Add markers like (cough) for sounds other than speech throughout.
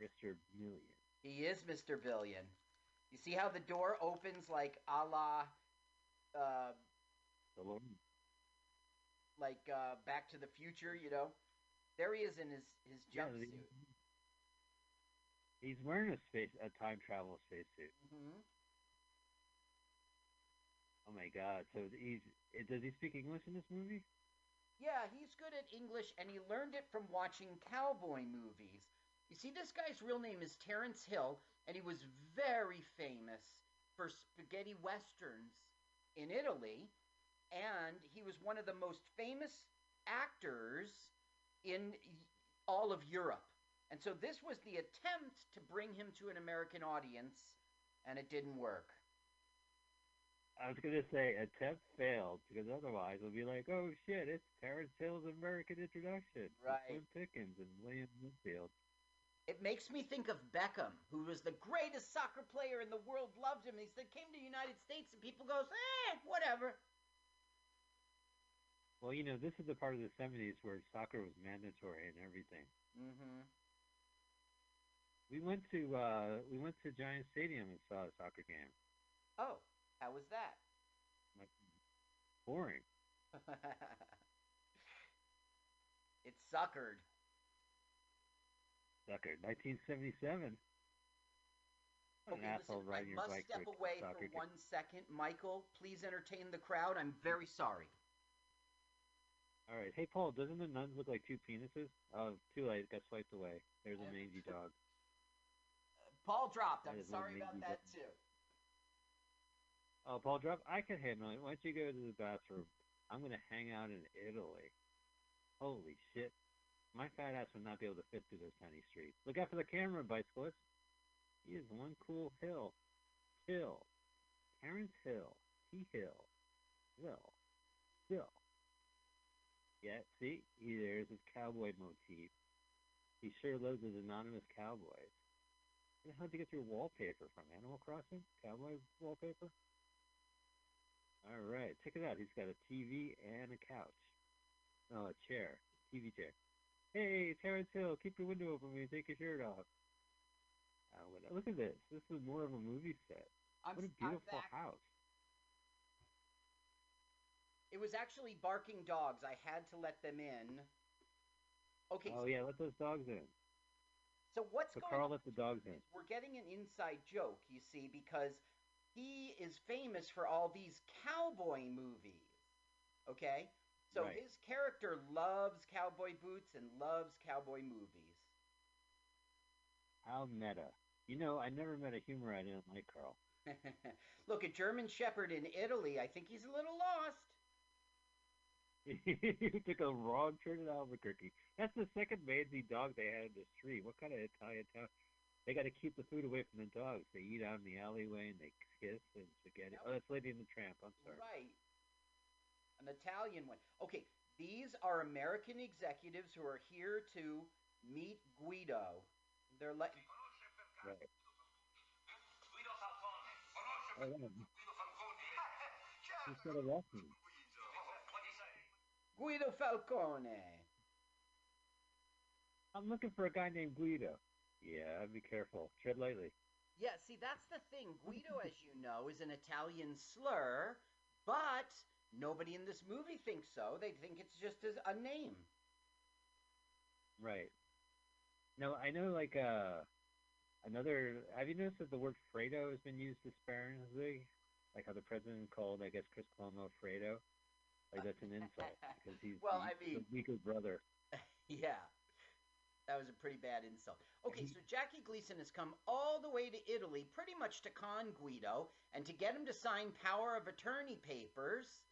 Mr. Million. He is Mr. Billion. You see how the door opens like a la, uh, like uh, Back to the Future, you know? There he is in his his jumpsuit. the- He's wearing a space, a time travel spacesuit. hmm Oh my god! So he's eh, does he speak English in this movie? Yeah, he's good at English, and he learned it from watching cowboy movies. You see, this guy's real name is Terence Hill, and he was very famous for spaghetti westerns in Italy, and he was one of the most famous actors in all of Europe. And so this was the attempt to bring him to an American audience, and it didn't work. I was gonna say attempt failed because otherwise it'll be like, oh shit, it's Terence Hill's American introduction. with Right. Slim Pickens and William Winfield. It makes me think of Beckham, who was the greatest soccer player in the world, loved him. He said came to the United States, and people goes, eh, whatever. Well, you know, this is the part of the '70s where soccer was mandatory and everything. Mm-hmm. We went to uh we went to Giant Stadium and saw a soccer game. Oh, how was that? Like, boring. (laughs) it suckered. Sucker. 1977. Okay, listen, I must step away for game. one second. Michael, please entertain the crowd. I'm very sorry. All right. Hey, Paul, doesn't the nuns look like two penises? Oh, too late. Got swiped away. There's a uh, mangy dog. (laughs) Paul dropped. I'm sorry about that too. Oh, Paul, dropped? I can handle it. Why don't you go to the bathroom? I'm gonna hang out in Italy. Holy shit! My fat ass would not be able to fit through those tiny streets. Look out for the camera, bicyclist. He is one cool hill. Hill. Terence Hill. T Hill. Hill. Hill. Yeah, see? He, there's his cowboy motif. He sure loves his anonymous cowboys. How'd you get your wallpaper from? Animal Crossing? Cowboy wallpaper? All right, check it out. He's got a TV and a couch. Oh, a chair, TV chair. Hey, Terence Hill, keep your window open when you take your shirt off. Uh, what- look at this. This is more of a movie set. I'm, What a beautiful house. It was actually barking dogs. I had to let them in. Okay, Oh yeah, let those dogs in. so what's So going Carl on? let the dogs in. we're getting an inside joke, you see, because he is famous for all these cowboy movies. Okay? So Right. his character loves cowboy boots and loves cowboy movies. How meta. You know, I never met a humor I didn't like, Carl. (laughs) Look, a German Shepherd in Italy, I think he's a little lost. (laughs) he took a wrong turn at Albuquerque. That's the second mangy dog they had in the street. What kind of Italian town? They got to keep the food away from the dogs. They eat out in the alleyway and they kiss and spaghetti. That Oh, that's Lady and the Tramp. I'm sorry. Right. An Italian one. Okay, these are American executives who are here to meet Guido. They're like Right. Guido Falcone. Oh, yeah. Guido Falcone. He's got a walking. What is that? Guido Falcone. I'm looking for a guy named Guido. Yeah, be careful. Tread lightly. Yeah, see, that's the thing. Guido, as you know, is an Italian slur, but nobody in this movie thinks so. They think it's just as a name. Right. No, I know like uh another have you noticed that the word Fredo has been used disparagingly? Like how the president called I guess Chris Cuomo Fredo? Like that's an insult (laughs) because he's Well, I mean- the weaker brother. (laughs) Yeah. That was a pretty bad insult. Okay, so Jackie Gleason has come all the way to Italy pretty much to con Guido and to get him to sign power of attorney papers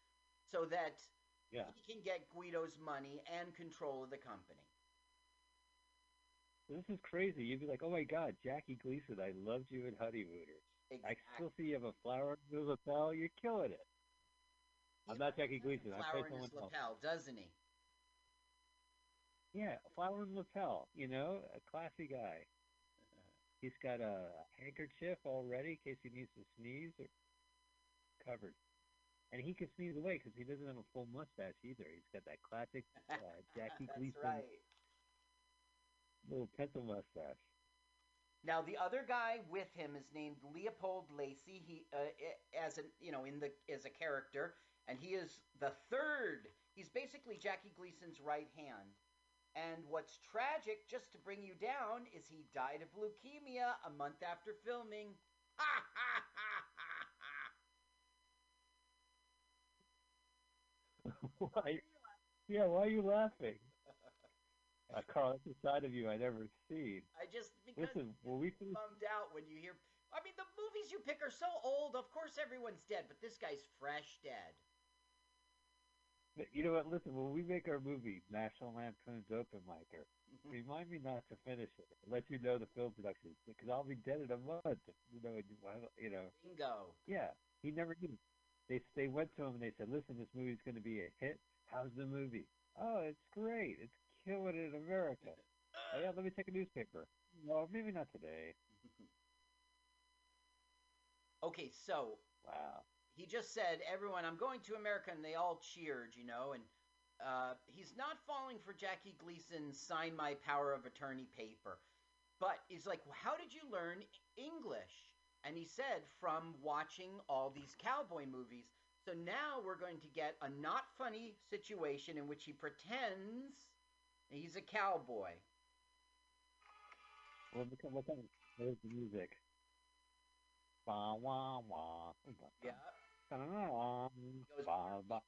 so that Yeah. he can get Guido's money and control of the company. This is crazy. You'd be like, Oh my god, Jackie Gleason, I loved you in Honeymooners. I still see you have a flower in your lapel, you're killing it. He I'm not Jackie Gleason, I Flower play in his someone else. lapel, doesn't he? Yeah, a flower in lapel, you know, a classy guy. He's got a handkerchief all ready in case he needs to sneeze or covered. And he can sneeze away because he doesn't have a full mustache either. He's got that classic (laughs) uh, Jackie That's Gleason right. little pencil mustache. Now the other guy with him is named Leopold Lacey. He uh, as an you know in the as a character, and he is the third. He's basically Jackie Gleason's right hand. And what's tragic, just to bring you down, is he died of leukemia a month after filming. Ha ha ha ha ha! (laughs) why? Yeah, why are you laughing? (laughs) Uh, Carl, that's a side of you I never seen. I just because Listen, well, we finish, bummed out when you hear. I mean, the movies you pick are so old. Of course, everyone's dead, but this guy's fresh dead. you know what? Listen, when we make our movie, National Lampoon's Open Micer, remind me not to finish it. Let you know the film production because I'll be dead in a month. You know, you know. Bingo. Yeah, he never knew. They they went to him and they said, "Listen, this movie's going to be a hit. How's the movie? Oh, it's great. It's killing it in America. Oh, yeah, let me take a newspaper. No, maybe not today. (laughs) Okay, so Wow. he just said, "Everyone, I'm going to America," and they all cheered, you know. And uh, he's not falling for Jackie Gleason's "Sign My Power of Attorney" paper, but he's like, well, "How did you learn English?" And he said, "From watching all these cowboy movies." So now we're going to get a not funny situation in which he pretends he's a cowboy. What what what kind of where's the music? Ba wah wah. Yeah. Ba ba.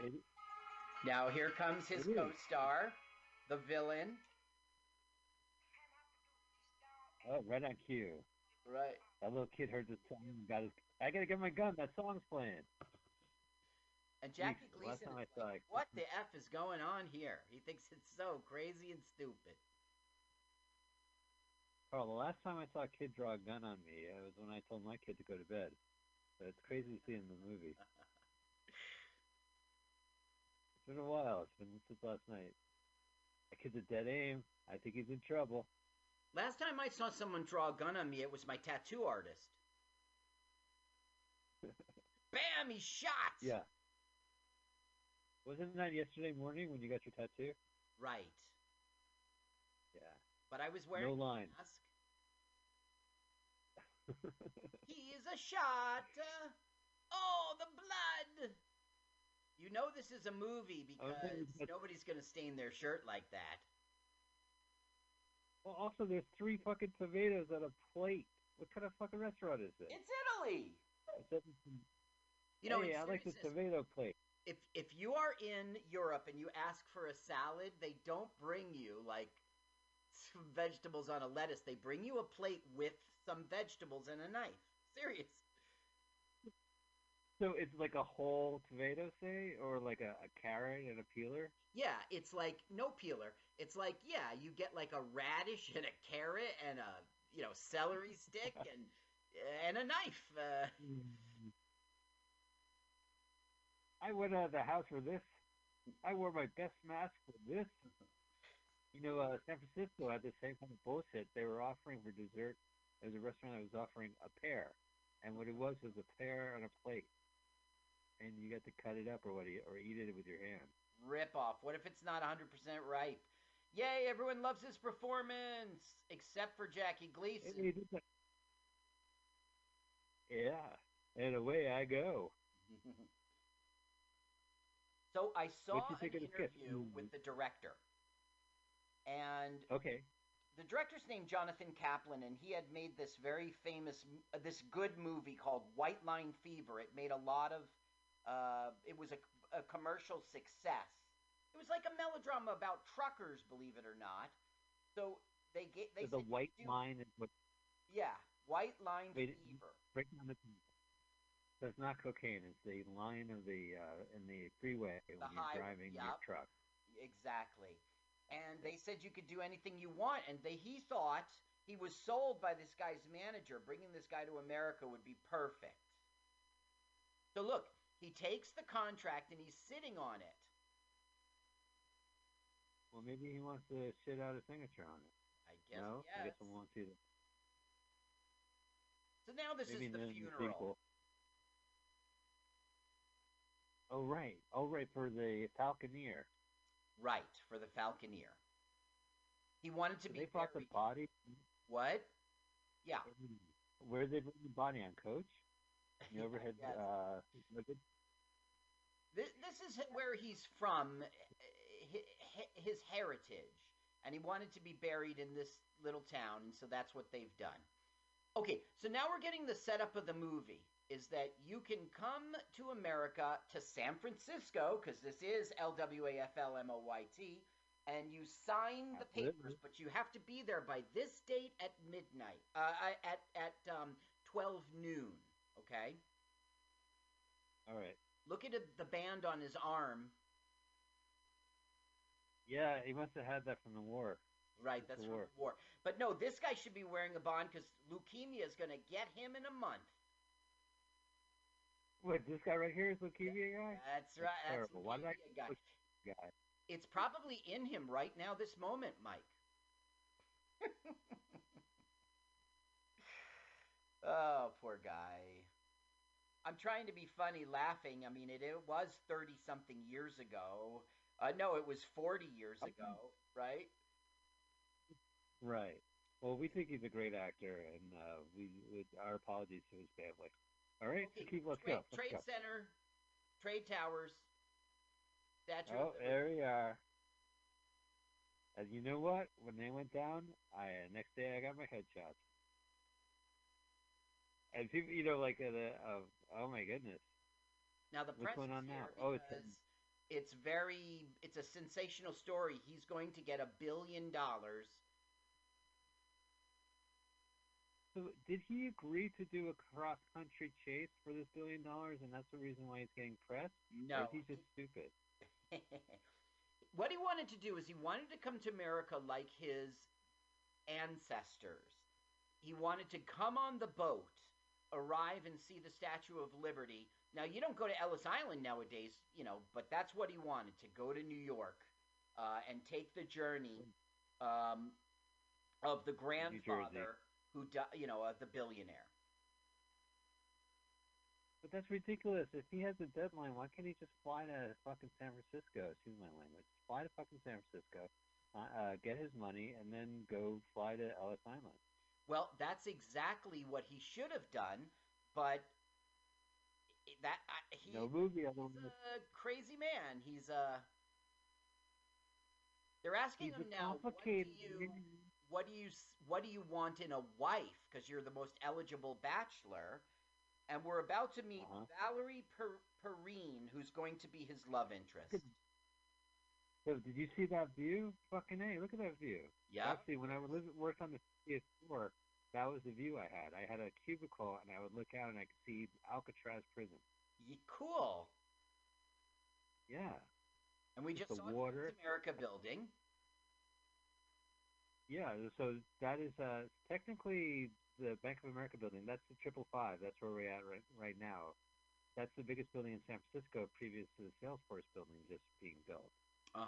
It- Now here comes his co-star, the villain. Oh, right on cue. Right. That little kid heard the song and got his. I gotta get my gun. That song's playing. And Jackie Jeez, Gleason is like, what (laughs) the F is going on here? He thinks it's so crazy and stupid. Carl, the last time I saw a kid draw a gun on me, it was when I told my kid to go to bed. So it's crazy to see in the movie. Uh-huh. It's been a while. It's been since last night. That kid's a dead aim. I think he's in trouble. Last time I saw someone draw a gun on me, it was my tattoo artist. (laughs) Bam! He shot! Yeah. Wasn't that yesterday morning when you got your tattoo? Right. Yeah. But I was wearing No a line. mask. (laughs) He is a shot! Oh, the blood! You know this is a movie because but- nobody's going to stain their shirt like that. well, also, there's three fucking tomatoes on a plate. What kind of fucking restaurant is this? It's Italy! It's- You know, hey, I like the tomato plate. if if you are in Europe and you ask for a salad, they don't bring you like some vegetables on a lettuce. They bring you a plate with some vegetables and a knife. Serious. So it's like a whole tomato, say, or like a, a carrot and a peeler. Yeah, it's like no peeler. It's like yeah, you get like a radish and a carrot and a you know celery stick (laughs) and and a knife. Uh, I went out of the house for this. I wore my best mask for this. You know, uh, San Francisco had the same kind of bullshit. They were offering for dessert. There was a restaurant that was offering a pear, and what it was was a pear on a plate, and you got to cut it up or what, or eat it with your hand. rip off. What if it's not 100% ripe? Yay, everyone loves his performance except for Jackie Gleason. Hey, this is- Yeah, and away I go. (laughs) so I saw an think of the sketch? interview with the director, and Okay. the director's named Jonathan Kaplan, and he had made this very famous, uh, this good movie called White Line Fever. It made a lot of, uh, it was a, a commercial success. It was like a melodrama about truckers, believe it or not. So they get they So the white line is what yeah, White Line Wait, Fever. break down the. So it's not cocaine. It's the line of the uh, in the freeway when you're driving your truck. Exactly. And they said you could do anything you want, and they he thought he was sold by this guy's manager. Bringing this guy to America would be perfect. So look, he takes the contract and he's sitting on it. Well, maybe he wants to sit out a signature on it. I guess no, yes. I guess I won't see. So now this maybe is the funeral. Oh right. Oh right for the Falconeer. Right, for the Falconeer. He wanted to So be they brought the body. What? Yeah. Where did they bring the body on, Coach? The overhead. (laughs) Yes. Uh. This, this is where he's from, hi- his heritage, and he wanted to be buried in this little town, and so that's what they've done. Okay, so now we're getting the setup of the movie. Is that you can come to America to San Francisco because this is LWAFLMOYT, and you sign the papers, but you have to be there by this date at midnight, uh, at at um, twelve noon. Okay. All right. Look at the band on his arm. Yeah, he must have had that from the war. Right, That's that's from war. the war. But no, this guy should be wearing a bond because leukemia is going to get him in a month. Wait, this guy right here is leukemia guy. That's right. That's terrible. Why did I leukemia guy. Guy. It's probably in him right now, this moment, Mike. (laughs) oh, poor guy. I'm trying to be funny, laughing. I mean, it, it was 30 something years ago. Uh, no, it was 40 years ago, right? Right. Well, we think he's a great actor, and uh, we, we our apologies to his family. All right, so Okay, keep let's Trade, go. Let's Trade go. Center, Trade Towers, Statue Oh, Liberty. there we are. And you know what? When they went down, I next day I got my headshots. And people, you know, like uh, the uh, oh my goodness, Now the What's press going is on now? Oh, it's it's very it's a sensational story. He's going to get a billion dollars. So did he agree to do a cross country chase for this billion dollars, and that's the reason why he's getting pressed? No. Or is he just stupid? (laughs) what he wanted to do is he wanted to come to America like his ancestors. He wanted to come on the boat, arrive and see the Statue of Liberty. Now you don't go to Ellis Island nowadays, you know, but that's what he wanted to go to New York uh, and take the journey um, of the grandfather who, di- you know, uh, the billionaire. But that's ridiculous. If he has a deadline, why can't he just fly to fucking San Francisco? Excuse my language. Fly to fucking San Francisco, uh, uh, get his money, and then go fly to Ellis Island. Well, that's exactly what he should have done, but that I, he, No movie he's a crazy man. He's a. They're asking He's him now, what do you, what do you, what do you want in a wife? Because you're the most eligible bachelor, and we're about to meet Uh-huh. Valerie per- Perrine, who's going to be his love interest. So did you see that view? Fucking a, look at that view. Yeah. Actually, when I live, worked on the PS4, that was the view I had. I had a cubicle, and I would look out, and I could see Alcatraz prison. Cool. Yeah, And we just the saw water. the America building. yeah. So that is uh, technically the Bank of America building. That's the triple five. That's where we're at right right now. That's the biggest building in San Francisco, previous to the Salesforce building just being built.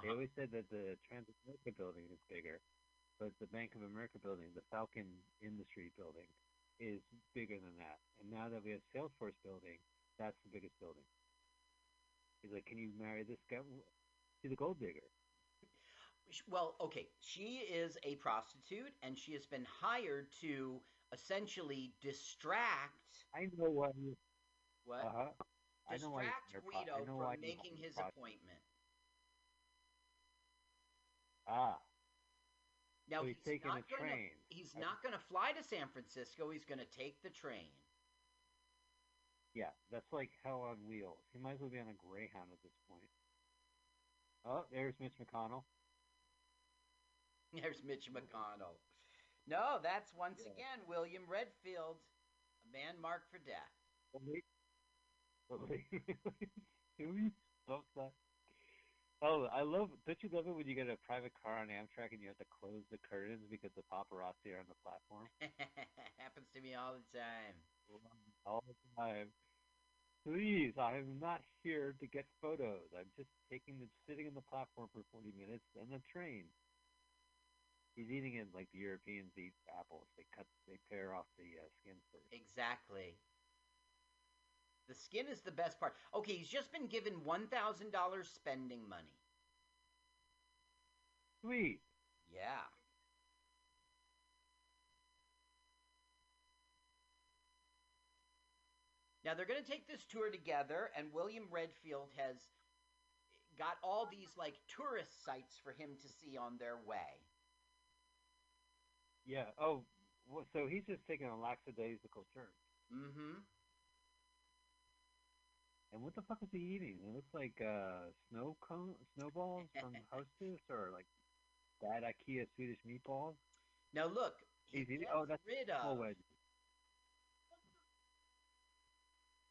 They Uh-huh. always said that the Transamerica building is bigger, but the Bank of America building, the Falcon Industry building, is bigger than that. And now that we have Salesforce building, that's the biggest building. He's like, "Can you marry this guy? She's a gold digger." Well, okay, she is a prostitute, and she has been hired to essentially distract I know why. He, what uh huh. I know why. distract he's a pro- Guido from making his appointment. Ah, Now so he's, taking not a gonna, train. He's I- not going to fly to San Francisco. He's going to take the train. Yeah, that's like hell on wheels. He might as well be on a Greyhound at this point. Oh, there's Mitch McConnell. (laughs) There's Mitch McConnell. No, that's once Yeah. again William Redfield, a man marked for death. Can we stop that? Oh, I love. Don't you love it when you get a private car on Amtrak and you have to close the curtains because the paparazzi are on the platform (laughs) Happens to me all the time. all the time? Please, I am not here to get photos. I'm just taking the sitting on the platform for 40 minutes and the train. He's eating it like the Europeans eat apples. They cut, they pare off the uh, skin first. Exactly. The skin is the best part. Okay, he's just been given one thousand dollars spending money. Sweet. Yeah. Now they're going to take this tour together, and William Redfield has got all these like tourist sites for him to see on their way. Yeah. Oh, so he's just taking a lackadaisical turn. Mm-hmm. And what the fuck is he eating? It looks like uh, snow cone, snowballs from (laughs) Hostess, or like bad IKEA Swedish meatballs. Now look, he He's eating- oh, that's rid of. wedge.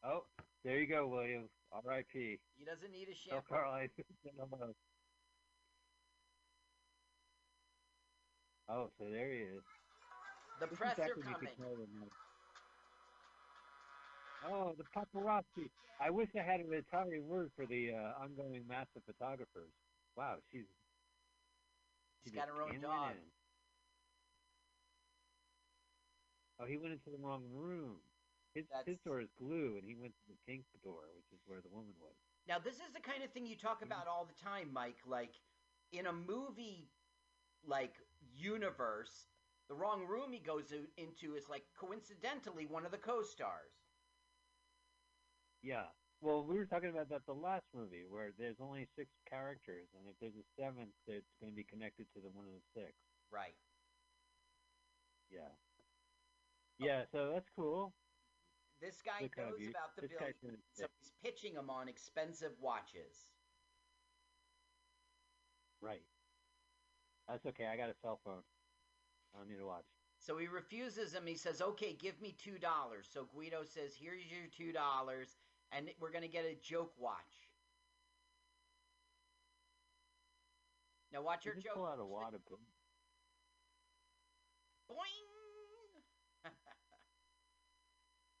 Oh, there you go, William. R.I.P. He doesn't need a shampoo. Carl I. (laughs) Oh, so there he is. The This is press are when you could coming. Tell them, like- Oh, the paparazzi. I wish I had an Italian word for the uh, ongoing mass of photographers. Wow, she's. She's she got her own dog. in. Oh, he went into the wrong room. His his door is glue, and he went to the pink door, which is where the woman was. Now, this is the kind of thing you talk about all the time, Mike. Like, in a movie, like, universe, the wrong room he goes into is, like, coincidentally one of the co stars. Yeah. Well, we were talking about that the last movie, where there's only six characters, and if there's a seventh, it's going to be connected to the one of the six. Right. Yeah. Yeah, so that's cool. This guy Look knows about the this building, guy's gonna so he's pitching them on expensive watches. Right. That's okay. I got a cell phone. I don't need a watch. So he refuses him. He says, "Okay, give me two dollars." So Guido says, "Here's your two dollars, and we're gonna get a joke watch." Now watch You your joke. pull out a of boom. Boing! (laughs)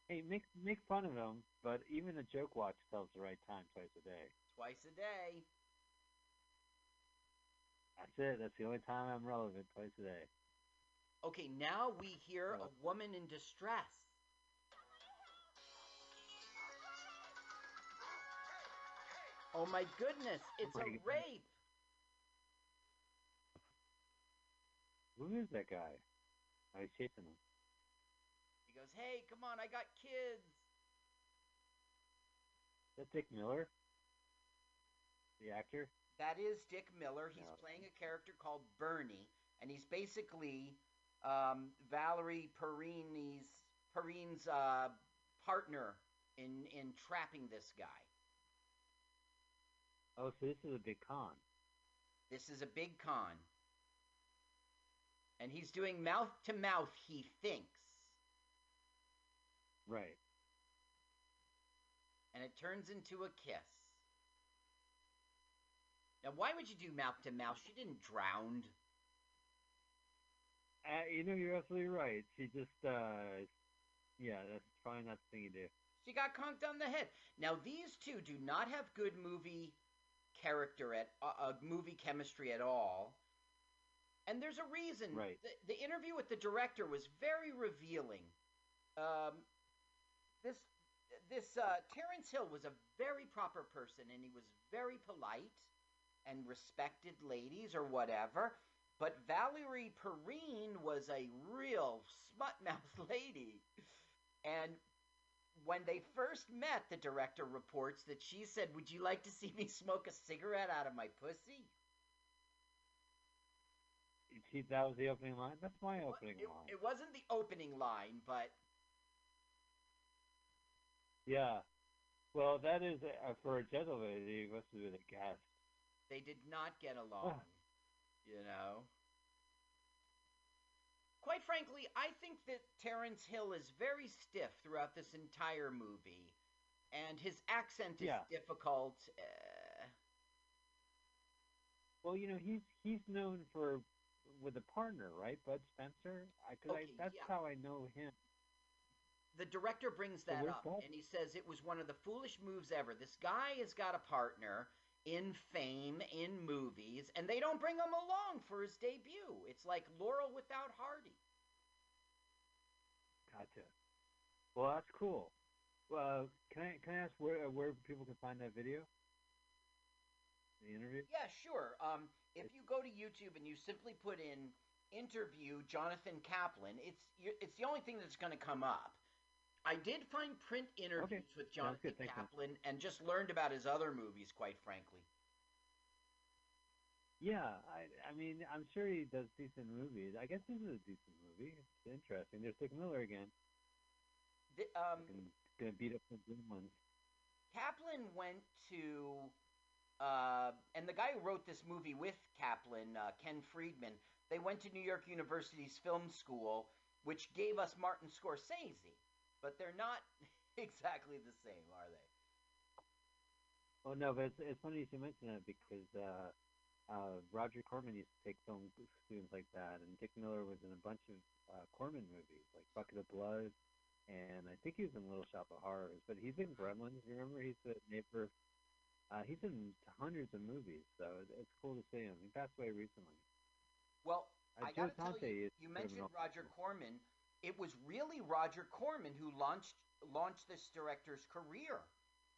Hey, make make fun of him, but even a joke watch tells the right time twice a day. Twice a day. That's it. That's the only time I'm relevant. Twice a day. Okay, now we hear a woman in distress. Oh my goodness, it's a rape. Who is that guy? Oh, he's chasing him. He goes, "Hey, come on, I got kids." Is that Dick Miller? The actor? That is Dick Miller. He's Yeah. playing a character called Bernie, and he's basically um, Valerie Perrini's Perrine's uh, partner in in trapping this guy. Oh, so this is a big con. This is a big con. And he's doing mouth to mouth, he thinks. Right. And it turns into a kiss. Now, why would you do mouth to mouth? She didn't drown. Uh, you know, you're absolutely right. She just, uh, yeah, that's probably not the thing you do. She got conked on the head. Now, these two do not have good movie character at uh, movie chemistry at all. And there's a reason. Right. The, the interview with the director was very revealing. Um, this this uh, Terence Hill was a very proper person, and he was very polite and respected ladies or whatever. But Valerie Perrine was a real smut mouth (laughs) lady, and when they first met, the director reports that she said, "Would you like to see me smoke a cigarette out of my pussy?" She, that was the opening line? That's my opening it, line. it wasn't the opening line, but Yeah. Well, that is, uh, for a gentleman, he must have been a gas. they did not get along. you know. Quite frankly, I think that Terence Hill is very stiff throughout this entire movie, and his accent is Yeah. difficult. Uh, Well, you know, he's he's known for with a partner, right? Bud Spencer. I, cause Okay, I, that's yeah. how I know him. the director brings that where's up, Bob? and he says it was one of the foolish moves ever. This guy has got a partner in fame, in movies, and they don't bring him along for his debut. It's like Laurel without Hardy. Gotcha. Well, that's cool. Well, Can I can I ask where uh, where people can find that video? The interview. Yeah, sure. Um, if you go to YouTube and you simply put in interview Jonathan Kaplan, it's it's the only thing that's going to come up. I did find print interviews with Sounds Jonathan. Kaplan and just learned about his other movies, quite frankly. Yeah, I I mean I'm sure he does decent movies. I guess this is a decent movie. It's interesting. There's Dick Miller again. The, um, gonna beat up the good ones. Kaplan went to, uh, and the guy who wrote this movie with Kaplan, uh, Ken Friedman, they went to New York University's film school, which gave us Martin Scorsese, but they're not (laughs) exactly the same, are they? Oh no, but it's, it's funny you mention that because uh, uh, Roger Corman used to take film students like that, and Dick Miller was in a bunch of uh, Corman movies like Bucket of Blood, and I think he was in Little Shop of Horrors. But he's in Gremlins. You remember, he's the neighbor. Uh, he's in hundreds of movies, so it's cool to see him. He passed away recently. Well, Uh, I gotta tell you, you mentioned Roger Corman. It was really Roger Corman who launched launched this director's career.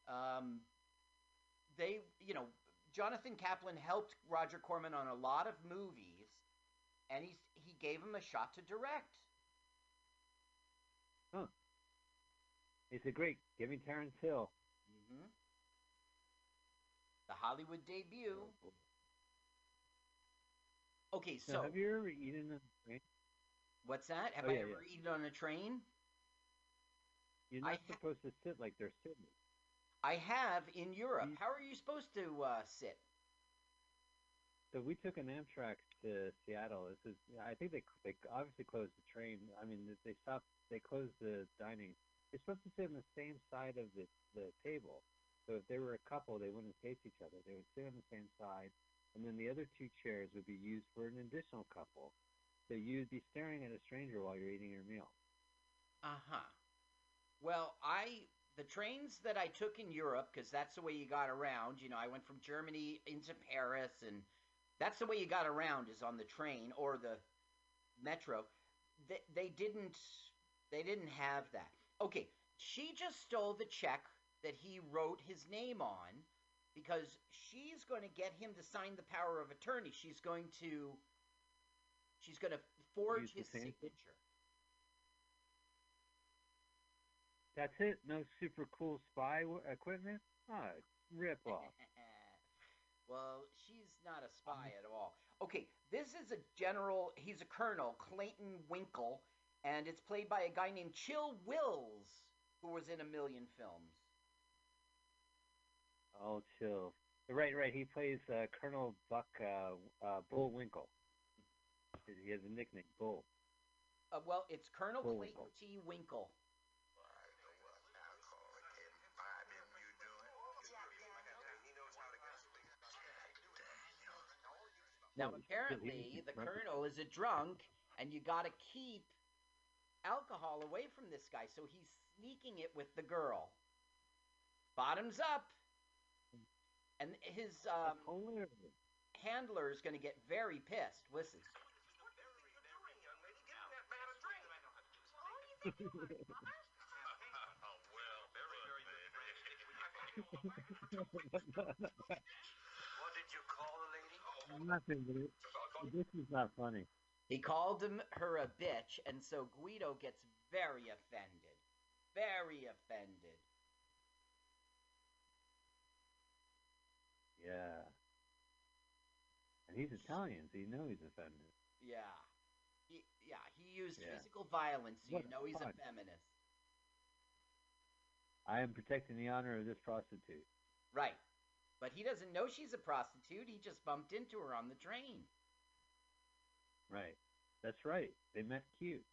Um, they, you know, Jonathan Kaplan helped Roger Corman on a lot of movies, and he's he gave him a shot to direct. He said, "Great, give me Terence Hill." hmm The Hollywood debut. Okay, Now, so have you ever eaten a? What's that? Have Oh, I yeah, ever eaten on a train? You're not ha- supposed to sit like they're sitting. I have in Europe. How are you supposed to uh, sit? So we took an Amtrak to Seattle. This is, I think they they obviously closed the train. I mean, they stopped. They closed the dining. You're supposed to sit on the same side of the the table. So if they were a couple, they wouldn't face each other. They would sit on the same side, and then the other two chairs would be used for an additional couple. So you'd be staring at a stranger while you're eating your meal. Uh huh. Well, I the trains that I took in Europe because that's the way you got around. You know, I went from Germany into Paris, and that's the way you got around is on the train or the metro. They they didn't they didn't have that. Okay, she just stole the check that he wrote his name on because she's going to get him to sign the power of attorney. She's going to she's going to forge his signature. That's it. No super cool spy w- equipment. Ah, rip (laughs) off. well, she's not a spy at all. Okay, this is a general. He's a colonel, Clayton Winkle, and it's played by a guy named Chill Wills, who was in a million films. Oh, chill. Right, right. He plays uh, Colonel Buck uh, uh, Bullwinkle. He has a nickname, Bull. Uh, well, it's Colonel Bullwinkle. Clayton T. Winkle. Now, apparently, the colonel is a drunk, and you got to keep alcohol away from this guy, so he's sneaking it with the girl. Bottoms up. And his um, handler is going to get very pissed. Listen. What did you call the lady? Nothing, but it, this is not funny. He called him her a bitch, and so Guido gets very offended. Very offended. Yeah. And he's Italian, so you know he's offended. Yeah. Used Yeah. physical violence, so What you know he's a feminist. I am protecting the honor of this prostitute. Right. But he doesn't know she's a prostitute. He just bumped into her on the train. Right. That's right. They met cute.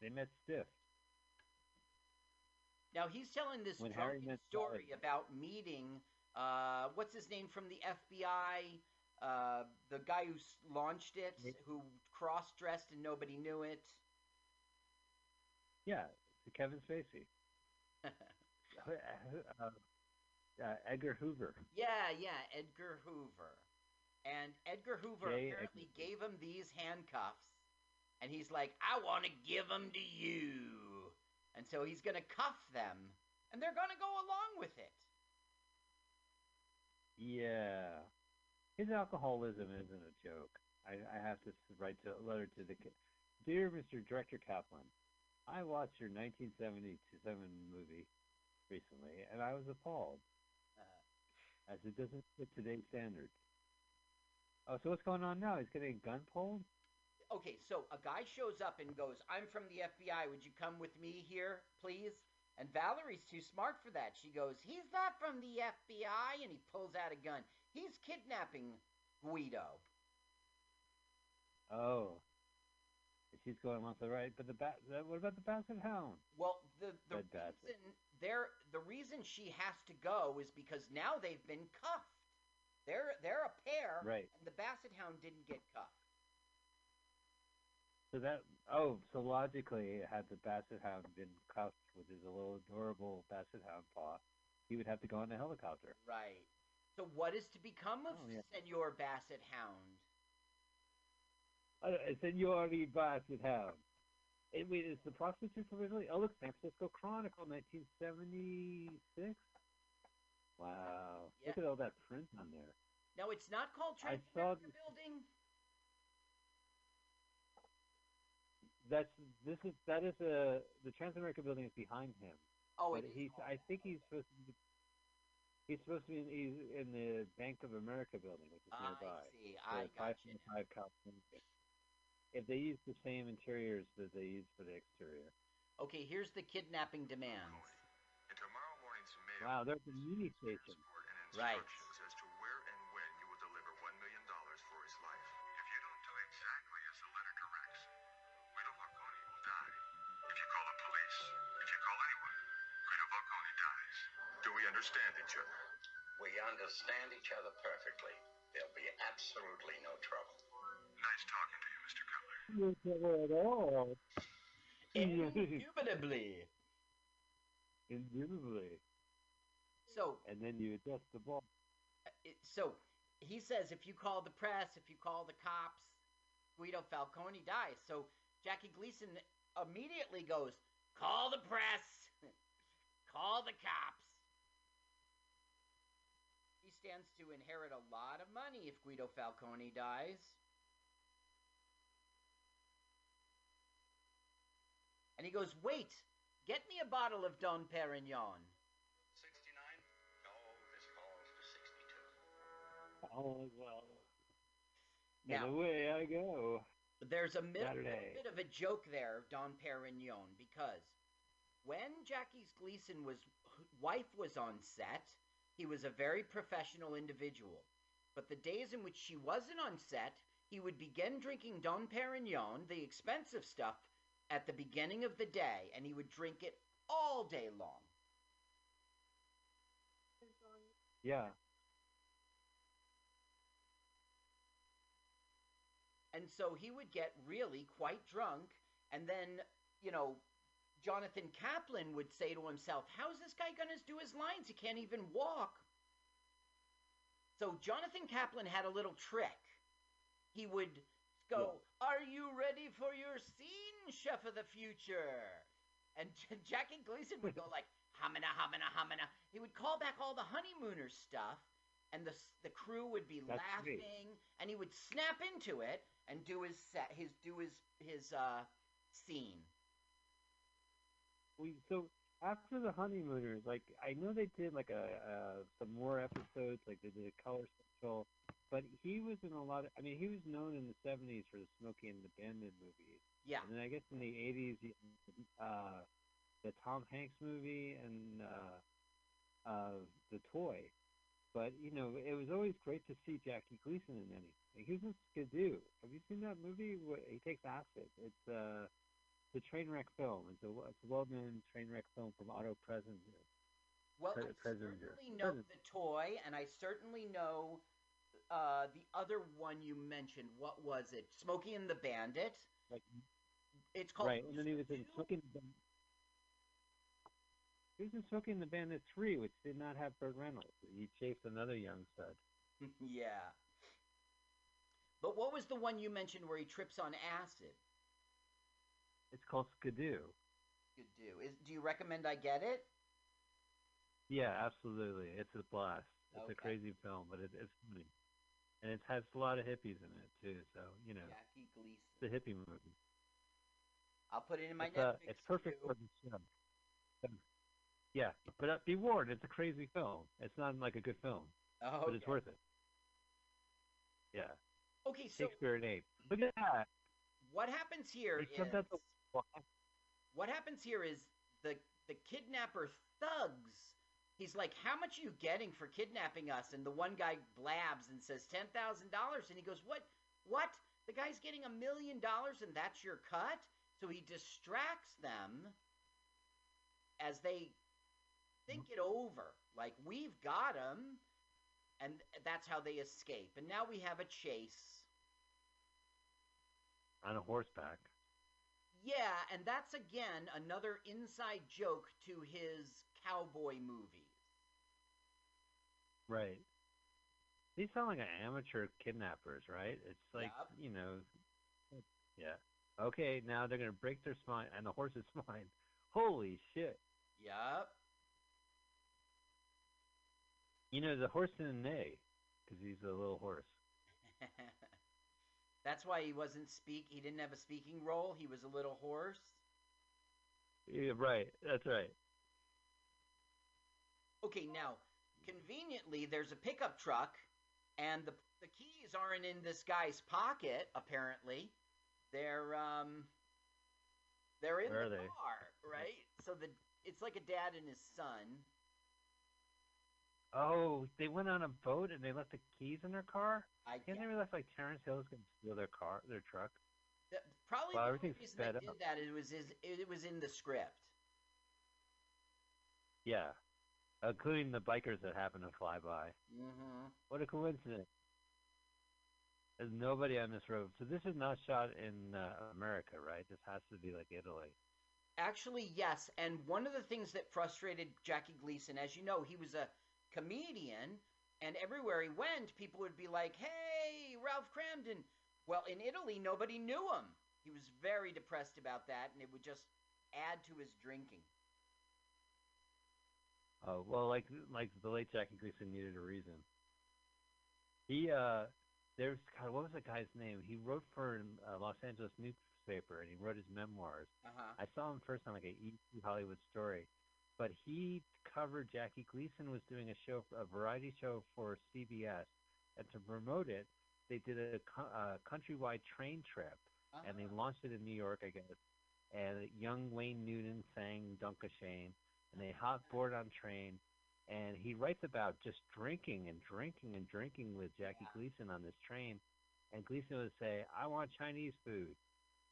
They met stiff. Now he's telling this drunken story Sally. about meeting uh, what's his name from the FBI, uh, the guy who launched it, who cross-dressed and nobody knew it. Yeah, Kevin Spacey. (laughs) Uh, uh, Edgar Hoover. yeah, yeah, Edgar Hoover. And Edgar Hoover J. apparently Edgar gave him these handcuffs, and he's like, "I want to give them to you," and so he's gonna cuff them and they're gonna go along with it. Yeah. His alcoholism isn't a joke. I, I have to write to, a letter to the Dear Mr. Director Kaplan, I watched your 1977 movie recently, and I was appalled, Uh, as it doesn't fit today's standards. Oh, so what's going on now? He's getting a gun pulled? okay, so a guy shows up and goes, "I'm from the FBI. Would you come with me here, please?" And Valerie's too smart for that. She goes, "He's not from the FBI," and he pulls out a gun. He's kidnapping Guido. Oh. She's going off the right, but the bat. What about the Basset Hound? Well, the the Red reason there the reason she has to go is because now they've been cuffed. They're they're a pair, Right. and the Basset Hound didn't get cuffed. So that oh, so logically, had the Basset Hound been cuffed with his little adorable Basset Hound paw, he would have to go on the helicopter. Right. So what is to become of Oh, yeah. Senor Basset Hound? Uh, Senori Basset. Eh, wait, is the prostitute Italy? Oh, look, San Francisco Chronicle, 1976. Wow, look at all that print on there. Now it's not called I saw Transamerica Building. That's this is that is a the Transamerica building is behind him. Oh, it he's I think he's supposed to be he's supposed to be in, he's in the Bank of America building, which is I nearby. see. I got you. 525 California. If they use the same interiors that they use for the exterior. Okay, here's the kidnapping demands. In tomorrow morning's mail, Wow, there's a mini station. Right. Trouble at all. Indubitably. Indubitably. So, And then you adjust the ball. uh, it- so he says if you call the press, if you call the cops, Guido Falcone dies. So Jackie Gleason immediately goes, "Call the press, (laughs) call the cops." He stands to inherit a lot of money if Guido Falcone dies. And he goes, "Wait, get me a bottle of Don Perignon." 69? No, this calls for 62. Oh, well. Now- And away I go. There's a mi- little bit of a joke there, Don Perignon, because when Jackie Gleason was wife was on set, he was a very professional individual. But the days in which she wasn't on set, he would begin drinking Don Perignon, the expensive stuff, at the beginning of the day, and he would drink it all day long. Yeah. And so he would get really quite drunk, and then, you know, Jonathan Kaplan would say to himself, How's this guy going to do his lines? He can't even walk. So Jonathan Kaplan had a little trick. He would go, Are you ready for your scene, chef of the future? And (laughs) J- Jackie Gleason would go like, Hamina, hamina, hamina. He would call back all the honeymooners stuff, and the, the crew would be That's laughing, and he would snap into it and do his set, his do his his uh scene. We so after the honeymooners, like I know they did like a uh, some more episodes, like they did a color central, but he was in a lot of. I mean, he was known in the '70s for the Smokey and the Bandit movies, Yeah, and then I guess in the '80s, uh, the Tom Hanks movie and uh, uh, the Toy. But you know, it was always great to see Jackie Gleason in anything. He was in Skidoo. Have you seen that movie? Where he takes acid. It's uh, the train wreck film. It's a, it's a well-known train wreck film from Otto Preminger. well, Pre- I Presenter. certainly know Present. the toy, and I certainly know uh the other one you mentioned. What was it? Smokey and the Bandit. Like It's called right, and then he was in Smoking. the He was in Smokey and the Bandit Three, which did not have Burt Reynolds. He chased another young stud. (laughs) yeah. But what was the one you mentioned where he trips on acid? It's called Skidoo. Do. Is do you recommend I get it? Yeah, absolutely. It's a blast. It's Okay. a crazy film, but it, it's funny, and it has a lot of hippies in it too. So you know, Jackie Gleason. it's a hippie movie. I'll put it in my it's, uh, it's perfect queue. for the. So, Yeah, but uh, be warned, it's a crazy film. It's not like a good film, Oh, but it's worth it. Yeah, Okay, so Shakespeare and Ape. Look at that. what happens here the what happens here is the the kidnapper thugs. He's like, "How much are you getting for kidnapping us?" And the one guy blabs and says ten thousand dollars, and he goes, "What? What? The guy's getting a million dollars, and that's your cut?" So he distracts them as they think it over, like we've got him, and that's how they escape. And now we have a chase. on a horseback. Yeah, and that's again another inside joke to his cowboy movies. Right. These sound like amateur kidnappers, right? It's like Yup. you know, yeah. Okay, now they're gonna break their spine and the horse's (laughs) spine. Holy shit! Yup. You know the horse didn't neigh because he's a little horse. (laughs) that's why he wasn't speak. He didn't have a speaking role. He was a little horse. Yeah, right. That's right. Okay, now conveniently, there's a pickup truck, and the the keys aren't in this guy's pocket. Apparently, they're um, they're in Where are the they? car, right? So the it's like a dad and his son. Oh, they went on a boat and they left the keys in their car. I Can't they realize like Terence Hill Hill's gonna steal their car, their truck? That- probably Well, the reason they sped did up. that it was is it was in the script. Yeah, including the bikers that happen to fly by. Mm-hmm. What a coincidence! There's nobody on this road. So this is not shot in uh, America, right? This has to be like Italy. Actually, yes. And one of the things that frustrated Jackie Gleason, as you know, he was a comedian, and everywhere he went, people would be like, "Hey, Ralph Kramden." Well, in Italy, nobody knew him. He was very depressed about that, and it would just add to his drinking. Oh well, like like the late Jackie Gleason needed a reason. He uh, there's God, what was the guy's name? He wrote for a Los Angeles newspaper and he wrote his memoirs. Uh huh. I saw him first on like a ET Hollywood story, but he covered Jackie Gleason was doing a show, a variety show for CBS, and to promote it, they did a, a countrywide train trip, and they launched it in New York, I guess. And young Wayne Newton sang Danke Schoen, and they hopped board on train, and he writes about just drinking and drinking and drinking with Jackie Gleason on this train, and Gleason would say, "I want Chinese food."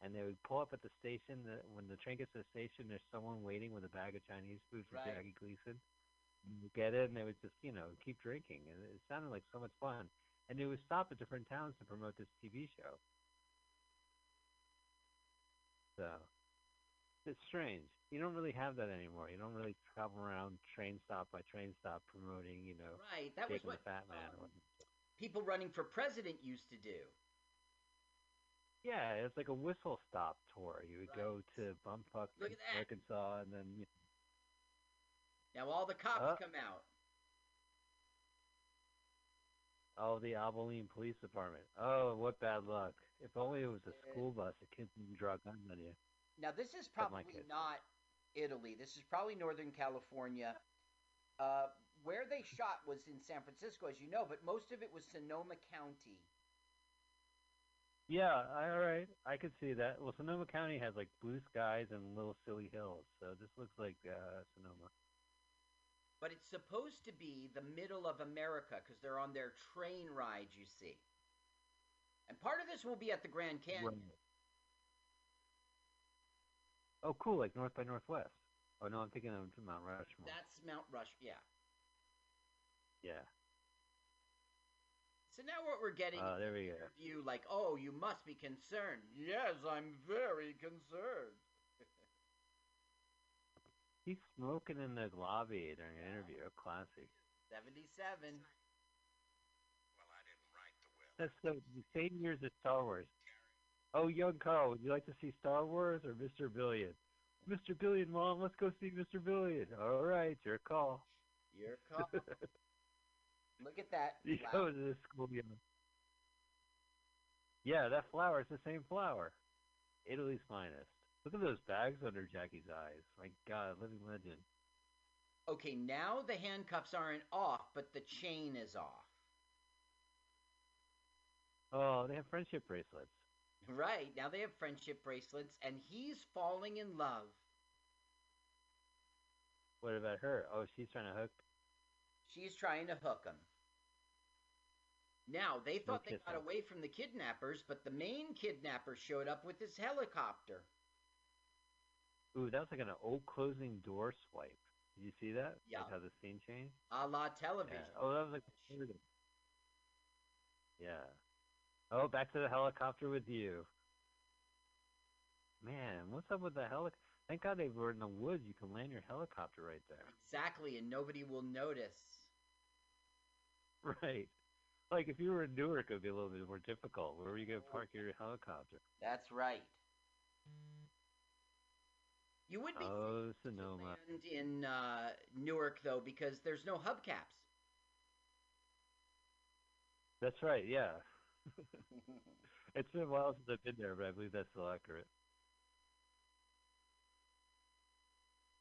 and they would pull up at the station. The, when the train gets to the station, there's someone waiting with a bag of Chinese food for Right. Jackie Gleason. And you get it, and they would just, you know, keep drinking, and it sounded like so much fun. And they would stop at different towns to promote this TV show. So it's strange. You don't really have that anymore. You don't really travel around train stop by train stop promoting, you know, Right. That was what Fat Man. um, people running for president used to do. Yeah, it's like a whistle stop tour. You would Right. go to Bumfuck, Look at that. Arkansas, and then you know. Now all the cops Uh. come out. Oh, the Abilene Police Department. Oh, what bad luck. If only it was a school bus kids didn't draw guns on you. Now this is probably not Italy. This is probably Northern California. Uh, where they shot was in San Francisco, as you know, but most of it was Sonoma County. Yeah, all right. I could see that. Well, Sonoma County has like blue skies and little silly hills, so this looks like uh, Sonoma. But it's supposed to be the middle of America because they're on their train ride, you see. And part of this will be at the Grand Canyon. Right. Oh, cool, like North by Northwest. Oh no, I'm thinking of Mount Rushmore. That's Mount Rush, yeah. yeah. So now what we're getting Uh, there we go. interview like, oh, you must be concerned. Yes, I'm very concerned. (laughs) He's smoking in the lobby during an interview. A classic. 77. Well, I didn't write the will. That's the, the same years as Star Wars. Oh, young Carl, would you like to see Star Wars or Mr. Billion? Mr. Billion, Mom, let's go see Mr. Billion. All right, your call. Your call. (laughs) Look at that. You go to this school. Know. Yeah, that flower is the same flower. Italy's finest. Look at those bags under Jackie's eyes. My God, living legend. Okay, now the handcuffs aren't off, but the chain is off. Oh, they have friendship bracelets. Right, now they have friendship bracelets, and he's falling in love. What about her? Oh, she's trying to hook. She's trying to hook him. Now, they thought they got away from the kidnappers, but the main kidnapper showed up with his helicopter. Ooh, that was like an old closing door swipe. Did you see that? Yeah. Like how the scene changed. A la television. Yeah. Oh, that was like. Yeah. Oh, back to the helicopter with you. Man, what's up with the helic? Thank God they were in the woods. You can land your helicopter right there. Exactly, and nobody will notice. (laughs) Right. Like if you were in Newark, it would be a little bit more difficult. Where were you going to park your helicopter? That's right. You would be Oh, Sonoma. in uh, Newark though, because there's no hubcaps. That's right. Yeah. (laughs) it's been a while since I've been there, but I believe that's still accurate.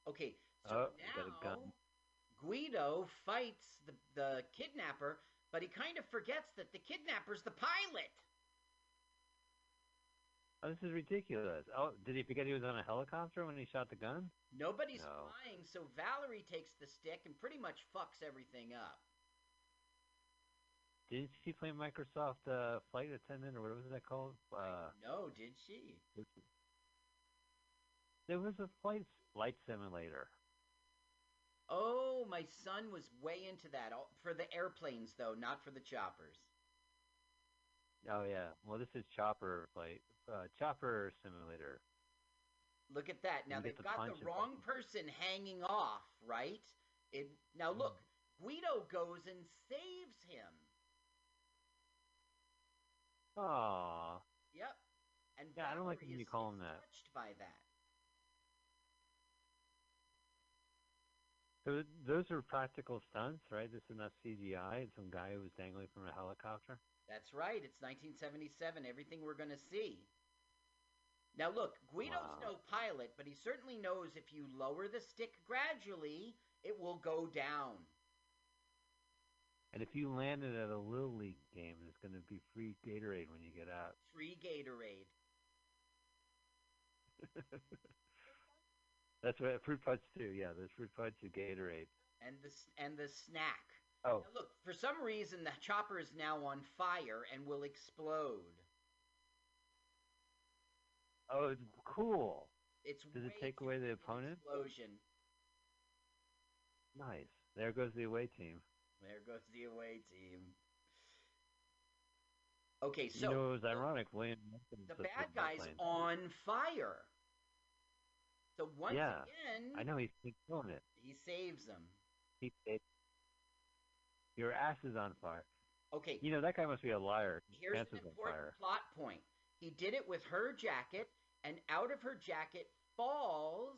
okay, so Oh, got a gun. now Guido fights the the kidnapper, but he kind of forgets that the kidnapper's the pilot. Oh, this is ridiculous. Oh, did he forget he was on a helicopter when he shot the gun? Nobody's No. flying, so Valerie takes the stick and pretty much fucks everything up. Didn't she play Microsoft uh, Flight Attendant or what was that called? Uh, no, did she? there was a flight flight simulator. Oh, my son was way into that. For the airplanes, though, not for the choppers. Oh yeah. Well, this is Chopper flight. Uh, Chopper simulator. Look at that. Now they've to got the wrong person hanging off, right? It now look, Mm. Guido goes and saves him. Aw. Yep. And Yeah, I don't like when you call him that. Touched by that. So those are practical stunts, right? This is not CGI. It's some guy who was dangling from a helicopter. That's right. It's 1977. Everything we're going to see. Now look, Guido's Wow. no pilot, but he certainly knows if you lower the stick gradually, it will go down. And if you land it at a little league game, there's going to be free Gatorade when you get out. Free Gatorade. (laughs) That's right. Fruit punch too. Yeah, there's fruit punch and Gatorade. and the and the snack. Oh, Now look, for some reason the chopper is now on fire and will explode. oh, it's cool. It's Does it take away the opponent? Explosion. Nice. There goes the away team. There goes the away team. Okay, so you know, it was ironic. William the bad guy's on fire. So once Yeah, again, I know he's he's killing it. he saves them. He, it, your ass is on fire. Okay, You know that guy must be a liar. His here's an important plot point. He did it with her jacket, and out of her jacket falls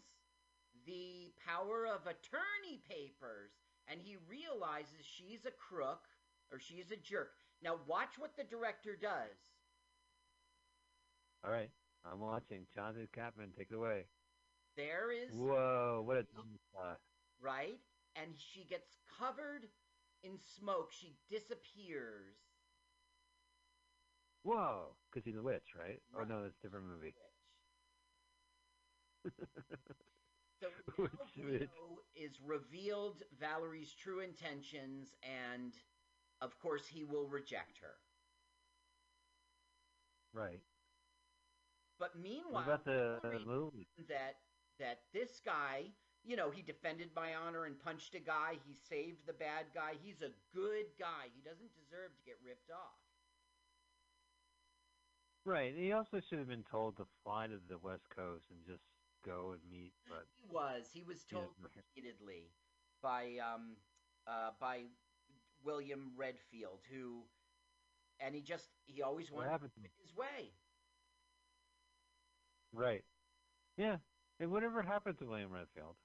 the power of attorney papers, and he realizes she's a crook or she's a jerk. Now watch what the director does. All right, I'm watching. Jonathan Kaplan, take it away. There is Whoa, what a dumb shot. right, and she gets covered in smoke. She disappears. Whoa, because he's a witch, right? Oh no, that's a different movie. (laughs) So (laughs) Which now witch? Is revealed Valerie's true intentions, and of course he will reject her. right. But meanwhile, What about the Valerie movie? that that this guy, you know, he defended my honor and punched a guy. He saved the bad guy. He's a good guy. He doesn't deserve to get ripped off. Right. He also should have been told to fly to the West Coast and just go and meet. But He was. He was told repeatedly by um uh by William Redfield, who, and he just he always what wanted happened to him? his way. Right. Yeah. And whatever happened to William Redfield?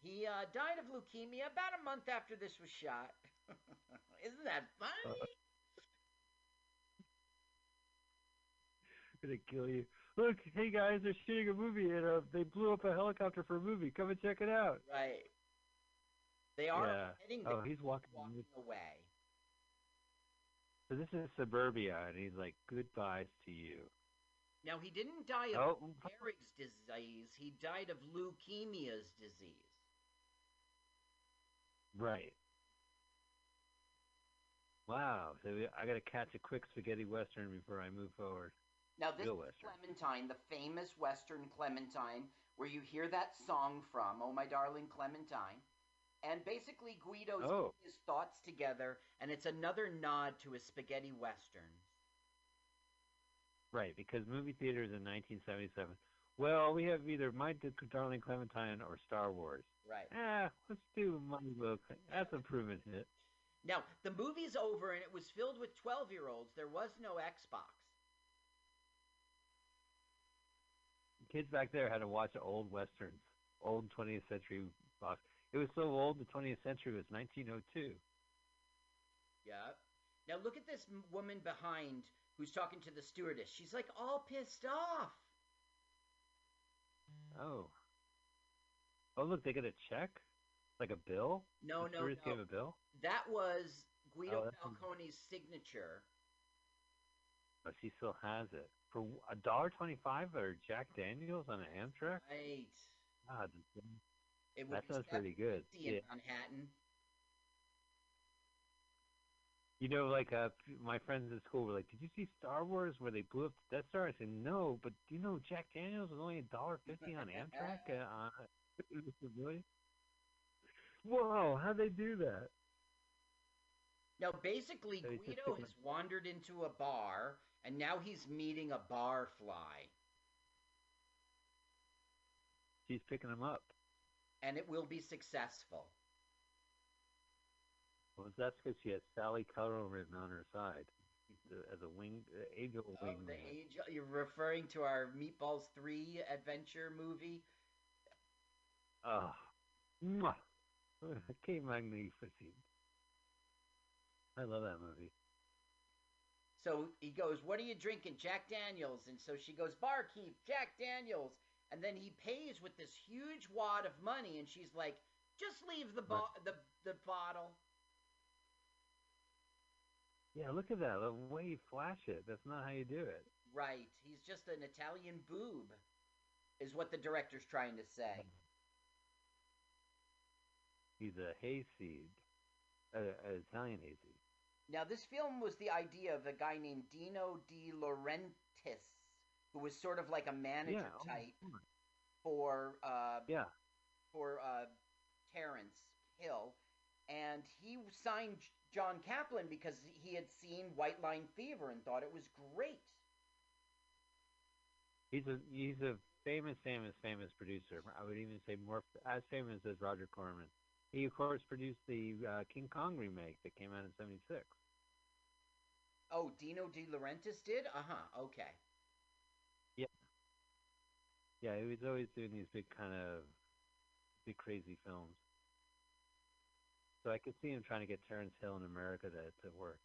He uh, died of leukemia about a month after this was shot. (laughs) Isn't that funny? (laughs) gonna kill you. Look, hey guys, they're shooting a movie and uh, they blew up a helicopter for a movie. Come and check it out. right. They are Yeah. heading Oh, he's walking. walking away. So this is suburbia, and he's like, "Goodbyes to you." Now he didn't die of Oh, Gehrig's disease. He died of leukemia's disease. right. Wow. So I gotta catch a quick spaghetti western before I move forward. Now this Real is Western. Clementine, the famous Western Clementine, where you hear that song from, "Oh My Darling Clementine," and basically Guido's Oh. his thoughts together, and it's another nod to his spaghetti westerns. Right, because movie theaters in 1977. Well, we have either My Darling Clementine or Star Wars. Right. Ah, let's do Money Look. That's a proven hit. Now the movie's over, and it was filled with twelve-year-olds. There was no Xbox. Kids back there had to watch old westerns, old 20th century box. It was so old, the 20th century was 1902. Yeah. Now look at this woman behind who's talking to the stewardess. She's like all pissed off. Oh. Oh, look, they get a check? Like a bill? No, the no, stewardess no. gave a bill? That was Guido Oh, Falcone's signature. Oh, she still has it. For a dollar twenty-five or Jack Daniels on an Amtrak? Right. God, It would that sounds pretty good. Yeah. Manhattan. You know, like uh, my friends at school were like, "Did you see Star Wars where they blew up the Death Star?" I said, "No, but do you know Jack Daniels was only a dollar fifty on Amtrak?" (laughs) Uh, uh, (laughs) really? Whoa, how'd they do that? Now, basically, So he's just Guido has wandered into a bar, and now he's meeting a barfly, She's picking him up. and it will be successful. Well, that's because she has Sally Cuttle written on her side as a wing, angel Oh, wing. the age, you're referring to our Meatballs 3 adventure movie? Oh, mwah. (laughs) que magnificent. I love that movie. So he goes, What are you drinking? Jack Daniels. And so she goes, Barkeep, Jack Daniels. And then he pays with this huge wad of money, and she's like, Just leave the, bo- the, the bottle. Yeah, look at that. The way you flash it. That's not how you do it. Right. He's just an Italian boob, is what the director's trying to say. He's a hayseed, an Italian hayseed. Now, this film was the idea of a guy named Dino De Laurentiis, who was sort of like a manager Yeah, oh, type on. for uh, Yeah. for uh, Terence Hill, and he signed John Kaplan because he had seen White Line Fever and thought it was great. He's a he's a famous, famous, famous producer. I would even say more as famous as Roger Corman. He of course produced the uh, King Kong remake that came out in '76. Oh, Dino De Laurentiis did? Uh huh. Okay. Yeah, Yeah, he was always doing these big kind of big crazy films. So I could see him trying to get Terence Hill in America to to work.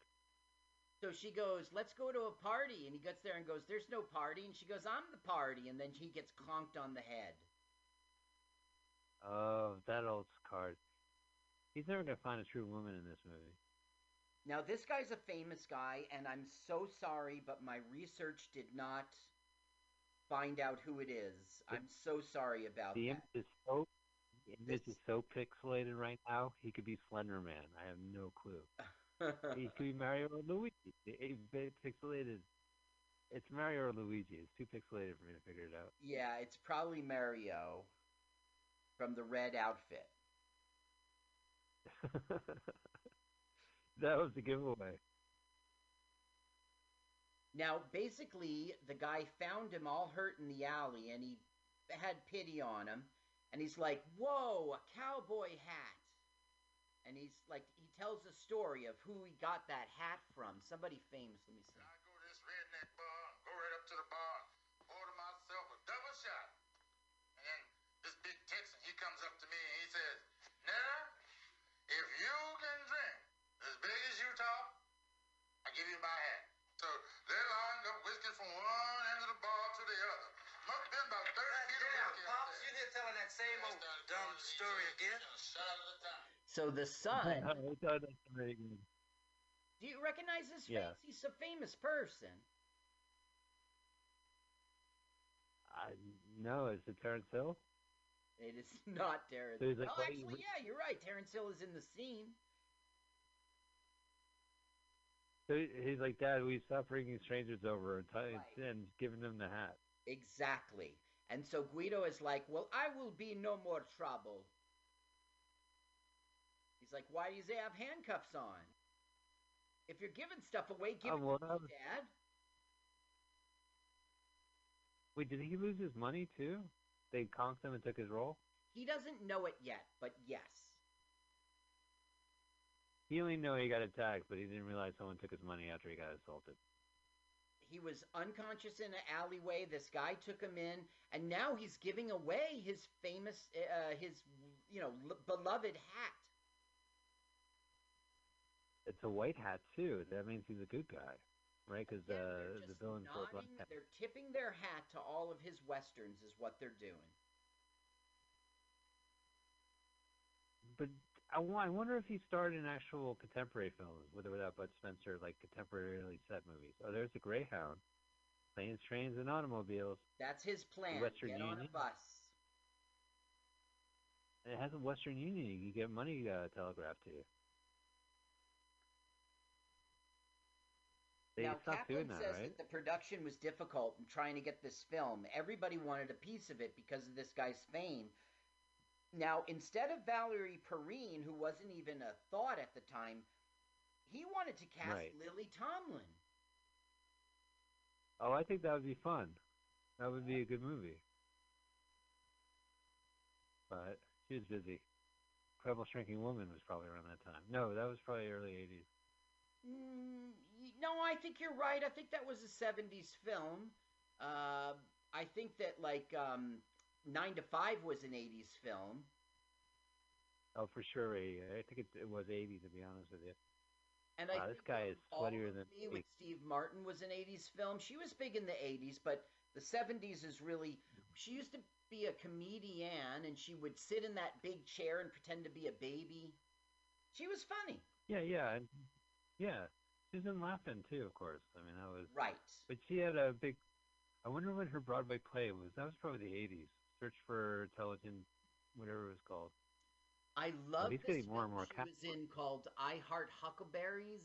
So she goes, "Let's go to a party," and he gets there and goes, "There's no party," and she goes, "I'm the party," and then he gets conked on the head. Oh, that old card. He's never gonna find a true woman in this movie. Now, this guy's a famous guy, and I'm so sorry, but my research did not find out who it is. I'm so sorry about The that. image is so the image is so pixelated right now. He could be Slender Man. I have no clue. (laughs) he could be Mario or Luigi. It, it, pixelated. It's Mario or Luigi. It's too pixelated for me to figure it out. yeah, it's probably Mario from the red outfit. (laughs) that was the giveaway. Now, basically, the guy found him all hurt in the alley, and he had pity on him, and he's like, "Whoa, a cowboy hat!" And he's like, he tells a story of who he got that hat from. Somebody famous. Let me see. I go to this redneck bar, go right up to the bar, Must been about 30 feet of work Pops, you here telling that same old dumb story again? So the son. (laughs) I thought that's very good. do you recognize his face? Yeah. He's a famous person. I no, is it Terence Hill? It is (laughs) not Terence. So he's like, oh, actually, wait. yeah, you're right. Terence Hill is in the scene. So he's like, Dad, we stop bringing strangers over and, t- Right. and giving them the hat. Exactly. And so Guido is like, "Well, I will be no more trouble." He's like, "Why does he have handcuffs on? If you're giving stuff away, give Oh, it well, to me, Dad." Wait, did he lose his money too? They conked him and took his role. He doesn't know it yet, but yes. He only knew he got attacked, but he didn't realize someone took his money after he got assaulted. He was unconscious in an alleyway. This guy took him in, and now he's giving away his famous, uh, his you know, l- beloved hat. It's a white hat too. That means he's a good guy, right? Because uh, the just villain black nodding, hat. They're tipping their hat to all of his westerns, is what they're doing. But I, I wonder if he starred in actual contemporary films, with or without Bud Spencer, like contemporarily set movies. Oh, there's the Greyhound, planes, trains, and automobiles. That's his plan. Western Get on a Union? bus. It has a Western Union. You get money uh, telegraphed to you. They now, Kaplan doing that, says right? that the production was difficult in trying to get this film. Everybody wanted a piece of it because of this guy's fame. Now, instead of Valerie Perrine, who wasn't even a thought at the time, he wanted to cast Right. Lily Tomlin. Oh, I think that would be fun. That would be a good movie. But she was busy. Incredible Shrinking Woman was probably around that time. No, that was probably early 80s. Mm, no, I think you're right. I think that was a '70s film. Uh, I think that like um, Nine to Five was an '80s film. Oh, for sure. I think it, it was 80, to be honest with you. And I this guy is sweatier than Me with Steve Martin was an '80s film. She was big in the '80s, but the '70s is really. She used to be a comedian, and she would sit in that big chair and pretend to be a baby. She was funny, Yeah, yeah. And, yeah. Susan Laughton, too, of course. I mean, that was. right? But she had a big. I wonder when her Broadway play was. That was probably the 80s. Search for Intelligent, whatever it was called. I love he's this getting more and more she was in called I Heart Huckabees.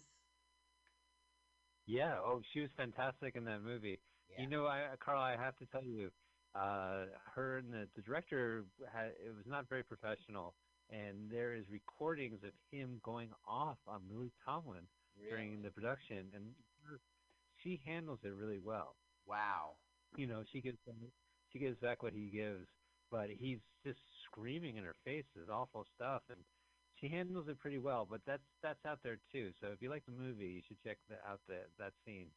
Yeah. Oh, she was fantastic in that movie. Yeah. You know, I, Carl, I have to tell you, uh, her and the, the director had it was not very professional, and there is recordings of him going off on Lily Tomlin during the production, and her- she handles it really well. Wow. You know, she gives she gives back what he gives, but he's just screaming in her face this awful stuff, and she handles it pretty well. But that's that's out there too. So if you like the movie, you should check the, out the, that scene.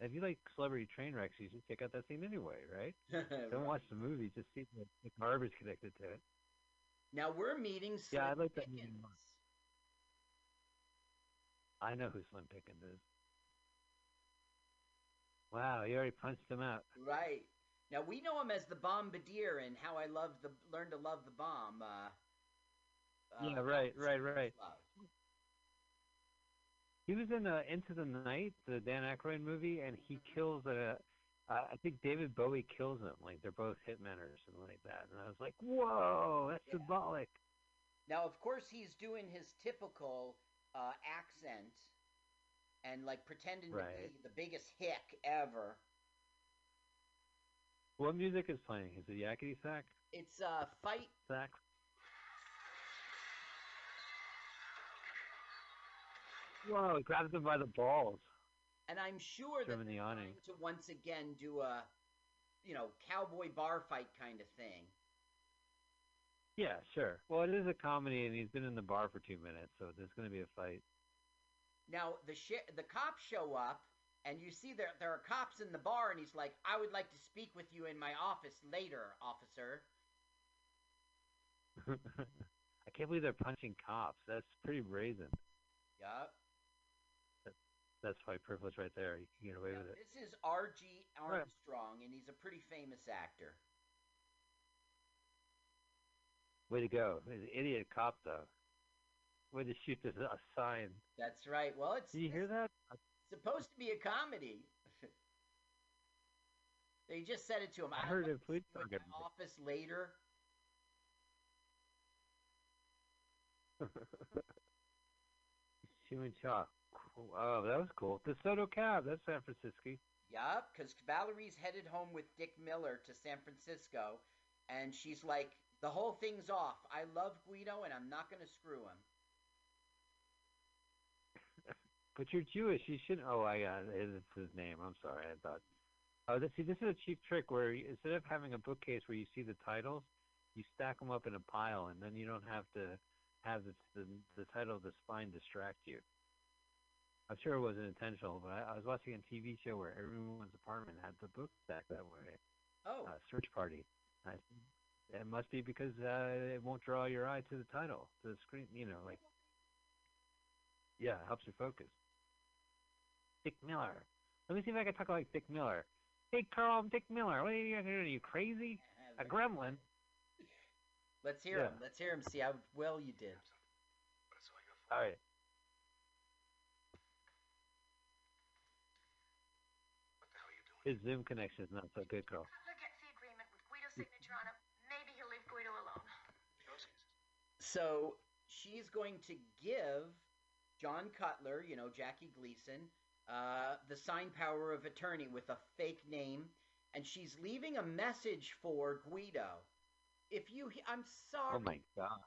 If you like celebrity train wrecks, you should check out that scene anyway, right? (laughs) Don't Right. watch the movie, just see the, the garbage connected to it. Now we're meeting Slim Yeah, I like that movie Pickens. more. I know who Slim Pickens is. Wow, you already punched him out. Right. Now we know him as the Bombardier and how I love the learn to love the bomb. Uh, Yeah, uh, right, right, right. Love. He was in uh, Into the Night, the Dan Aykroyd movie, and he kills a. Uh, I think David Bowie kills him. Like they're both hitmen or something like that. And I was like, whoa, that's Yeah. symbolic. Now, of course, he's doing his typical uh, accent and like pretending to be the biggest hick ever. What music is playing? Is it Yakety Sax? It's uh, fight. Sack? Whoa, grabs him by the balls. And I'm sure that Throw him in the they're trying to once again do a, you know, cowboy bar fight kind of thing. Yeah, sure. Well, it is a comedy, and he's been in the bar for two minutes, so there's going to be a fight. Now the sh- the cops show up, and you see there there are cops in the bar, and he's like, "I would like to speak with you in my office later, officer." (laughs) I can't believe they're punching cops. That's pretty brazen. Yup. that's white privilege right there. You can get away with it. this is R.G. Armstrong, and he's a pretty famous actor. Way to go. He's an idiot cop though. Way to shoot this a sign. That's right. Well, it's you hear that? Supposed to be a comedy. (laughs) they just said it to him. I I'd heard like a to police see you in my office later. (laughs) Chewing chalk. Oh, that was cool. DeSoto cab. That's San Francisco. Yup, because Valerie's headed home with Dick Miller to San Francisco, and she's like, the whole thing's off. I love Guido, and I'm not going to screw him. But you're Jewish. You shouldn't. Oh, I got it. It's his name. I'm sorry. I thought. Oh, this, see, this is a cheap trick where you- instead of having a bookcase where you see the titles, you stack them up in a pile, and then you don't have to have the the, the title of the spine distract you. I'm sure it wasn't intentional, but I, I was watching a TV show where everyone's apartment had the book stacked that way. Oh, Uh, search party. I, it must be because uh, it won't draw your eye to the title, to the screen. You know, like yeah, it helps you focus. Dick Miller. Let me see if I can talk like Dick Miller. Hey, Carl, I'm Dick Miller. What are you doing? Are you crazy? A gremlin? let's hear yeah. him. Let's hear him. See how well you did. But it's all your fault. All right. What the hell are you doing? His Zoom connection is not so good, Carl. Look at the agreement with Guido's signature. Maybe he'll leave Guido alone. So she's going to give John Cutler, you know, Jackie Gleason, uh, the sign power of attorney with a fake name, and she's leaving a message for Guido. If you, he- I'm sorry. Oh my god.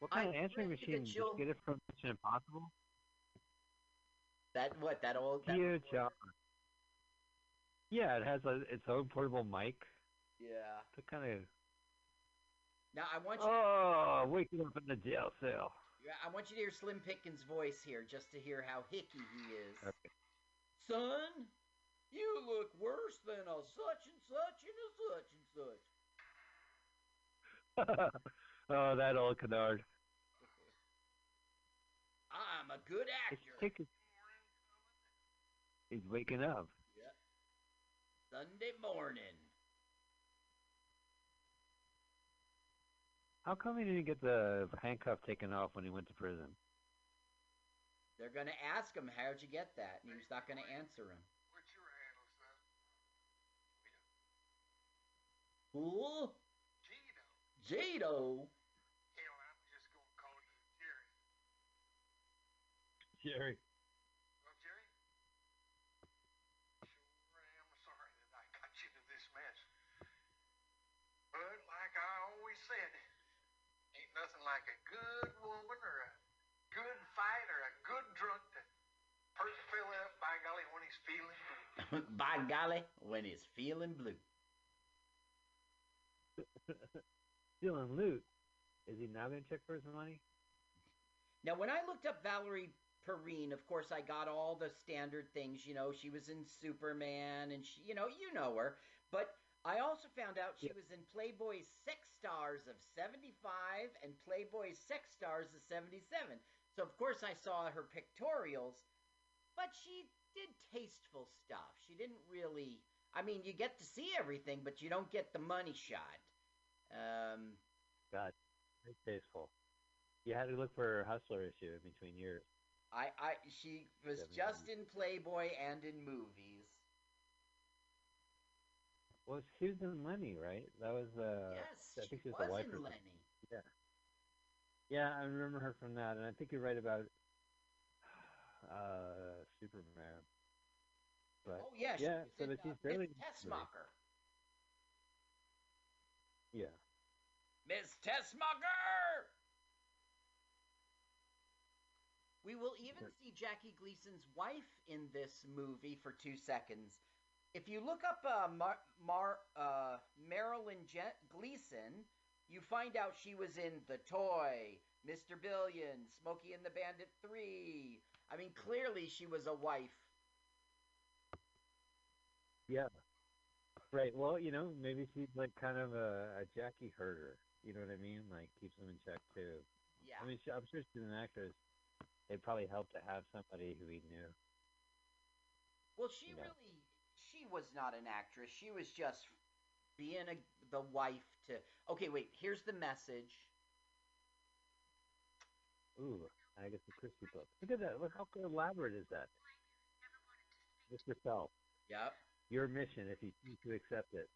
What I kind of answering that machine? you'll- Just get it from Mission Impossible? That what? That old. That Dear old- John. Yeah, it has a, its own portable mic. Yeah. To kind of. Now I want you. Oh, waking up in the jail cell. I want you to hear Slim Pickens' voice here, just to hear how hicky he is. Okay. Son, you look worse than a such and such and a such and such. (laughs) oh, that old canard. I'm a good actor. He's waking up. Sunday morning. How come he didn't get the handcuff taken off when he went to prison? They're gonna ask him, "How'd you get that?" And he's not gonna answer him. What's your handle, son? Who? Gino. Jado. Hell, I'm just gonna call you Jerry. Jerry. Like a good woman or a good fight or a good drunk to perk a fella up by golly when he's feeling blue. (laughs) By golly, when he's feeling blue. (laughs) Stealing loot. Is he now going to check for his money? Now, when I looked up Valerie Perrine, of course, I got all the standard things. You know, she was in Superman, and she, you know, you know her. But I also found out she Yeah. was in Playboy's Sex Stars of '75 and Playboy's Sex Stars of '77. So of course I saw her pictorials, but she did tasteful stuff. She didn't really. I mean, you get to see everything, but you don't get the money shot. Um, God, very tasteful. You had to look for her hustler issue in between years. I, I, she was just in Playboy and in movies. Was in Lenny, right? That was uh. yes, I think she was was the wife in. Lenny. Yeah, I remember her from that, and I think you're right about uh Superman. But oh yeah, yeah, so in, that uh, she's fairly Miss Tessmacher. yeah. Miss Tessmacher. We will even see Jackie Gleason's wife in this movie for two seconds. If you look up uh, Mar- Mar- uh, Marilyn Je- Gleason, you find out she was in The Toy, Mr. Billion, Smokey and the Bandit 3. I mean, clearly she was a wife. Yeah. Right. Well, you know, maybe she's like kind of a, a Jackie herder. You know what I mean? Like keeps them in check too. Yeah. I mean, she, I'm sure she's an actress. It probably helped to have somebody who he knew. Well, she Yeah. really she was not an actress. She was just being a the wife to. Okay, wait. Here's the message. Ooh, I guess the Christie book. Look at that. Look how elaborate is that. Mr. Self, Yep. your mission if you choose to accept it.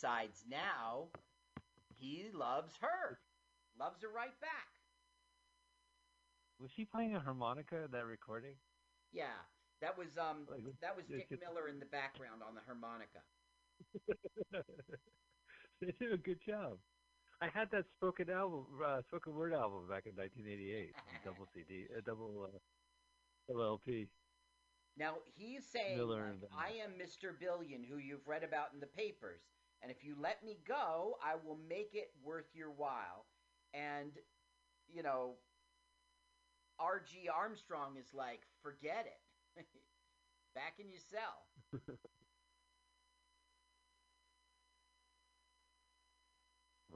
Decides now he loves her, loves her right back. Was she playing a harmonica in that recording? Yeah, that was um Like, that was Dick just- Miller in the background on the harmonica. (laughs) they did a good job. I had that spoken album, uh, spoken word album back in 1988, on (laughs) double CD, uh, double, uh, double LP. Now he's saying like. I am Mr. Billion who you've read about in the papers, and if you let me go, I will make it worth your while. And you know, R.G. Armstrong is like, forget it. (laughs) Back in your cell. (laughs)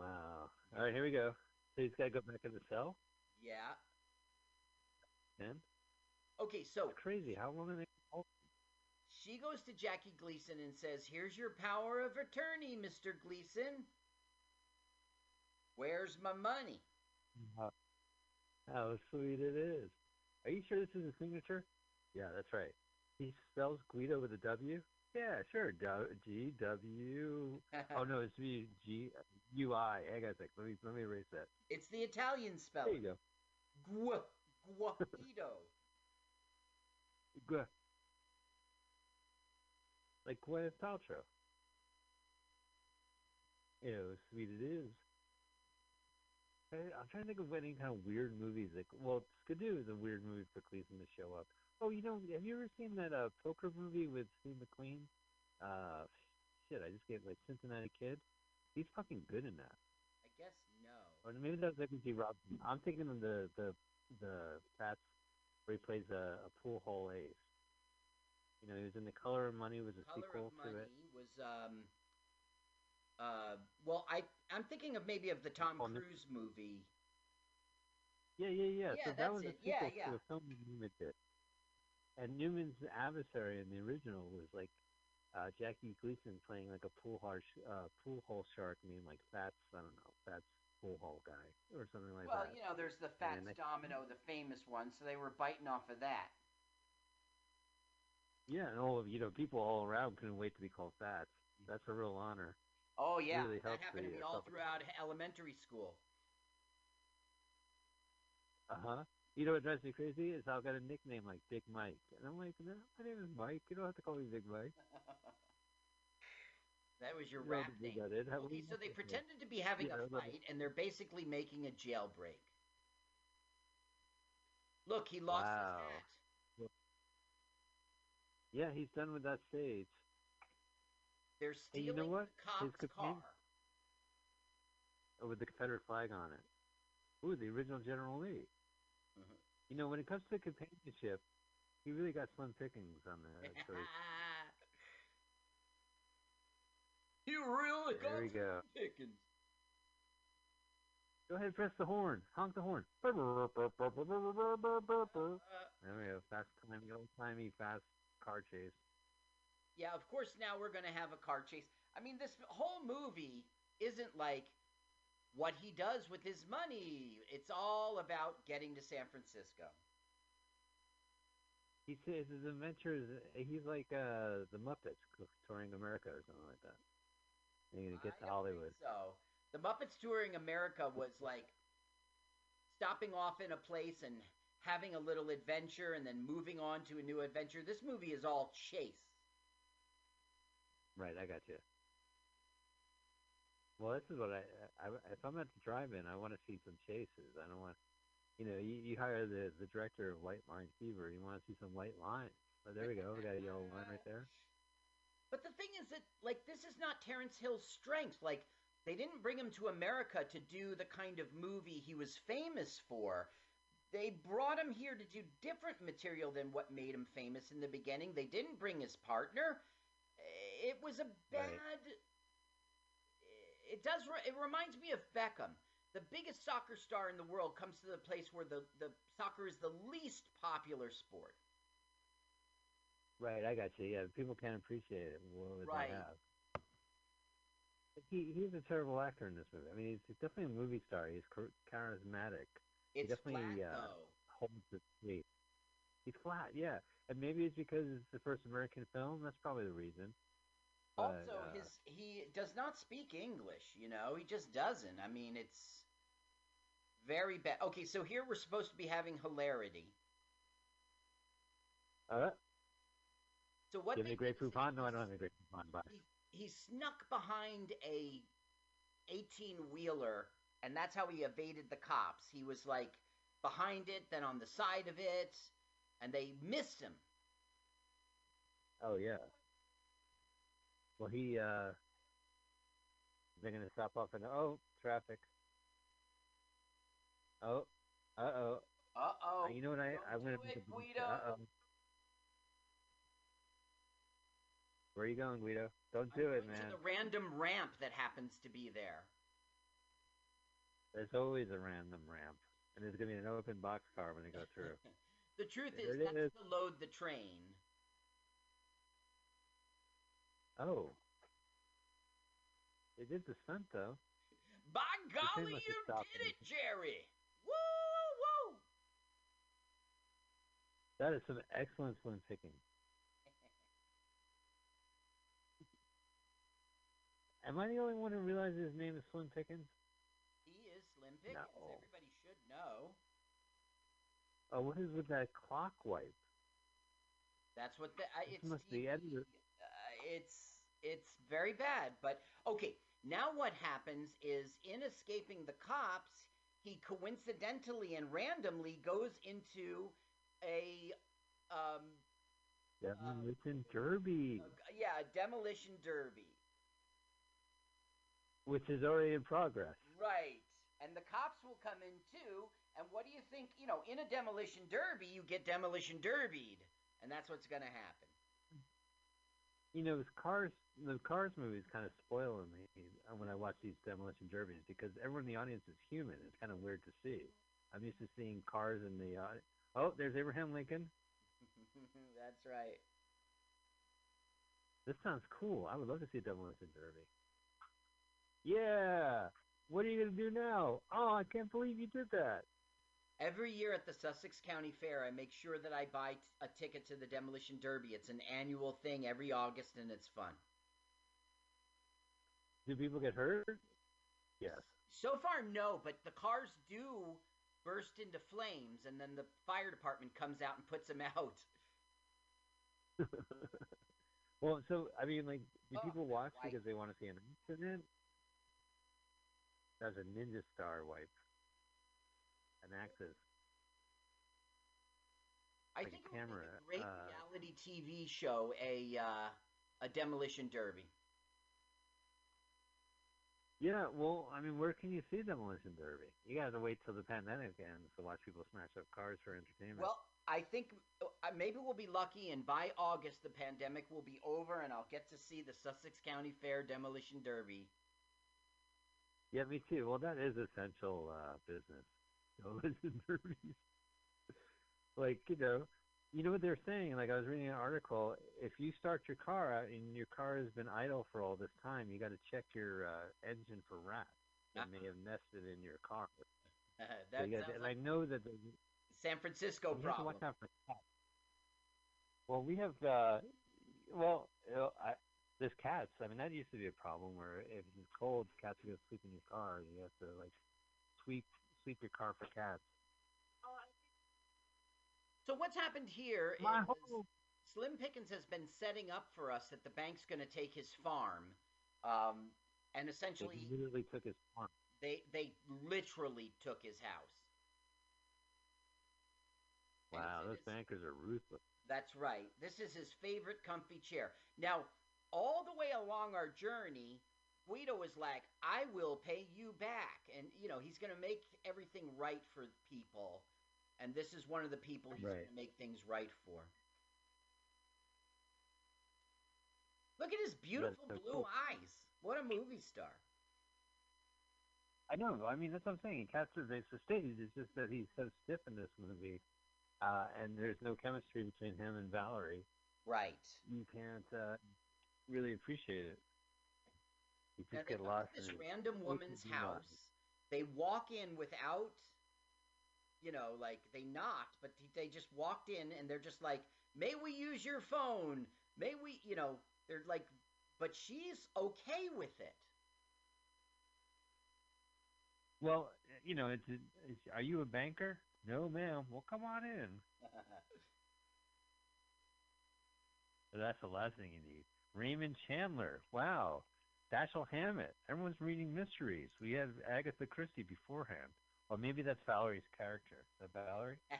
Wow. All right, here we go. So he's got to go back in the cell. Yeah. And? Okay, so it's crazy. How long are they? She goes to Jackie Gleason and says, Here's your power of attorney, Mr. Gleason. Where's my money? How, how sweet it is. Are you sure this is a signature? Yeah, that's right. He spells Guido with a W. Yeah, sure. G W. (laughs) Oh no, it's V G U I. Hang on a sec. Let me let me erase that. It's the Italian spelling. There you go. Gu- Guido. Gu- Like Gwyneth Paltrow. You know, sweet it is. I'm trying to think of any kind of weird movies. Like, well, Skidoo is a weird movie for Cleveland to show up. Oh, you know, have you ever seen that uh, poker movie with Steve McQueen? Uh, shit, I just gave like Cincinnati Kid. He's fucking good in that. I guess no. Or maybe that was Edward G. Robinson. I'm thinking of the the the Pats where he plays a, a pool hall ace. You know, he was in The Color of Money. Was a Color sequel to it. was um uh well I I'm thinking of maybe of the Tom Oh. Cruise movie. Yeah, yeah, yeah. Yeah, so that was that's a it. Yeah, sequel yeah. to a film Newman did. And Newman's adversary in the original was like uh, Jackie Gleason playing like a pool hall sh- uh, pool hall shark, named like Fats. I don't know, Fats pool hall guy or something like that. well, that. you know, there's the Fats And they- Domino, the famous one, so they were biting off of that. Yeah, and all of you know, people all around couldn't wait to be called Fats. That's a real honor. Oh yeah, Really that happened to me uh, all throughout elementary school. Uh huh. You know what drives me crazy is I've got a nickname like Big Mike, and I'm like, no, my name is Mike. You don't have to call me Big Mike. (laughs) that was your You rap name. Okay, so they pretended to be having Yeah, a fight, and they're basically making a jailbreak. Look, he lost Wow. his hat. Yeah, he's done with that stage. They're Hey, you stealing know what? the cop's companion- car. Oh, with the Confederate flag on it. Ooh, the original General Lee. Mhm. You know, when it comes to the companionship, he really got slim pickings on that choice. (laughs) you really There got we go. some chickens. Go ahead, and press the horn. Honk the horn. (laughs) There we go. Fast timey, old timey, fast car chase. yeah, of course. Now we're gonna have a car chase. I mean, this whole movie isn't like what he does with his money. It's all about getting to San Francisco. He says his adventures. He's like uh, the Muppets touring America or something like that. And he I to don't think Hollywood. So the Muppets touring America was like stopping off in a place and having a little adventure and then moving on to a new adventure. This movie is all chase. Right, I got you. Well, this is what I, I if I'm at the drive-in, I want to see some chases. I don't want, you know, you, you hire the the director of White Line Fever. You want to see some white lines. But there we go. We got a yellow line right there. But the thing is that like this is not Terence Hill's strength. Like they didn't bring him to America to do the kind of movie he was famous for. They brought him here to do different material than what made him famous in the beginning. They didn't bring his partner. Eh, it was a bad. Eh, it does. It reminds me of Beckham. The biggest soccer star in the world comes to the place where the, the soccer is the least popular sport. Right, I got you. Yeah, people can't appreciate it. What would Right. they have? He he's a terrible actor in this movie. I mean, he's definitely a movie star. He's charismatic. It's definitely, flat uh. Holds his weight. He's flat, yeah. And maybe it's because it's the first American film. That's probably the reason. But, also, uh, his he does not speak English. You know, he just doesn't. I mean, it's very bad. Okay, so here we're supposed to be having hilarity. uh, So what? give me a grapefruit poupon. No, I don't have a grapefruit poupon. Bye. He, he snuck behind a 18 wheeler, and that's how he evaded the cops. He was like behind it, then on the side of it, and they missed him. Oh yeah. Well, he uh, they're gonna stop off and oh, traffic. Oh, uh oh. Uh oh. you know what? I don't I'm gonna it, Guido. Uh oh. Where are you going, Guido? Don't I'm do it, man. To the random ramp that happens to be there. There's always a random ramp, and there's gonna be an open box car when they go through. (laughs) the truth There is, that's is. to load the train. oh. They did the stunt though. By golly, you did it, Jerry! Woo, woo! That is some excellent slim picking. (laughs) Am I the only one who realizes his name is Slim Pickens? Slim No. Everybody should know. Oh, what is with that clock wipe? That's what the. Uh, it's must be edited. Uh, it's it's very bad. But okay, now what happens is in escaping the cops, he coincidentally and randomly goes into a um Demolition Derby, uh, yeah demolition derby. which is already in progress. Right. And the cops will come in too. And what do you think? You know, in a demolition derby, you get demolition derbied. And that's what's going to happen. You know, it's Cars, the Cars movies kind of spoil me uh, when I watch these demolition derbies because everyone in the audience is human. It's kind of weird to see. I'm used to seeing cars in the. Uh, oh, there's Abraham Lincoln. (laughs) that's right. This sounds cool. I would love to see a demolition derby. Yeah. What are you gonna do now? Oh, I can't believe you did that. Every year at the Sussex County Fair, I make sure that I buy t- a ticket to the demolition derby. It's an annual thing every August, and it's fun. Do people get hurt? Yes. So far, no, but the cars do burst into flames, and then the fire department comes out and puts them out. (laughs) well, so I mean, like, do Oh, people watch because they want to see an accident? That's a ninja star wipe. An axis. I Like a think it would camera, make a great uh, reality TV show, a uh, a demolition derby. Yeah, well, I mean, where can you see demolition derby? You got to wait till the pandemic ends to watch people smash up cars for entertainment. Well, I think uh, maybe we'll be lucky, and by August the pandemic will be over, and I'll get to see the Sussex County Fair demolition derby. Yeah, me too. Well, that is essential uh, business. (laughs) Like you know, you know what they're saying. Like I was reading an article. If you start your car out and your car has been idle for all this time, you got to check your uh, engine for rats that may have nested in your car. So that you gotta- and like I know that the, San Francisco you have to problem. watch out for cats. Well, we have. Uh, well, you know, I, there's cats. I mean, that used to be a problem where if it's cold, cats are gonna sleep in your car. You have to like sweep sweep your car for cats. So what's happened here is My whole Slim Pickens has been setting up for us that the bank's going to take his farm, um, and they essentially literally took his farm. they they literally took his house. Wow, those his- bankers are ruthless. That's right. This is his favorite comfy chair. Now, all the way along our journey, Guido was like, "I will pay you back," and you know he's going to make everything right for people, and this is one of the people he's Right. going to make things right for. Look at his beautiful so blue cool. eyes. What a movie star. I know. I mean, that's what I'm saying. He captures the stage. It's just that he's so stiff in this movie, uh, and there's no chemistry between him and Valerie. Right. You can't uh, really appreciate it. You just get lost this in it. random woman's of them are. house. They walk in without, you know, like they knocked, but they just walked in and they're just like, "May we use your phone? May we?" You know, they're like, but she's okay with it. Well, you know, it's, it's are you a banker? No, ma'am. Well, come on in. (laughs) That's the last thing you need. Raymond Chandler. Wow. Dashiell Hammett. Everyone's reading mysteries. We had Agatha Christie beforehand. Or maybe that's Valerie's character. Is that Valerie? (laughs)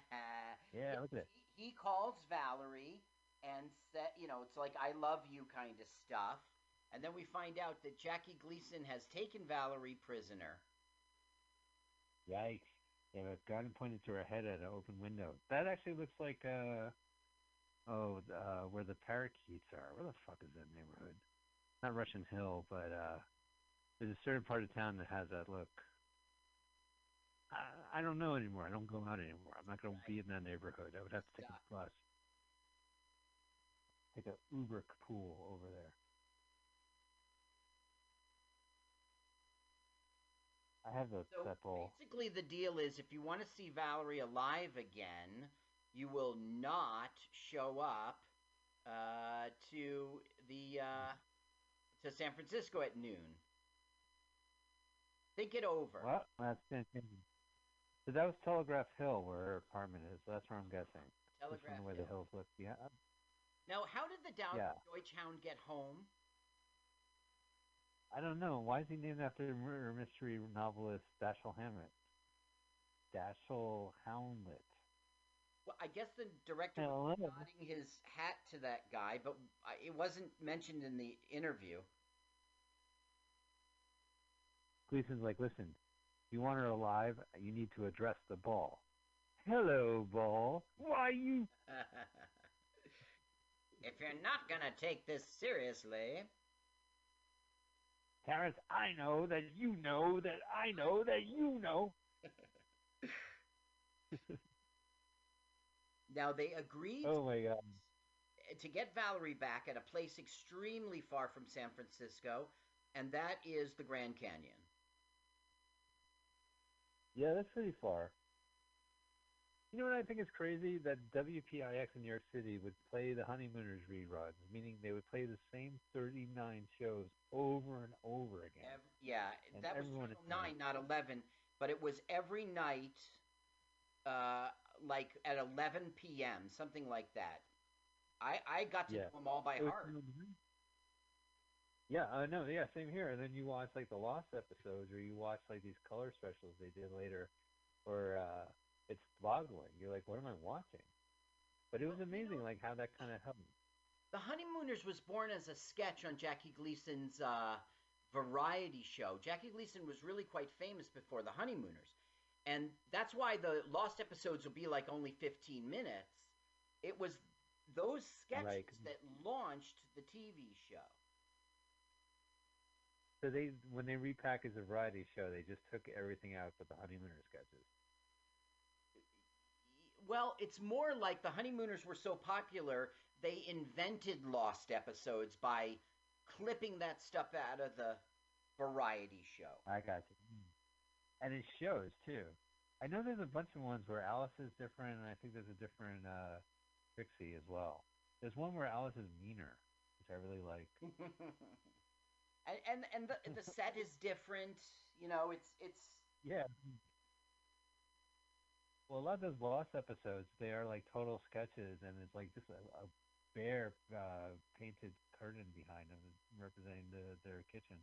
Yeah, look at. He, he calls Valerie and said, you know, it's like I love you kind of stuff. And then we find out that Jackie Gleason has taken Valerie prisoner. Yikes. They have a gun pointed to her head at an open window. That actually looks like, uh, oh, uh, where the parakeets are. Where the fuck is that neighborhood? Not Russian Hill, but, uh, there's a certain part of town that has that look. I, I don't know anymore. I don't go out anymore. I'm not going to be in that neighborhood. I would have to take a bus. Take a Uber pool over there. I have the So that bowl. basically, the deal is if you want to see Valerie alive again, you will not show up uh, to the uh, to San Francisco at noon. Think it over. What? That's fantastic. So that was Telegraph Hill, where her apartment is. That's where I'm guessing. Telegraph the way the hills look. Yeah. Now, how did the Down Yeah. Deutsch Hound get home? I don't know. Why is he named after the murder mystery novelist Dashiell Hammett? Dashiell Houndlet. Well, I guess the director Hello. was nodding his hat to that guy, but it wasn't mentioned in the interview. Gleason's like, listen, if you want her alive, you need to address the ball. Hello, ball. Why you? (laughs) if you're not gonna take this seriously, Terence, I know that you know that I know that you know. (laughs) now they agreed Oh my god. to get Valerie back at a place extremely far from San Francisco, and that is the Grand Canyon. Yeah, that's pretty far. You know what I think is crazy? That WPIX in New York City would play the Honeymooners reruns, meaning they would play the same 39 shows over and over again. Ev- yeah, And that was everyone Channel is- nine, not eleven, but it was every night, uh, like at eleven p.m., something like that. I I got to Yeah. know them all by heart. Yeah, I know. Yeah, same here. And then you watch like the Lost episodes, or you watch like these color specials they did later, or uh, it's boggling. You're like, what am I watching? But it was amazing, like how that kind of helped. The Honeymooners was born as a sketch on Jackie Gleason's uh, variety show. Jackie Gleason was really quite famous before the Honeymooners, and that's why the Lost episodes will be like only fifteen minutes. It was those sketches Right. that launched the TV show. So they, when they repackaged the variety show, they just took everything out but the Honeymooner sketches. Well, it's more like the Honeymooners were so popular, they invented Lost episodes by clipping that stuff out of the variety show. I got you. And it shows too. I know there's a bunch of ones where Alice is different, and I think there's a different uh, Trixie as well. There's one where Alice is meaner, which I really like. (laughs) and and and the the set is different. You know, it's it's Yeah. Well, a lot of those Lost episodes, they are like total sketches, and it's like just a, a bare uh, painted curtain behind them representing the, their kitchen.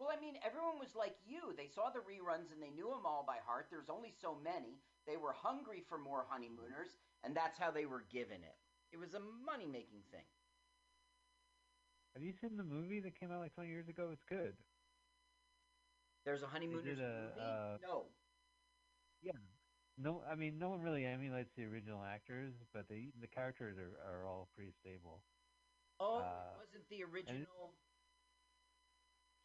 Well, I mean, everyone was like you. They saw the reruns and they knew them all by heart. There's only so many. They were hungry for more honeymooners, and that's how they were given it. It was a money making thing. Have you seen the movie that came out like 20 years ago? It's good. There's a honeymooners a, movie. uh, no. No, I mean no one really emulates the original actors, but the the characters are, are all pretty stable. Oh, uh, it wasn't the original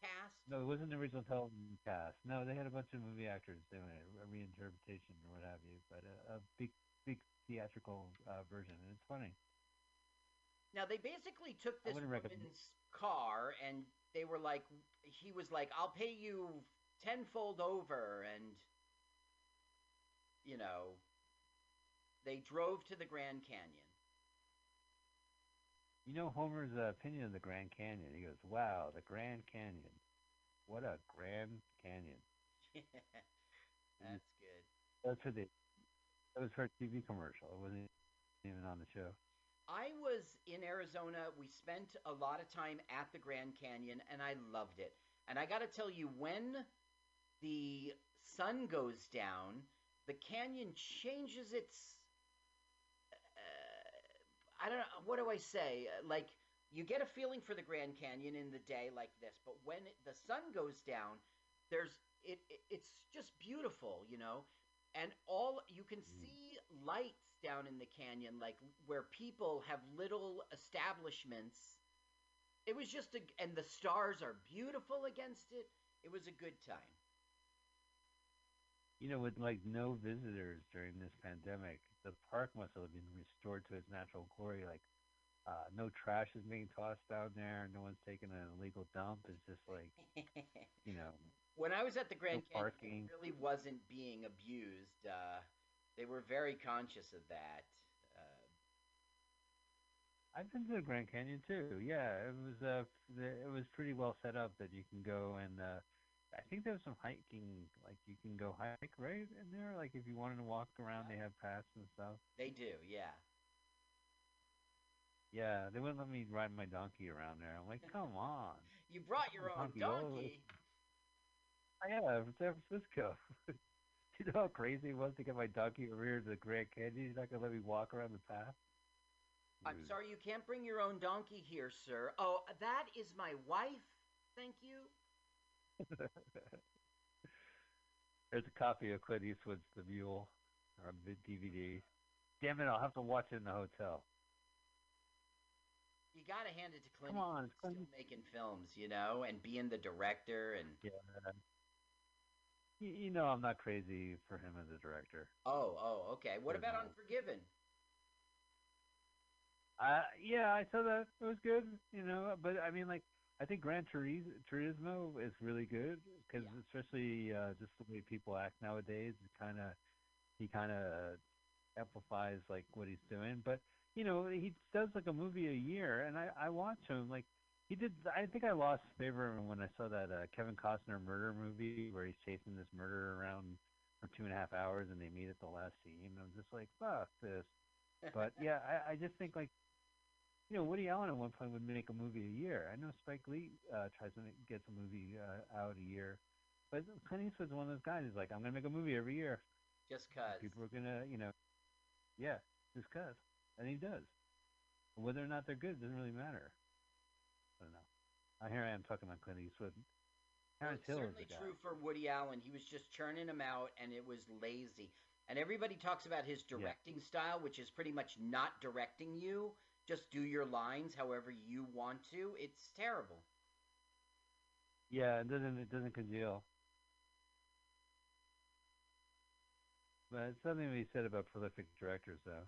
cast. No, it wasn't the original television cast. No, they had a bunch of movie actors doing it, a reinterpretation or what have you, but a, a big big theatrical uh, version, and it's funny. Now they basically took this wouldn't recommend- car and they were like, he was like, "I'll pay you tenfold over," and you know, they drove to the Grand Canyon. You know Homer's uh, opinion of the Grand Canyon. He goes, "Wow, the Grand Canyon, what a Grand Canyon." (laughs) That's good. That's for the that was her TV commercial. It wasn't even on the show. I was in Arizona. We spent a lot of time at the Grand Canyon, and I loved it. And I got to tell you, when the sun goes down, the canyon changes its. I don't know. What do I say? Like, you get a feeling for the Grand Canyon in the day like this, but when the sun goes down, there's it, it. It's just beautiful, you know and all you can hmm. see lights down in the canyon like where people have little establishments it was just a and the stars are beautiful against it it was a good time You know, with like no visitors during this pandemic, the park must have been restored to its natural glory. Like, uh, no trash is being tossed down there. No one's taking an illegal dump. It's just like, you know, when i was at the grand No canyon it really wasn't being abused uh, they were very conscious of that uh, I've been to the Grand Canyon too. Yeah, it was uh, it was pretty well set up that you can go and uh, I think there's some hiking. Like you can go hike right in there. Like if you wanted to walk around, they have paths and stuff. they do yeah Yeah, they wouldn't let me ride my donkey around there. I'm like, (laughs) come on. you brought your own Donkey, oh, donkey Oh, yeah, from San Francisco. (laughs) you know how crazy it was to get my donkey over here to the Grand Canyon? You're not gonna let me walk around the path? i'm Rude. sorry you can't bring your own donkey here sir oh that is my wife thank you There's a copy of Clint Eastwood's The Mule on the DVD. Damn it, I'll have to watch it in the hotel. you gotta hand it to Clint. Come on, Clint still making films, you know, and being the director and Yeah. You, you know I'm not crazy for him as a director. oh, oh, okay. What about. Unforgiven? Uh, yeah, I saw that. It was good, you know. But I mean, like, I think Gran Turis- Turismo is really good because, Yeah. especially uh, just the way people act nowadays, it kind of he kind of amplifies like what he's doing. But you know, he does like a movie a year, and I I watch him like he did. I think I lost favor when I saw that uh, Kevin Costner murder movie where he's chasing this murderer around for two and a half hours, and they meet at the last scene. I'm just like, fuck this. (laughs) But yeah, I, I just think like you know, Woody Allen at one point would make a movie a year. I know Spike Lee uh, tries to make, gets a movie uh, out a year, but Clint Eastwood's one of those guys. He's like, I'm gonna make a movie every year. Just cause. People are gonna, you know, yeah, just cause, and he does. Whether or not they're good doesn't really matter. I don't know. Uh, here I am talking about Clint Eastwood. Well, it's certainly true for Woody Allen. He was just churning them out, and it was lazy. And everybody talks about his directing style, which is pretty much not directing you. Just do your lines however you want to. It's terrible. Yeah, it doesn't it doesn't congeal. But it's something to be said about prolific directors, though.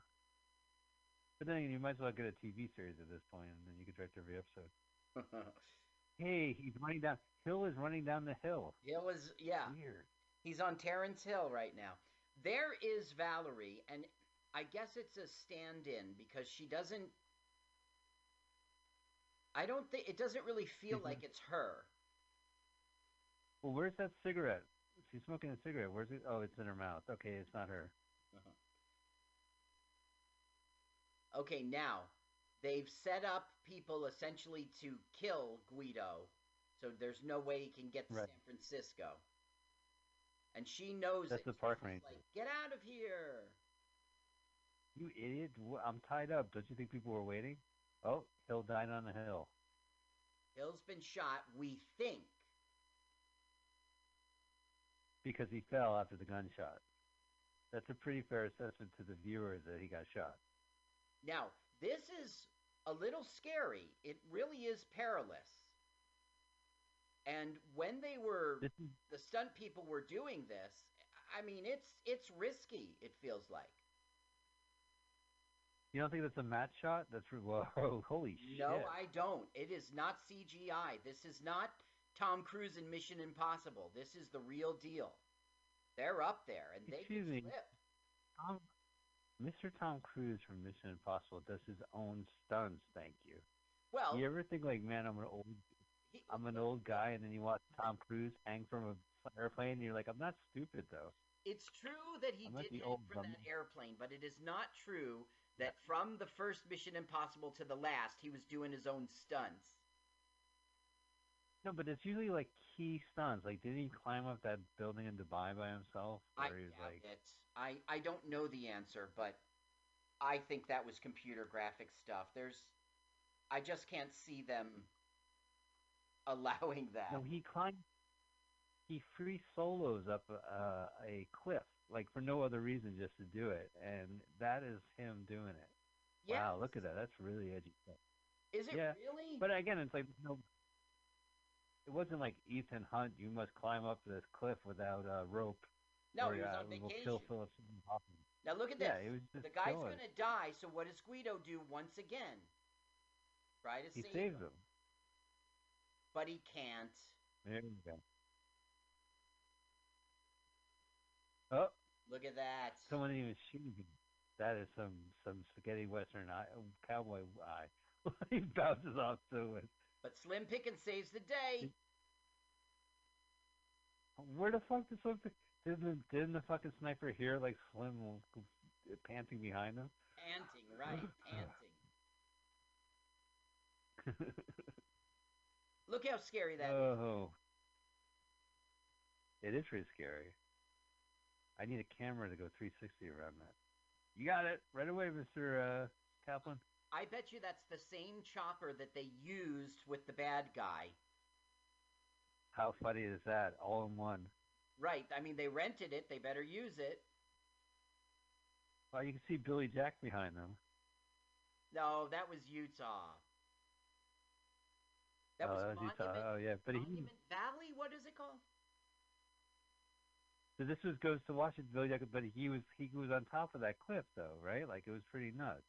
But then you might as well get a TV series at this point, and then you can direct every episode. (laughs) Hey, he's running down. Hill is running down the hill. it was, yeah. Weird. He's on Terence Hill right now. There is Valerie, and I guess it's a stand-in because she doesn't. I don't think it doesn't really feel Mhm. like it's her. Well, where's that cigarette? She's smoking a cigarette. Where's it? Oh, it's in her mouth. Okay, it's not her. Okay, now they've set up people essentially to kill Guido, so there's no way he can get to Right. San Francisco. And she knows That's it. the park ranger. Like, get out of here! You idiot! I'm tied up. Don't you think people were waiting? Oh, Hill died on the hill. Hill's been shot, we think. because he fell after the gunshot. That's a pretty fair assessment to the viewer that he got shot. Now, this is a little scary. It really is perilous. And when they were the stunt people were doing this, I mean, it's it's risky. It feels like. You don't think that's a match shot? That's (laughs) whoa, holy shit! No, I don't. It is not CGI. This is not Tom Cruise in Mission Impossible. This is the real deal. They're up there, and they Excuse can slip. Tom, Mr. Tom Cruise from Mission Impossible does his own stunts. Thank you. Well, You ever think like, man, I'm an old, he- I'm an old guy, and then you watch Tom Cruise hang from a airplane, and you're like, I'm not stupid though. It's true that he I'm did hang from bum. that airplane, but it is not true that from the first Mission Impossible to the last, he was doing his own stunts. No, but it's usually like key stunts. Like, didn't he climb up that building in Dubai by himself? I Where he was doubt like, it. I I don't know the answer, but I think that was computer graphic stuff. There's, I just can't see them (laughs) allowing that. no, he climbed. He free solos up uh, a cliff, like for no other reason, just to do it, and that is him doing it. Wow, look at that. That's really edgy stuff. Is it yeah, really? But again, it's like no. It wasn't like Ethan Hunt. You must climb up this cliff without a rope. no, or, he was uh, on vacation. kill Philip Now look at this. Yeah, was just the guy's gonna die. So what does Guido do once again? Try to He save saves him, him. but he can't. There you go. Oh, Look at that. someone even shooting him. That is some some spaghetti western eye, cowboy eye. (laughs) he bounces off to it. But Slim Pickens saves the day. Where the fuck did Slim? Didn't didn't the fucking sniper hear like Slim panting behind him? Panting, right? Panting. (laughs) Look how scary that is. oh, it is pretty scary. I need a camera to go 360 around that. You got it right away, Mister uh, Kaplan. I bet you that's the same chopper that they used with the bad guy. How funny is that? All in one. Right. I mean, they rented it. They better use it. Well, you can see Billy Jack behind them. No, that was Utah. That oh, was that was Monument, Utah. Oh, yeah, but he. Monument Valley. What is it called? So this was goes to Washington, but he was he was on top of that cliff though, right? Like it was pretty nuts.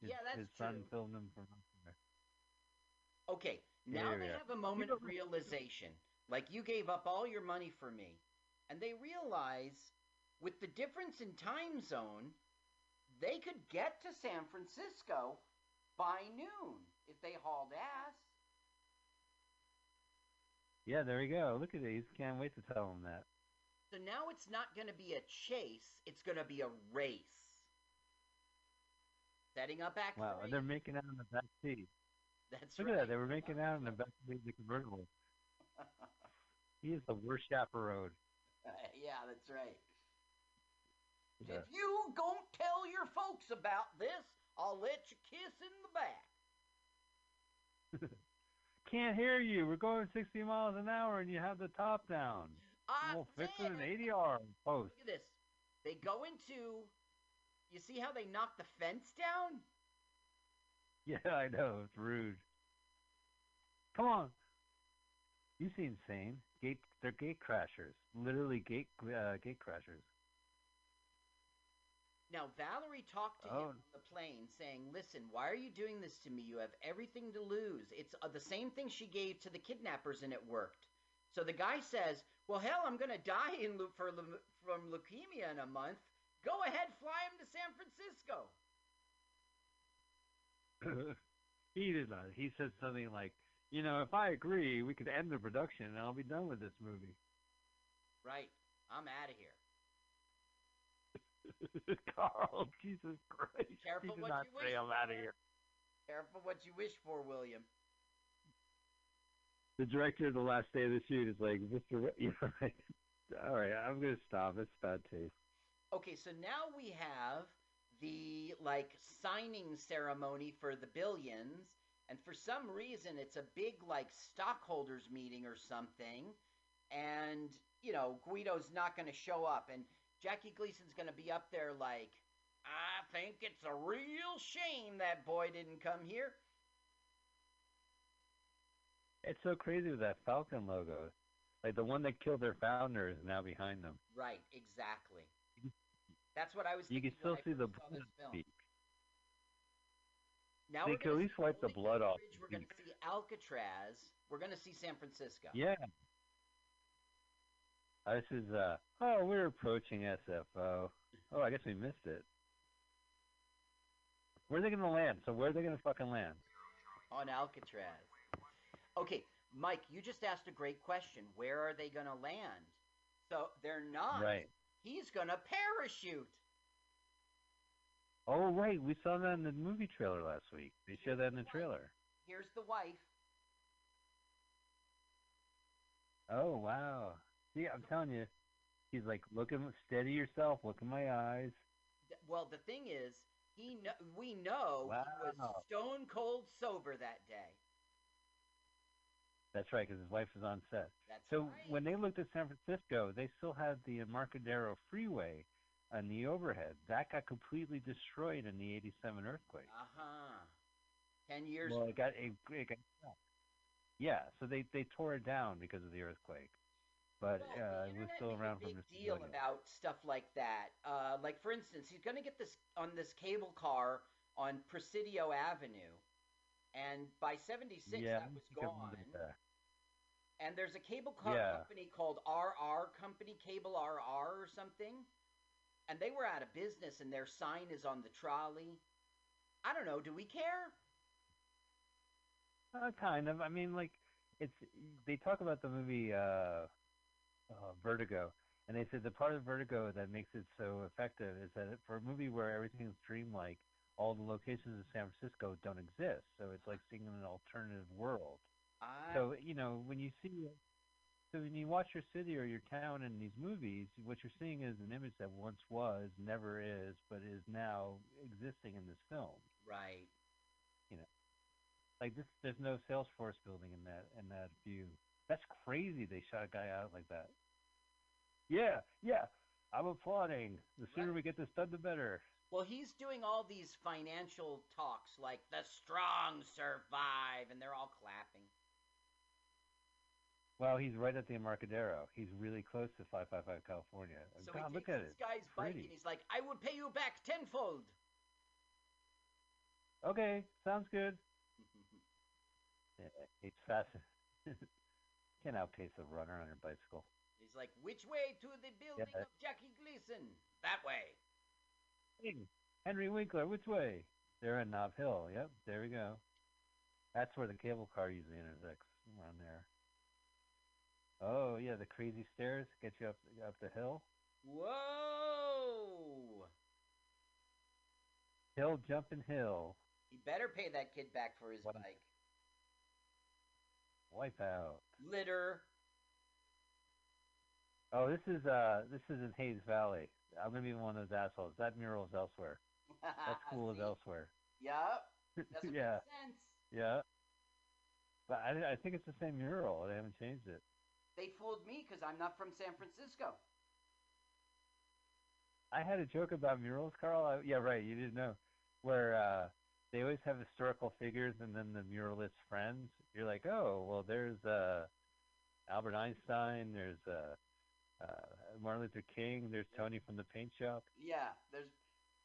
His, Yeah, that's his son true. filmed him from there. Okay, now they have a moment of realization. Like you gave up all your money for me. And they realize with the difference in time zone, they could get to San Francisco by noon if they hauled ass. Yeah, there we go. Look at these. Can't wait to tell him that. So now it's not going to be a chase, it's going to be a race. Setting up act Wow, and they're making out in the back seat. That's Look right. at that. They were making out in the back seat of the convertible. (laughs) He is the worst chaperone. Uh, yeah, that's right. Yeah. If you don't tell your folks about this, I'll let you kiss in the back. (laughs) Can't hear you. We're going 60 miles an hour, and you have the top down. I We'll fix it in. ADR post. Look at this. They go into. You see how they knock the fence down? Yeah, I know. It's rude. Come on. You seem sane. Gate, they're gate crashers. Literally gate uh, gate crashers. Now, Valerie talked to Oh. him on the plane saying, Listen, why are you doing this to me? You have everything to lose. It's uh, the same thing she gave to the kidnappers, and it worked. So the guy says, Well, hell, I'm going to die in, for, from leukemia in a month. Go ahead, fly him to San Francisco. (laughs) he did not. He said something like, "You know, if I agree, we could end the production, and I'll be done with this movie." Right. I'm out of here. (laughs) Carl, Jesus Christ! Careful what not you say wish I'm out of here. Careful what you wish for, William. The director of the last day of the shoot is like, "Mr. Ri- (laughs) You're right. All right, I'm gonna stop. It's bad taste." Okay, so now we have the like signing ceremony for the billions, And for some reason, it's a big like stockholders meeting or something, and you know Guido's not to show up, and Jackie Gleason's to be up there like, I think it's a real shame that boy didn't come here. It's so crazy with that Falcon logo. Like the one that killed their founder is now behind them. Right, exactly. That's what I was. You can still see the blood this film. speak. Now They could at least wipe the blood off We're going to see Alcatraz. We're going to see San Francisco. Yeah. Uh, this is uh oh we're approaching SFO. Oh I guess we missed it. Where are they gonna land? So where are they gonna fucking land? on Alcatraz. Okay, Mike, you just asked a great question. Where are they going to land? So they're not. Right. He's going to parachute. Oh right, we saw that in the movie trailer last week. They showed that in the trailer. Here's the wife. Oh wow. See, I'm telling you, he's like, look at steady yourself. Look in my eyes. Well, the thing is, he kno- we know he was stone cold sober that day. That's right, because his wife was on set. That's So right. when they looked at San Francisco, they still had the Embarcadero Freeway on the overhead. That got completely destroyed in the '87 earthquake. Uh huh. Ten years. Well, it got it, it got yeah. So they they tore it down because of the earthquake, but Well, uh, it was still around a for big Mr. deal about stuff like that. Uh, like for instance, he's going to get this on this cable car on Presidio Avenue, and by '76 yeah, that was think I remember gone. And there's a cable car Yeah. company called RR Company, Cable RR or something, and they were out of business, and their sign is on the trolley. I don't know. Do we care? Uh, kind of. I mean, like it's they talk about the movie uh, uh, Vertigo, and they said the part of Vertigo that makes it so effective is that for a movie where everything's dreamlike, all the locations in San Francisco don't exist. So it's like seeing an alternative world. I, So you know when you see, so when you watch your city or your town in these movies, what you're seeing is an image that once was, never is, but is now existing in this film. right. You know, like this, there's no Salesforce building in that in that view. That's crazy. They shot a guy out like that. Yeah, yeah. I'm applauding. The sooner we get this done, the better. Well, he's doing all these financial talks like the strong survive, and they're all clapping. Well, he's right at the Embarcadero. He's really close to 555 California. So God, he look takes at this it. guy's bike and he's like, I will pay you back tenfold. Okay, sounds good. (laughs) Yeah, It's fascinating. (laughs) Can't outpace a runner on your bicycle. he's like, which way to the building Yeah. of Jackie Gleason? That way. Henry Winkler, which way? They're in Nob Hill. Yep, there we go. That's where the cable car usually intersects around there. Oh yeah, the crazy stairs get you up up the hill. Whoa! Hill jumping hill. He better pay that kid back for his bike. Wipe out. Litter. Oh, this is uh this is in Hayes Valley. I'm gonna be one of those assholes. That mural is elsewhere. (laughs) That's cool as See? elsewhere. Yep. (laughs) Yeah, sense. yeah. But I I think it's the same mural. They haven't changed it. They fooled me because I'm not from San Francisco. I had a joke about murals, Carl. I, yeah, right. You didn't know where uh, they always have historical figures and then the muralist friends. You're like, oh, well, there's uh, Albert Einstein. There's uh, uh, Martin Luther King. There's Tony from the paint shop. Yeah, there's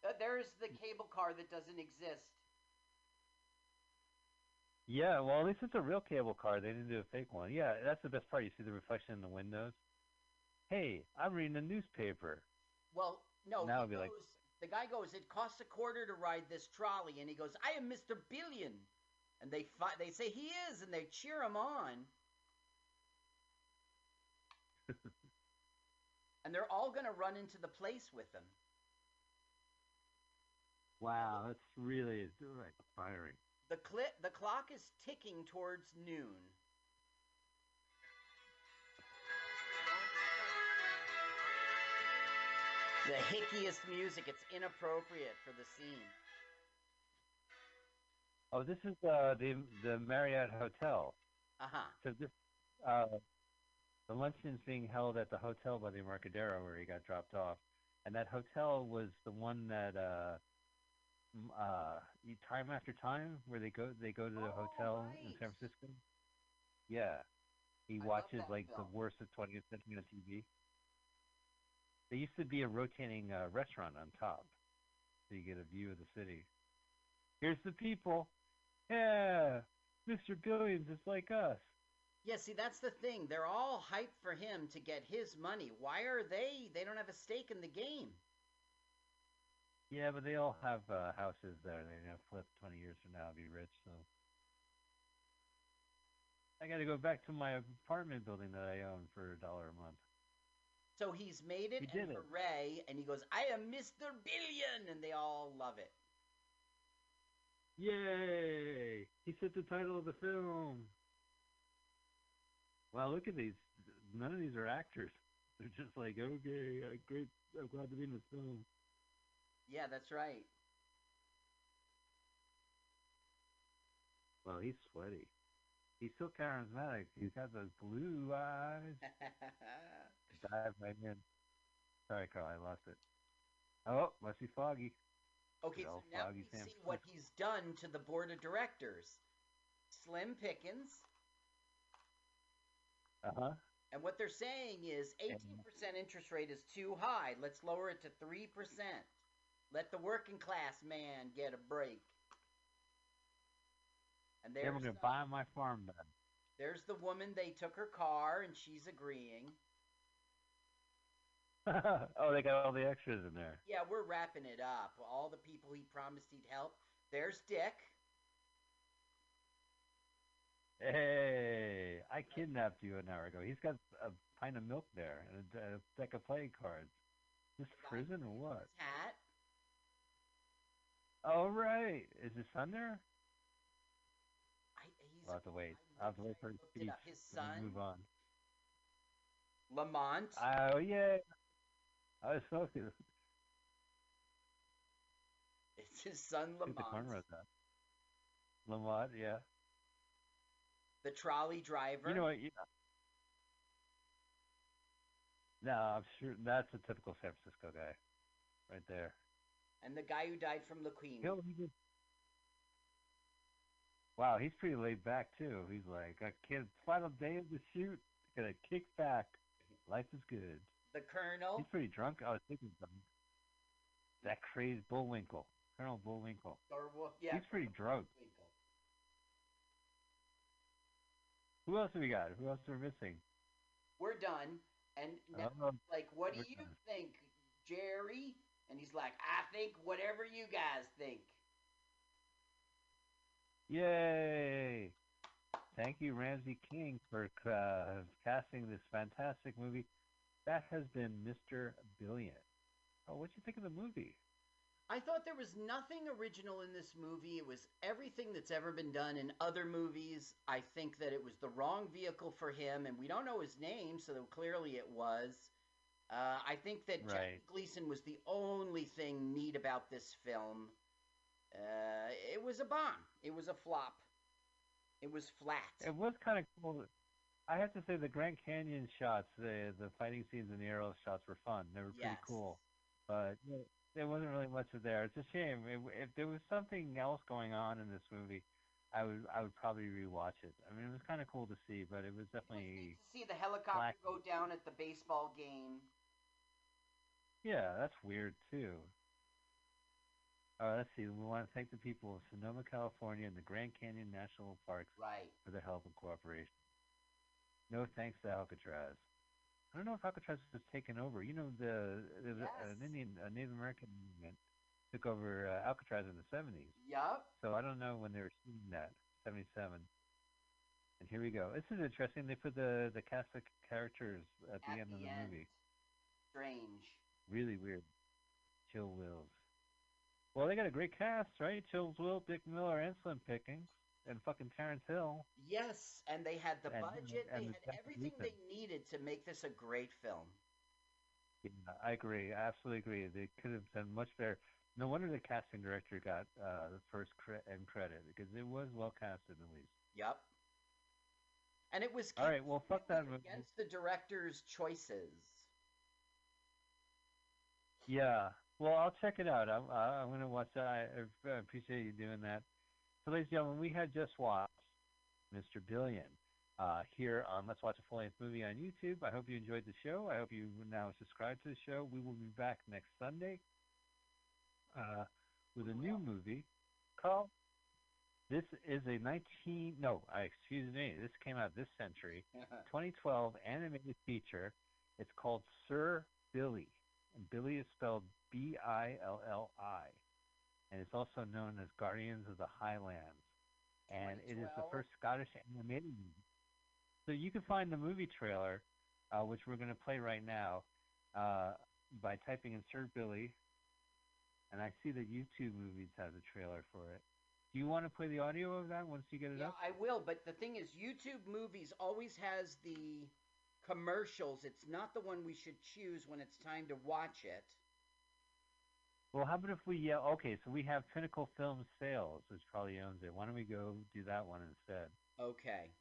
uh, there's the cable car that doesn't exist. Yeah, well, at least it's a real cable car. They didn't do a fake one. Yeah, that's the best part. You see the reflection in the windows. Hey, I'm reading a newspaper. Well, no, Now he be like- the guy goes, it costs a quarter to ride this trolley, and he goes, I am Mr. Billion, and they fi- they say he is, and they cheer him on, and they're all gonna run into the place with them. Wow, that's really like firing. The cli- the clock is ticking towards noon. The hickiest music. It's inappropriate for the scene. Oh, this is uh, the the Marriott Hotel. Uh huh. So this uh, the luncheon's being held at the hotel by the Embarcadero where he got dropped off, and that hotel was the one that uh, m- uh, you- time after time where they go they go to the Oh, hotel in San. Francisco. Yeah, he I love watches that like film. the worst of 20th century on TV. There used to be a rotating uh, restaurant on top, so you get a view of the city. Here's the people. Yeah, Mr. Billions is like us. Yeah, see, that's the thing. They're all hyped for him to get his money. Why are they? They don't have a stake in the game. Yeah, but they all have uh, houses there. They're gonna flip 20 years from now and be rich. So I got to go back to my apartment building that I own for a dollar a month. So he's made it, He did and it. hooray! And he goes, "I am Mr. Billion," and they all love it. Yay! He said the title of the film. Wow, look at these. None of these are actors. They're just like, okay, uh, great. I'm glad to be in this film. Yeah, that's right. Well, he's sweaty. He's so charismatic. He's got those blue eyes. (laughs) Dive right in. Sorry, Carl, I lost it. Oh, must be foggy. okay, Good so now we see what he's done to the board of directors. Slim Pickens, Uh huh. and what they're saying is 18% interest rate is too high. Let's lower it to 3%. Let the working class man get a break. And there's we're gonna buy my farm then. There's the woman. They took her car, and she's agreeing. (laughs) oh, they got all the extras in there. Yeah, we're wrapping it up. All the people he promised he'd help. There's Dick. Hey, I kidnapped you an hour ago. He's got a pint of milk there and a, a deck of playing cards. This prison or what? Cat. Oh right, is his son there? I, he's, I'll have to wait. I'll have to wait for his speech. His son, Move on. Lamont. Oh yeah. I was good. it's his son, Lamont. Lamont, yeah. The trolley driver. You know what? You no, I'm sure that's a typical San Francisco guy, right there. and the guy who died from leukemia. He'll- he just- Wow, he's pretty laid back too. He's like, a kid, final day of the shoot, gonna kick back. Life is good. The colonel. He's pretty drunk. I was thinking something. That crazy Bullwinkle, Colonel Bullwinkle. Or, well, yeah, He's pretty drunk. Winkle. Who else have we got? Who else are we missing? We're done. And now, Um, like, what do you think, Jerry? And he's like, I think whatever you guys think. Yay! Thank you, Ramsey King, for uh, casting this fantastic movie. That has been Mr. Billion. Oh, what'd you think of the movie? I thought there was nothing original in this movie. It was everything that's ever been done in other movies. I think that it was the wrong vehicle for him, and we don't know his name, so clearly it was. Uh, I think that Jackie Right. Gleason was the only thing neat about this film. Uh, it was a bomb. It was a flop. It was flat. It was kind of cool. I have to say the Grand Canyon shots, the the fighting scenes and the aerial shots were fun. They were pretty cool, but yeah, there wasn't really much of there. It's a shame. If, if there was something else going on in this movie, I would I would probably rewatch it. I mean, it was kind of cool to see, but it was It was definitely neat to see the helicopter black- go down at the baseball game. yeah, that's weird too. Uh, let's see. We want to thank the people of Sonoma, California, and the Grand Canyon National Parks Right. for their help and cooperation. No thanks to Alcatraz. I don't know if Alcatraz was taken over. You know, the, the Yes. an Indian, a Native American movement took over uh, Alcatraz in the '70s. Yup. So I don't know when they were shooting that. '77. And here we go. This is interesting. They put the the cast of characters at the end of the movie. Strange. Really weird. Chill Wills. Well, they got a great cast, right? Chill Will, Dick Miller, and Slim Pickens, and fucking Terence Hill. Yes, and they had the And- budget. and they the had everything they needed to make this a great film. Yeah, I agree. I absolutely agree. They could have done much better. No wonder the casting director got uh, the first cre- end credit because it was well casted at least. Yep. And it was All right, well, fuck that movie. against the director's choices. Yeah. Well, I'll check it out. I'm I'm gonna watch that. I, I appreciate you doing that. So, ladies and gentlemen, we had just watched Mr. Billion uh, here on Let's Watch a Full Length Movie on YouTube. I hope you enjoyed the show. I hope you now subscribe to the show. We will be back next Sunday uh, with a new movie. Carl, this is a 19 no, I excuse me. This came out this century. (laughs) 2012 animated feature. It's called Sir Billi. And Billi is spelled B I L L I. And it's also known as Guardians of the Highlands. And it is the first Scottish animated movie. So you can find the movie trailer, uh, which we're going to play right now, uh, by typing in Sir Billi. And I see that YouTube Movies has a trailer for it. Do you want to play the audio of that once you get it Yeah, up? I will, but the thing is, YouTube Movies always has the commercials. It's not the one we should choose when it's time to watch it. Well, how about if we yell? Okay, so we have Pinnacle Film Sales, which probably owns it. Why don't we go do that one instead? Okay.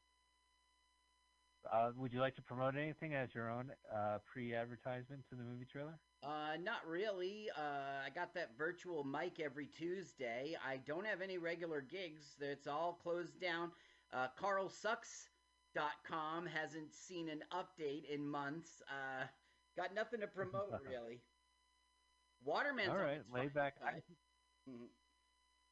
Uh, would you like to promote anything as your own uh, pre-advertisement to the movie trailer? Uh, not really. Uh, I got that virtual mic every Tuesday. I don't have any regular gigs. It's all closed down. Uh, CarlSucks.com hasn't seen an update in months. Uh, got nothing to promote (laughs) really. Waterman's All right, lay back. (laughs) Mhm.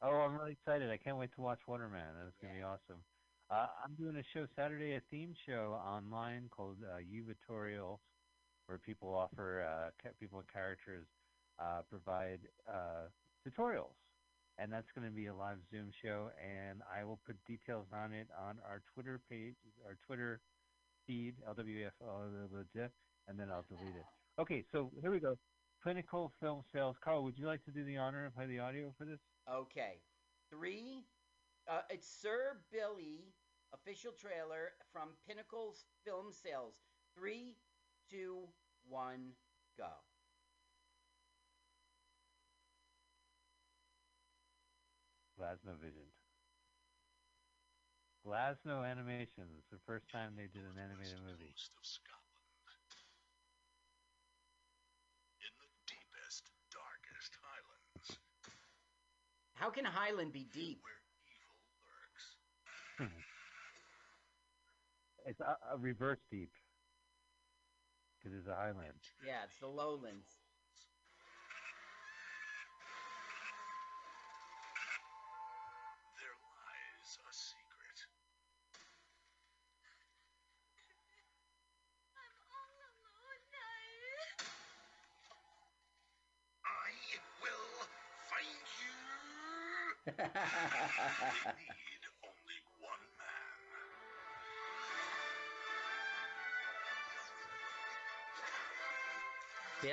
Oh, I'm really excited! I can't wait to watch Waterman. That's gonna be awesome. Uh, I'm doing a show Saturday, a theme show online called uh, Uvatorials, where people offer uh, ca- people characters uh, provide uh, tutorials, and that's going to be a live Zoom show. And I will put details on it on our Twitter page, our Twitter feed, LWF, and then I'll delete it. Okay, so here we go. Pinnacle Film Sales. Carl, would you like to do the honor and play the audio for this? Okay. Three. Uh, it's Sir Billi official trailer from Pinnacle Film Sales. Three, two, one, go. Glasno Vision. Glasno Animations. The first time they did an animated movie. Coast of Scotland. In the deepest, darkest highlands, How can Highland be deep? where evil lurks. (laughs) It's a, a reverse deep. Because it's a highland. Yeah, it's the lowlands.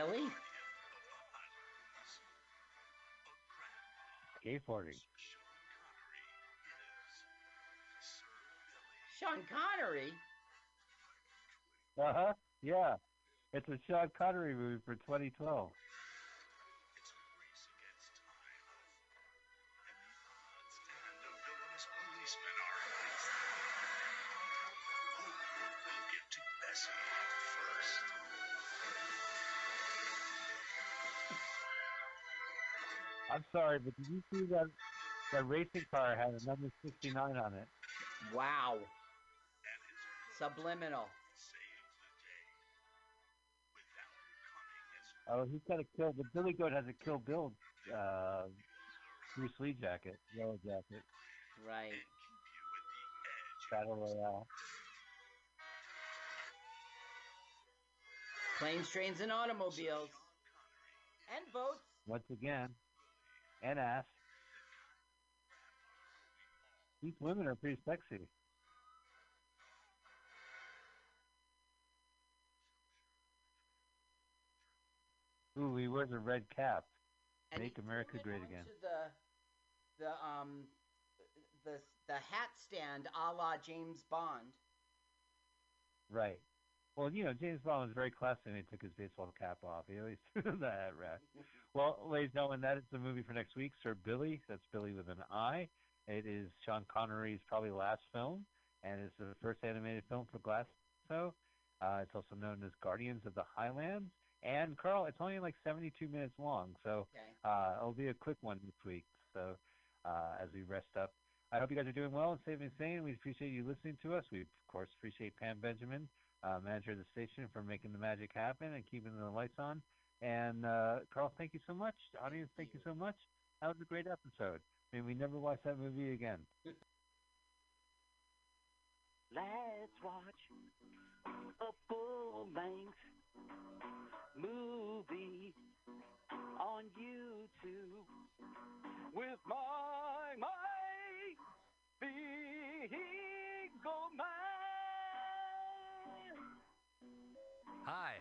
Billy? Guardian of. A grandpa. Skateboarding. Connery is Sean Connery? Uh huh. Yeah. It's a Sean Connery movie for 2012. I'm sorry, but did you see that that racing car had a number 69 on it? Wow. Subliminal. saved the day. Without Oh, he's got a kill. The Billy Goat has a Kill Bill uh, Bruce Lee jacket, yellow jacket, Right. and keep you at the edge. Battle Royale. Planes, trains, and automobiles. And boats. Once again, and ass. These women are pretty sexy. Ooh, he wears a red cap. And Make America great again. The, the um, the the hat stand, a la James Bond. Right. Well, you know, James Bond was very classy when he took his baseball cap off. He always (laughs) threw the hat rack. Well, ladies and gentlemen, that is the movie for next week, Sir Billi. That's Billy with an I. It is Sean Connery's probably last film, and it's the first animated film for Glasso. Uh, it's also known as Guardians of the Highlands. And Carl, it's only like 72 minutes long, so Okay. uh, it'll be a quick one this week. So uh, as we rest up, I hope you guys are doing well and safe and sane. We appreciate you listening to us. We of course appreciate Pam Benjamin, uh, manager of the station, for making the magic happen and keeping the lights on. And uh, Carl, thank you so much. Audience, thank you so much. That was a great episode. May we never watch that movie again. Let's watch a full length movie on YouTube with my my Eagle Man. Hi,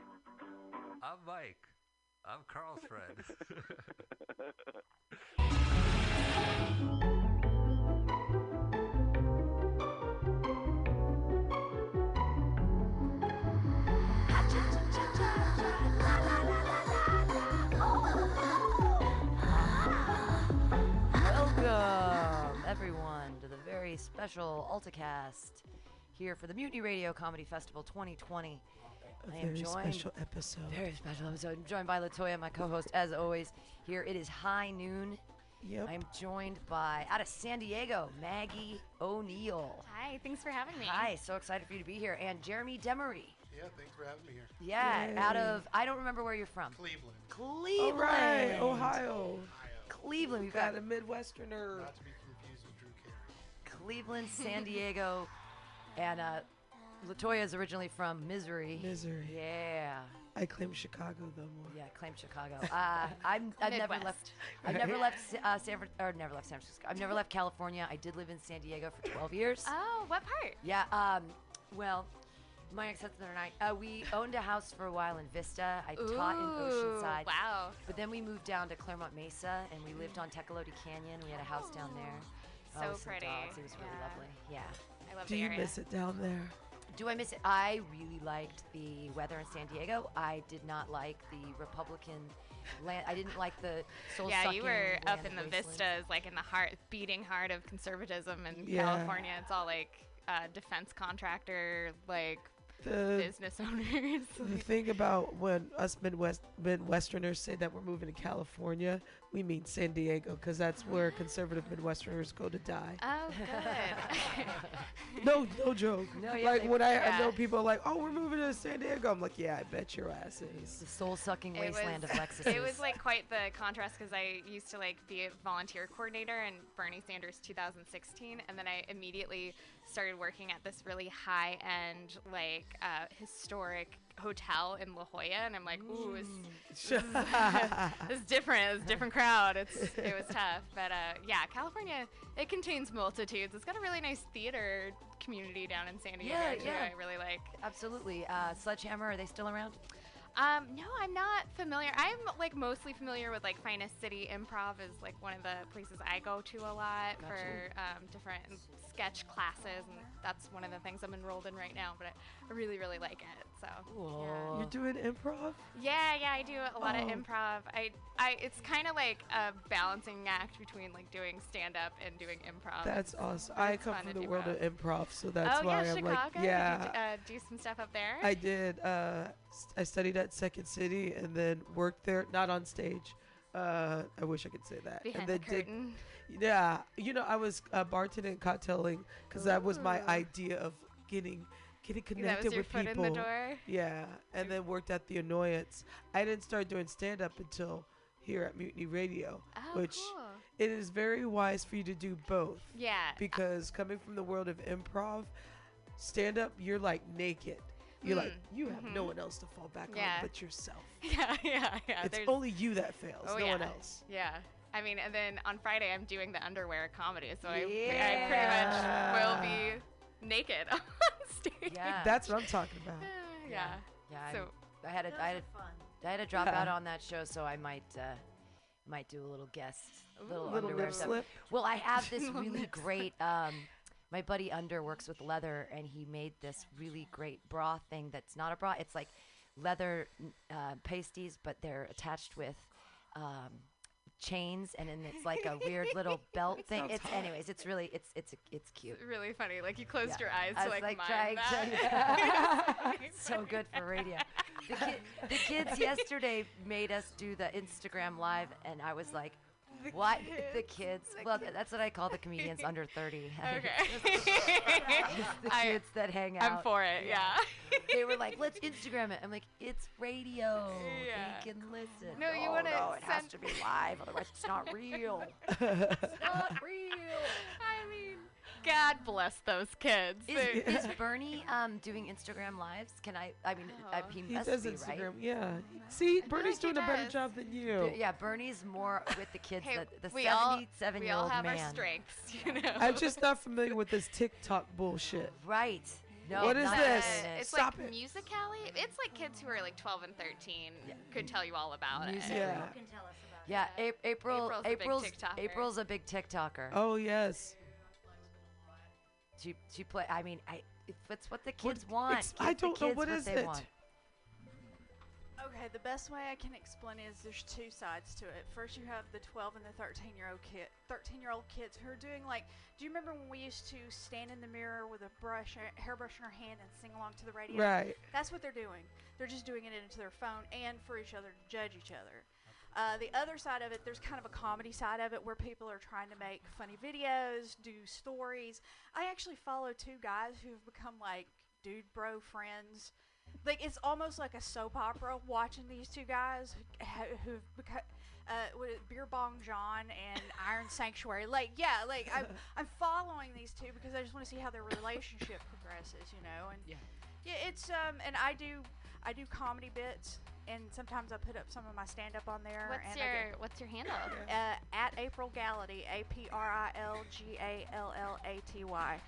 I'm Mike. I'm Carl's friend. Welcome, everyone, to the very special AltaCast here for the Mutiny Radio Comedy Festival 2020. A I am very joined. special episode. Very special episode. I'm joined by Latoya, my co-host, as always. Here it is high noon. Yep. I'm joined by out of San Diego, Maggie O'Neill. Hi, thanks for having me. Hi, so excited for you to be here, and Jeremy Demery. Yeah, thanks for having me here. Yeah, out of I don't remember where you're from. Cleveland. Cleveland. All right, Ohio. Cleveland. We've Got got a Midwesterner. Not to be confused with Drew Carey. Cleveland, San Diego, and uh, Latoya is originally from Missouri. Missouri. Yeah. I claim Chicago though more. Yeah, claim Chicago. Uh, I'm, I've (laughs) never left. I've never left uh, San Fran- or never left San Francisco. I've never left California. I did live in San Diego for 12 years. Oh, what part? Yeah. Um. Well, my ex-husband and I, uh, we owned a house for a while in Vista. I taught in Ooh, Oceanside. Wow. But then we moved down to Clairemont Mesa, and we lived on Tecolote Canyon. We had a house down there. So oh, pretty. Dogs. It was really Yeah. lovely. Yeah. I love Do the you area. miss it down there? Do I miss it? I really liked the weather in San Diego. I did not like the Republican land. I didn't like the soul Yeah, you were up in the wasteland. vistas, like in the heart, beating heart of conservatism in Yeah. California. It's all like uh, defense contractor, like The business (laughs) owners. the thing about when us Midwest Midwesterners say that we're moving to California, we mean San Diego because that's where conservative Midwesterners go to die. oh, good. (laughs) No, no joke. No, yeah, like when I, I know people like, oh, we're moving to San Diego. I'm like, yeah, I bet your ass is. The soul-sucking It wasteland was- of Lexus. (laughs) It was like quite the contrast because I used to like be a volunteer coordinator in Bernie Sanders 2016, and then I immediately started working at this really high end, like uh, historic hotel in La Jolla, and I'm like, ooh, it's, (laughs) it's different. It's a different crowd. It's it was tough, but uh, yeah, California it contains multitudes. It's got a really nice theater community down in San Diego Yeah, too. yeah. I really like. Absolutely. Uh, Sledgehammer, are they still around? Um, no, I'm not familiar. I'm like mostly familiar with like Finest City Improv is like one of the places I go to a lot Gotcha. for um, different sketch classes, and that's one of the things I'm enrolled in right now. But I, really, really like it. So Whoa. You're doing improv? yeah, yeah, I do a lot Oh. of improv. I, I, it's kind of like a balancing act between like doing stand up and doing improv. That's awesome. I come from the world both. of improv, so that's oh why yeah, I'm Chicago. like, Did yeah. you uh, do some stuff up there? I did. Uh, I studied at Second City and then worked there, not on stage. Uh, I wish I could say that. Behind and the then did, curtain. Yeah, you know, I was uh, bartending and cocktailing because that was my idea of getting getting that connected was your with foot people. in the door. Yeah, and then worked at the Annoyance. I didn't start doing stand up until here at Mutiny Radio, Oh, which cool. it is very wise for you to do both Yeah. because coming from the world of improv, stand up, you're like naked. You're like Mm, you have no mhm. one else to fall back Yeah. on but yourself. (laughs) Yeah, yeah, yeah. it's there's- only you that fails, oh, no yeah. one else. Yeah. I mean, and then on Friday I'm doing the underwear comedy, so I, I pretty much will be naked (laughs) on stage. Yeah. That's what I'm talking about. (sighs) yeah. Yeah. I'm- So I had a, I had a, I had to drop Yeah. out on that show, so I might, uh, might do a little guest, little, Little underwear nip stuff. slip. Well, I have this (laughs) really great um, my buddy Under works with leather, and he made this really great bra thing. That's not a bra. It's like leather uh, pasties, but they're attached with. Um, chains and then it's like a weird (laughs) little belt thing sounds it's hot. anyways it's really it's it's it's cute really funny. Like you closed Yeah. your eyes I to was like, mime that. to- (laughs) (laughs) so good for radio. The, kid, the kids yesterday made us do the Instagram live, and I was like, The "What? The kids? kids? The well, kids. that's what I call the comedians under 30. (laughs) Okay. (laughs) The I- kids that hang out. I'm for it, yeah. (laughs) they were like, "Let's Instagram it." I'm like, "It's radio. Yeah. They can listen." No, you "Oh, wanna No, it has to be live, otherwise it's not real. it's not real. I mean, God bless those kids. Is, They- is (laughs) Bernie um, doing Instagram lives? Can I? I mean, I, he, He must does be, Instagram. right? Yeah. See, Bernie's he doing a better job than you. B- Yeah, Bernie's more with the kids. Hey, the the we all- 77 we year all have man. our strengths, you know. I'm just not familiar with this TikTok bullshit. Right. No. What is this? doing it. It's Stop like it. Musically. It's like kids who are like 12 and 13 could tell you all about Music- it. Yeah. Yeah, A- April. April's a big April's TikToker. April's a big TikToker. Oh yes. She she play. I mean, I if it's what the What- kids want. ex- I don't know kids what is they it. want. Okay, the best way I can explain it is there's two sides to it. First, you have the 12 and the 13 year old kid, 13 year old kids who are doing like. Do you remember when we used to stand in the mirror with a brush, a hairbrush in our hand, and sing along to the radio? Right. That's what they're doing. They're just doing it into their phone and for each other to judge each other. Uh, the other side of it, there's kind of a comedy side of it where people are trying to make funny videos, do stories. I actually follow two guys who've become like dude bro friends. Like it's almost like a soap opera watching these two guys who- ha- who've become. Uh, what is it, Beer Bong John and (laughs) Iron Sanctuary. Like, yeah, like I'm, I'm following these two because I just want to see how their relationship progresses, you know. And Yeah. yeah, it's um, and I do, I do comedy bits, and sometimes I put up some of my stand up on there. What's and your get- What's your handle? uh, at April Gallaty, A P R I L G A L L A T Y.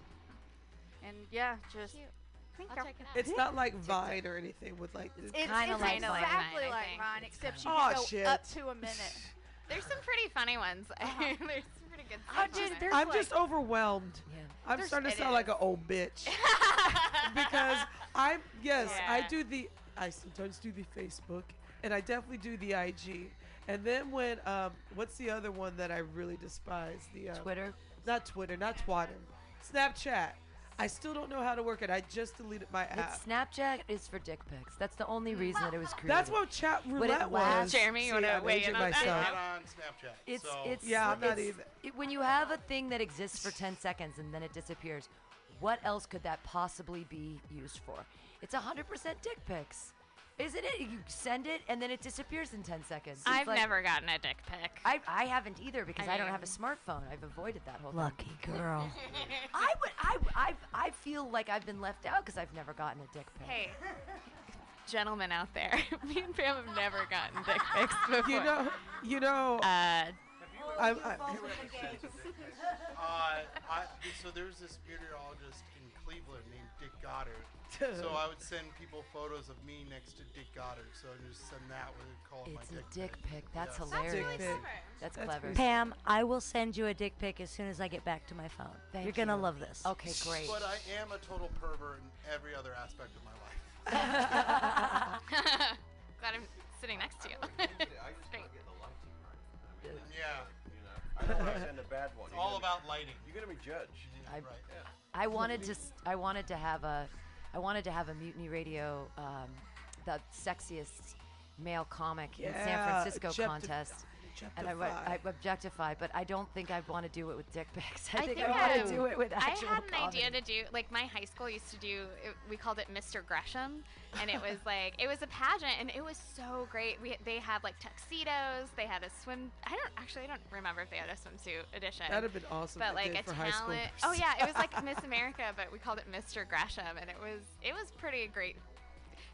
And yeah, just Cute. think I'll I'm- check it out. It's not like Vine or anything with like. It's It's, kinda like Vine, exactly I like think. Vine, except you Aw, can go shit. up to a (laughs) minute. There's some pretty funny ones. Uh-huh. (laughs) There's some pretty good Oh, stuff. on dude, there. I'm like, just overwhelmed. Yeah. I'm There's- starting to it sound like an old bitch (laughs) because I'm yes, I do the I sometimes do the Facebook and I definitely do the IG. And then when um what's the other one that I really despise? The um, Twitter. not Twitter, not Twitter. Snapchat. I still don't know how to work it. I just deleted my app. It's Snapchat is for dick pics. That's the only reason that it was created. That's what chat Would it roulette last? was. Jeremy, you See, wanna weigh in on that? I'm myself. not on Snapchat. It's so it's Yeah, I'm not it's- either. it- when you have a thing that exists for 10 seconds and then it disappears, what else could that possibly be used for? It's 100% dick pics. Isn't it? You send it and then it disappears in 10 seconds. It's I've like- never gotten a dick pic. I, I haven't either because I I, don't have a smartphone. I've avoided that whole Lucky thing. girl. (laughs) I would I I I feel like I've been left out because I've never gotten a dick pic. Hey, gentlemen out there, (laughs) me and Pam have never gotten dick (laughs) pics before. You know, you know. uh, I'm, I, Uh, I, so there's this meteorologist in Cleveland named Dick Goddard. So (laughs) I would send people photos of me next to Dick Goddard. So I just send that with a call it It's my a dick, dick pic. That's Yes. hilarious. Dick pic. That's, That's clever. Pam, I will send you a dick pic as soon as I get back to my phone. Thank You're gonna love this. Okay, great. But I am a total pervert in every other aspect of my life. (laughs) (laughs) glad I'm sitting next to you. Great. Yeah. I don't want to send a bad one. It's You're all gonna be- about lighting. You're gonna be judged. I- right. I wanted to. s- I wanted to have a. I wanted to have a mutiny radio, um, the sexiest male comic in San Yeah, Francisco contest. And I, wa- objectify. I objectify, but I don't think I want to do it with dick pics. (laughs) I, I think, think I want to do it with actual I had an comedy. idea to do like my high school used to do. It, we called it Mr. Gresham, and it was like it was a pageant, and it was so great. We they had like tuxedos. They had a swim. I don't actually I don't remember if they had a swimsuit edition. That'd have been awesome. but like a for high talent. Oh yeah, it was like Miss America, but we called it Mr. Gresham, and it was it was pretty great.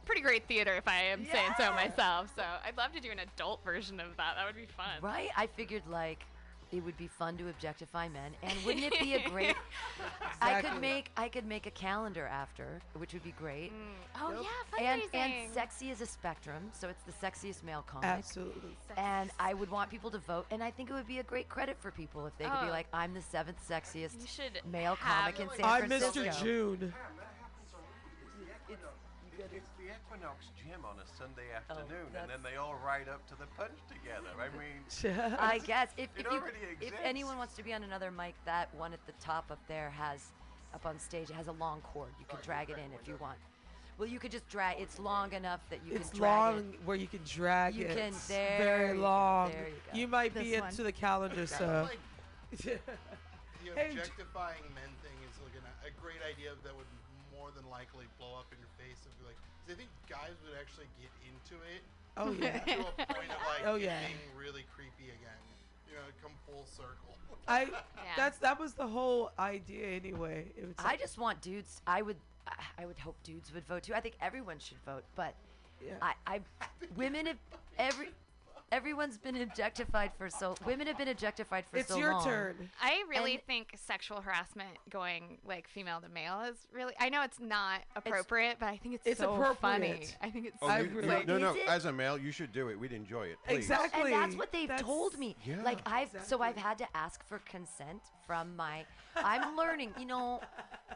Pretty great theater, if I am saying so myself. So I'd love to do an adult version of that. That would be fun. Right? I figured like it would be fun to objectify men, and wouldn't it be a great? (laughs) I could make I could make a calendar after, which would be great. Mm. Oh yeah, And fundraising. and sexy is a spectrum, so it's the sexiest male comic. Absolutely. And I would want people to vote, and I think it would be a great credit for people if they could be Oh. like, "I'm the seventh sexiest You should male comic in San I'm Francisco." Mr. June. It's the Equinox Gym on a Sunday oh, afternoon, and then they all ride up to the punch together. I mean, (laughs) I guess if, It if, you, already if anyone wants to be on another mic, that one at the top up there has, up on stage, it has a long cord. You can drag it in if you want. Well, you could just drag. It's long enough that you It's can drag long it. where you can drag You it. can- It's there very you go, long. there you go. might be one. into the calendar, That's so. like (laughs) the Hey, objectifying men thing is like an, a great idea that would more than likely blow up in your face if you're like. 'Cause I think guys would actually get into it. Oh, yeah. To a point of like (laughs) Oh, yeah. being really creepy again. You know, come full circle. I (laughs) that's that was the whole idea anyway. It was I just want dudes. I would. I- I would hope dudes would vote too. I think everyone should vote, but I, I, (laughs) women have every. Everyone's been objectified for so. Women have been objectified for so It's so your long. turn. I really And- think sexual harassment going like female to male is really. I know it's not appropriate, but I think it's, It's so funny. I think it's Oh, so you, you- like, no, no. Is it? As a male, you should do it. We'd enjoy it. Please. Exactly. And that's what they've That's- told me. Yeah. Like I've so I've had to ask for consent from my. I'm learning, you know. (laughs)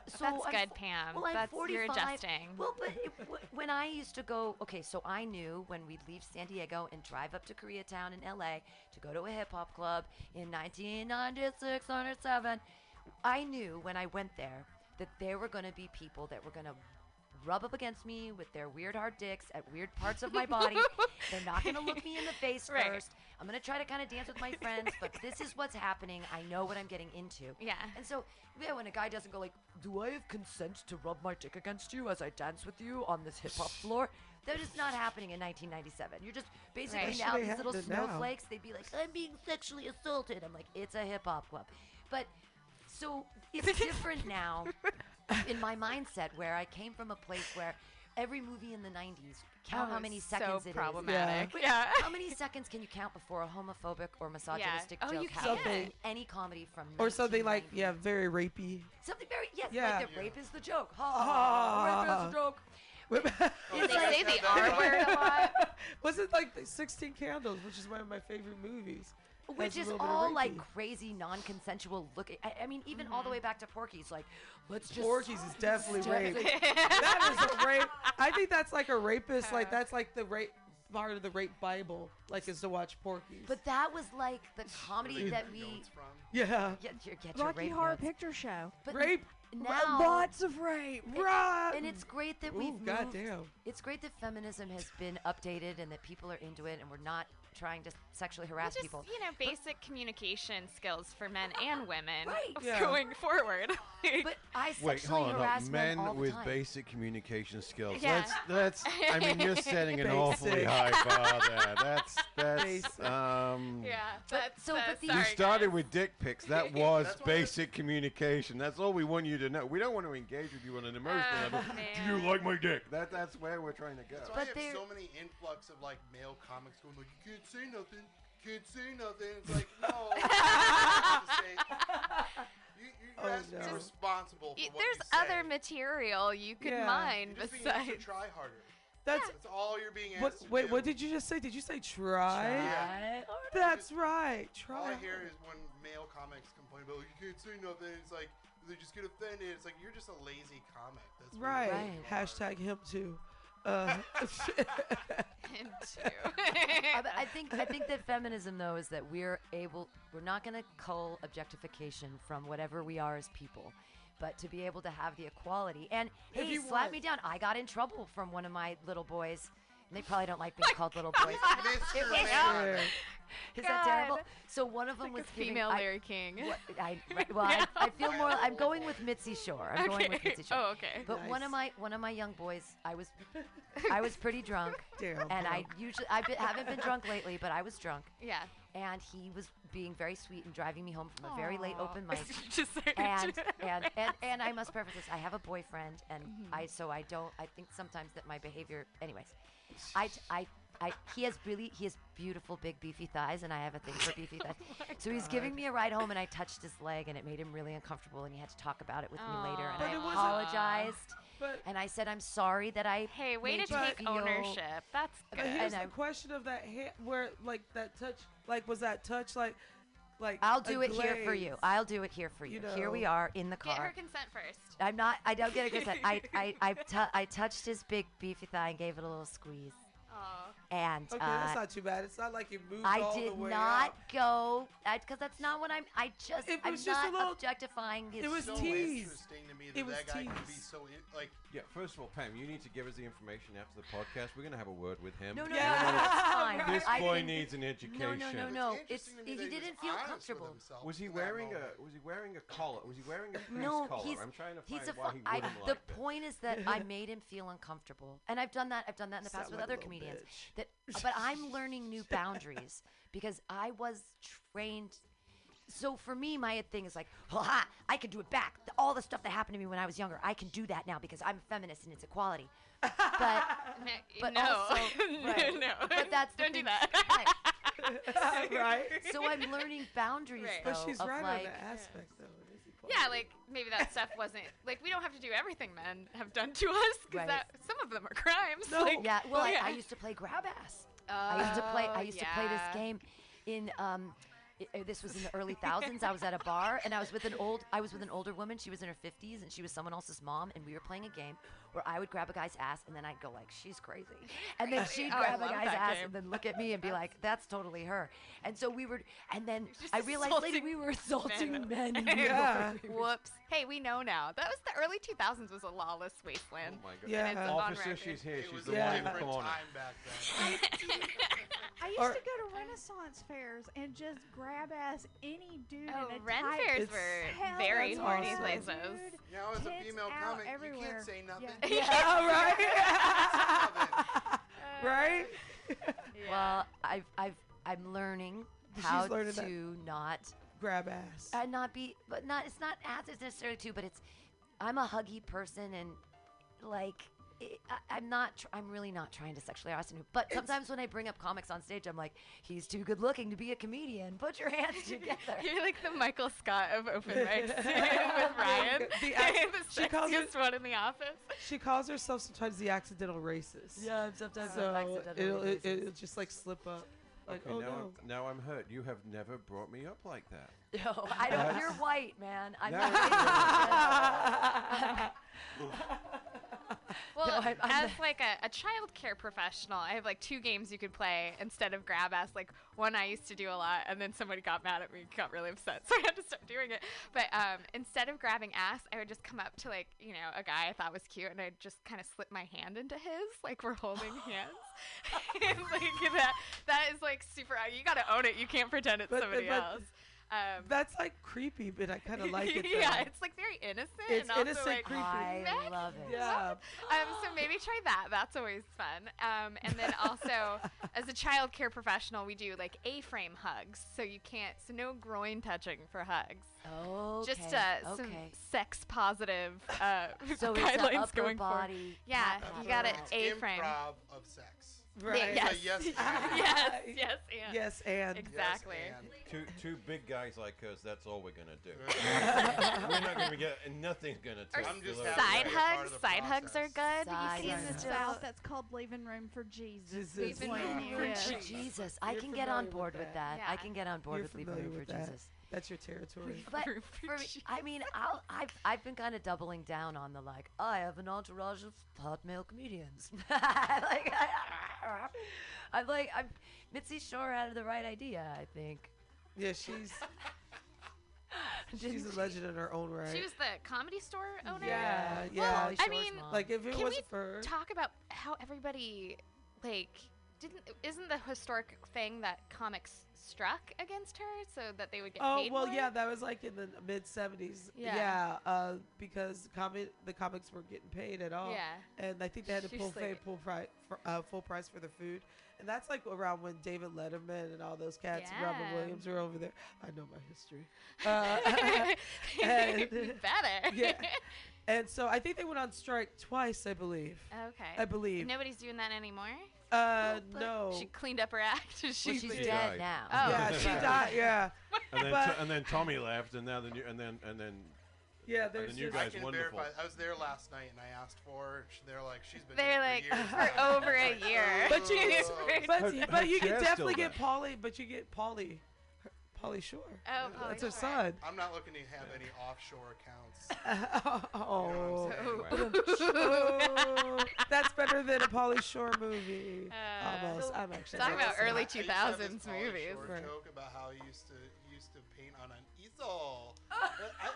So That's I'm good, Pam. Well, I'm That's- 45. you're adjusting. Well, but it, w- when I used to go, okay, so I knew when we'd leave San Diego and drive up to Koreatown in LA to go to a hip hop club in 1996 or 7, I knew when I went there that there were going to be people that were going to rub up against me with their weird hard dicks at weird parts of my body. They're not going to look me in the face (laughs) Right. first. I'm going to try to kind of dance with my (laughs) friends, but this is what's happening. I know what I'm getting into. Yeah. And so, yeah, when a guy doesn't go like, "Do I have consent to rub my dick against you as I dance with you on this hip hop floor?" That is not happening in 1997. You're just basically Right. now these little it now. snowflakes. They'd be like, "I'm being sexually assaulted." I'm like, "It's a hip hop club," but so it's (laughs) different now in my mindset where I came from a place where every movie in the 90s count Oh, how many it's so seconds it is. problematic. Wait, Yeah. How many seconds can you count before a homophobic or misogynistic yeah. Oh, joke you happens can. in any comedy from or something like yeah, very rapey. Something very yes, Yeah. like that rape is the joke. Ha ha. ha, ah. Rape is the joke. Did they say the That's R word a lot? (laughs) Was it like the Sixteen Candles, which is one of my favorite movies? Which is little bit of all like crazy, non-consensual looking. I, I mean, even all the mm-hmm. way back to Porky's. Like, let's just. Porky's is definitely step rape. it- (laughs) that is a rape. I think that's like a rapist. Like that's like the rape part of the rape Bible. Like is to watch Porky's. But that was like the comedy that we. Notes yeah, Get your, get your Rocky rape Horror notes. Picture Show. But rape. now, Lots of rape. Right. and it's great that Ooh, we've moved. goddamn. It's great that feminism has been updated and that people are into it, and we're not trying to sexually harass Just people. you know, basic communication skills for men (coughs) and women Right. Yeah. going forward. (laughs) But I Wait, sexually hold on. harass no. men, Men all the with time. basic communication skills. Yeah. That's that's. I mean, you're (laughs) setting an awfully high bar there. That's (laughs) that's. Basic. Um, yeah, But- that's so, uh, but the- sorry, We started guys. with dick pics. That was basic communication. That's all we want you to know. We don't want to engage with you on an emotional Oh, level. Do you like my dick? That that's where we're trying to go. That's why But I have so many influx of like male comics going like, you can't say nothing, can't say nothing. It's like, no. (laughs) you have to you, you Oh, have to be responsible for Y- what There's you say. other material you could Yeah. mine You're just being to try harder. That's That's all you're being asked what. to Wait, do. what did you just say? Did you say try? Yeah. That's right. Try. All I hear is when male comics complain about, you can't say nothing. It's like they just get offended. It's like you're just a lazy comic. That's Right. Right. Hashtag him too. Uh, And two. I, I think I think that feminism though is that we're able we're not going to cull objectification from whatever we are as people, but to be able to have the equality and If hey, you slap want- me down. I got in trouble from one of my little boys. And they probably don't like being (laughs) called little (laughs) boys. Mr. (laughs) It was- Man. yeah. (laughs) Is that terrible? So one of them like was a giving, female I, Larry King. what- I, (laughs) right, well, I, I feel more. I'm (laughs) going with Mitzi Shore. I'm going with Okay. Mitzi Shore. Oh, okay. But one of my one of my young boys, I was I was pretty drunk, Damn. and I usually I be, haven't been drunk lately, but I was drunk, Yeah. and he was being very sweet and driving me home from a very late open mic. Just so and, and and and I must preface this: I have a boyfriend, and Mm-hmm. I so I don't. I think sometimes that my behavior, anyways, I t- I I he has really he has beautiful big beefy thighs, and I have a thing for beefy (laughs) oh thighs. Oh my so he's giving me a ride home, and I touched his leg, and it made him really uncomfortable, and he had to talk about it with me later, and But I it wasn't- uh, apologized. But and I said I'm sorry that I Hey, way made to you take feel- ownership. That's But here's And the I- question of that hand, where like that touch, like was that touch like, like I'll do it here for you. I'll do it here for you. You here we are in the car. Get her consent first. I'm not. I don't get a consent. I I (laughs) I, touched his big beefy thigh and gave it a little squeeze. Aw. And Okay, uh, that's not too bad. It's not like you moved I all did the way not out. go because that's not what I'm. I just It I'm was just a little- objectifying his. it was so teased. interesting to me It that was that guy can be so like. Yeah, first of all, Pam, you need to give us the information after the podcast. We're going to have a word with him. No, no, Yeah. no, no, it's. (laughs) This boy think- needs an education. No, no, no, no. It's he didn't feel comfortable. Was he wearing a Was he wearing a collar? Was he wearing a police No, collar? he's I'm trying to he's find a why fu- he I- wouldn't the like that. point is that I made him feel uncomfortable, and I've done that. I've done that in the (laughs) past with other comedians. Bitch. That, but I'm learning new boundaries because I was trained. So for me, my thing is like, ha! I can do it back. All the stuff that happened to me when I was younger, I can do that now because I'm a feminist and it's equality. But (laughs) but no. also No, (laughs) right. no. But that's the Don't do that. right. (laughs) right. So I'm learning boundaries Right. But she's of right like, on that aspect, though. It is important. Yeah, like (laughs) maybe that stuff wasn't like we don't have to do everything men have done to us because Right. some of them are crimes. No. Like, Yeah, well, yeah. I, I used to play grab ass. I used to play. I Oh, used to play this game in. Um, i- this was in the early thousands. I was at a bar and I was with an old. I was with an older woman. She was in her fifties and she was someone else's mom. And we were playing a game where I would grab a guy's ass and then I'd go like, "She's crazy," and then (laughs) she'd Oh, grab a guy's ass game. and then look at me and be (laughs) like, "That's totally her." And so we were. And then I realized later we were assaulting men. men. (laughs) Yeah. Whoops. Hey, we know now. That was the early 2000s was a lawless wasteland. Oh my God. Yeah. And it's Officer, she's here. It She's the a one in the different corner. time back then. I used Or- to go to Renaissance fairs and just grab ass any dude Oh, in a Ren tight fairs were very horny awesome. places. dude. Now, as a female out comic, you can't say nothing. Yeah. (laughs) Yeah, (laughs) right. (laughs) right. Well, I've I've I'm learning She's how learning to that. not Grab ass. and not be but not it's not ass it's necessarily too but it's i'm a huggy person and like it, I, i'm not tr- i'm really not trying to sexually harass anyone but sometimes when i bring up comics on stage i'm like he's too good looking to be a comedian put your hands (laughs) together You're like the Michael Scott of open mics (laughs) with Ryan. The (laughs) ac- the she calls sexiest one in the office. She calls herself sometimes the accidental racist. yeah i'm sometimes So accidentally it'll, it, racist. it'll just like slip up. Like, Okay, oh now, no. I'm, now I'm hurt. You have never brought me up like that. no i don't That's- you're white man i'm No, not racist. (laughs) Well, No, as like a, a child care professional, I have like two games you could play instead of grab ass. Like one I used to do a lot, and then somebody got mad at me, got really upset, (laughs) so I had to start doing it. But um, instead of grabbing ass, I would just come up to like you know a guy I thought was cute, and I'd just kind of slip my hand into his, like we're holding (laughs) hands. and like that, that is like super. You gotta own it. You can't pretend it's But- somebody but- else. Um, That's like creepy, but I kind of like it. (laughs) yeah, it's like very innocent. It's and also, innocent, like, creepy. i Next. love it Yeah. um, so maybe try that. That's always fun. Um, and then also, (laughs) as a child care professional, we do like A-frame hugs. So you can't, so no groin touching for hugs. okay Just uh, some okay sex positive uh, so it's guidelines a upper going forward. body Yeah, you got it. A-frame. Improv of sex. Right. Yes. It's yes, (laughs) yes, and. yes, and. Yes, and Exactly. Yes, Two two big guys like us. That's all we're gonna do. we're not gonna get. Nothing's gonna Or touch. I'm just the happy Side to be a hugs. of the Side hugs are good. Side you In can the hugs. still. South, that's called leaving room for Jesus. Jesus. Leaving When room for yeah. Jesus. Jesus, I can get on board with with that. that. I can get on board with leaving room for. Jesus. That's your territory. (laughs) But for for me, I mean, I'll, I've I've been kind of doubling down on the like. I have an entourage of hot male comedians. (laughs) like, I'm like, I'm Mitzi Shore had the right idea. I think. Yeah, she's (laughs) she's a legend in her own right. She was the comedy store owner. Yeah, yeah. Pauly I mean, mom. like if it Can wasn't we for talk about how everybody like didn't isn't the historic thing that comics struck against her so that they would get Oh well, more? yeah, that was like in the mid '70s. Yeah. Yeah, uh, because comic the comics weren't getting paid at all. Yeah. and I think they had to She's pull like- pay full price for, uh, full price for the food, and that's like around when David Letterman and all those cats, and Robin Williams were over there. I know my history. (laughs) Uh, (laughs) and- better. (laughs) yeah, and so I think they went on strike twice, I believe. Okay. I believe. Nobody's doing that anymore. Uh, no. She cleaned up her act. (laughs) Well, She's, she's She dead died. now. Oh. Yeah, she died. Yeah. And then, But- to- and then Tommy left, and now the new, and then and then Yeah, there's the new just- I guy's can wonderful. verify. I was there last night and I asked for her. Sh- They're like, she's been. They're dead like for, years over a (laughs) year. But you (laughs) get, Her- but, Her- but her you can chair's definitely still get Pauly. But you get Pauly, her- Pauly Shore. Oh, that's Pauly her son. I'm not looking to have any offshore accounts. (laughs) oh. Anyway. Oh, (laughs) that's better than a Pauly Shore movie. Uh, Almost. I'm actually Talking about jealous. early I used to have this 2000s movies. Shore Right. joke about how he used to he used to paint on an easel. (laughs) I, I,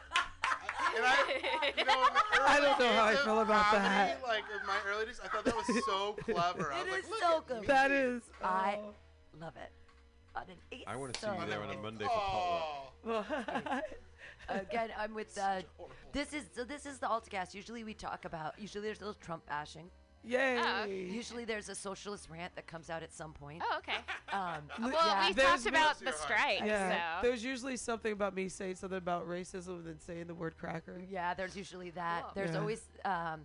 and I, you know, I don't know how I feel about comedy, that. Like in my early days, I thought that was so clever. I It was is Look so at good. me. That is. I oh. love it. On an I want to see you there on a Monday for potluck. Again, I'm with. Uh, this is so. This is the AltaCast. Usually we talk about. Usually there's a little Trump bashing. Yay. Oh. Usually there's a socialist rant that comes out at some point. Oh, okay. Um, Well, yeah, we there's talked me- about the strike, Yeah, so. there's usually something about me saying something about racism and then saying the word cracker. Yeah, there's usually that. Cool. There's Yeah. always um,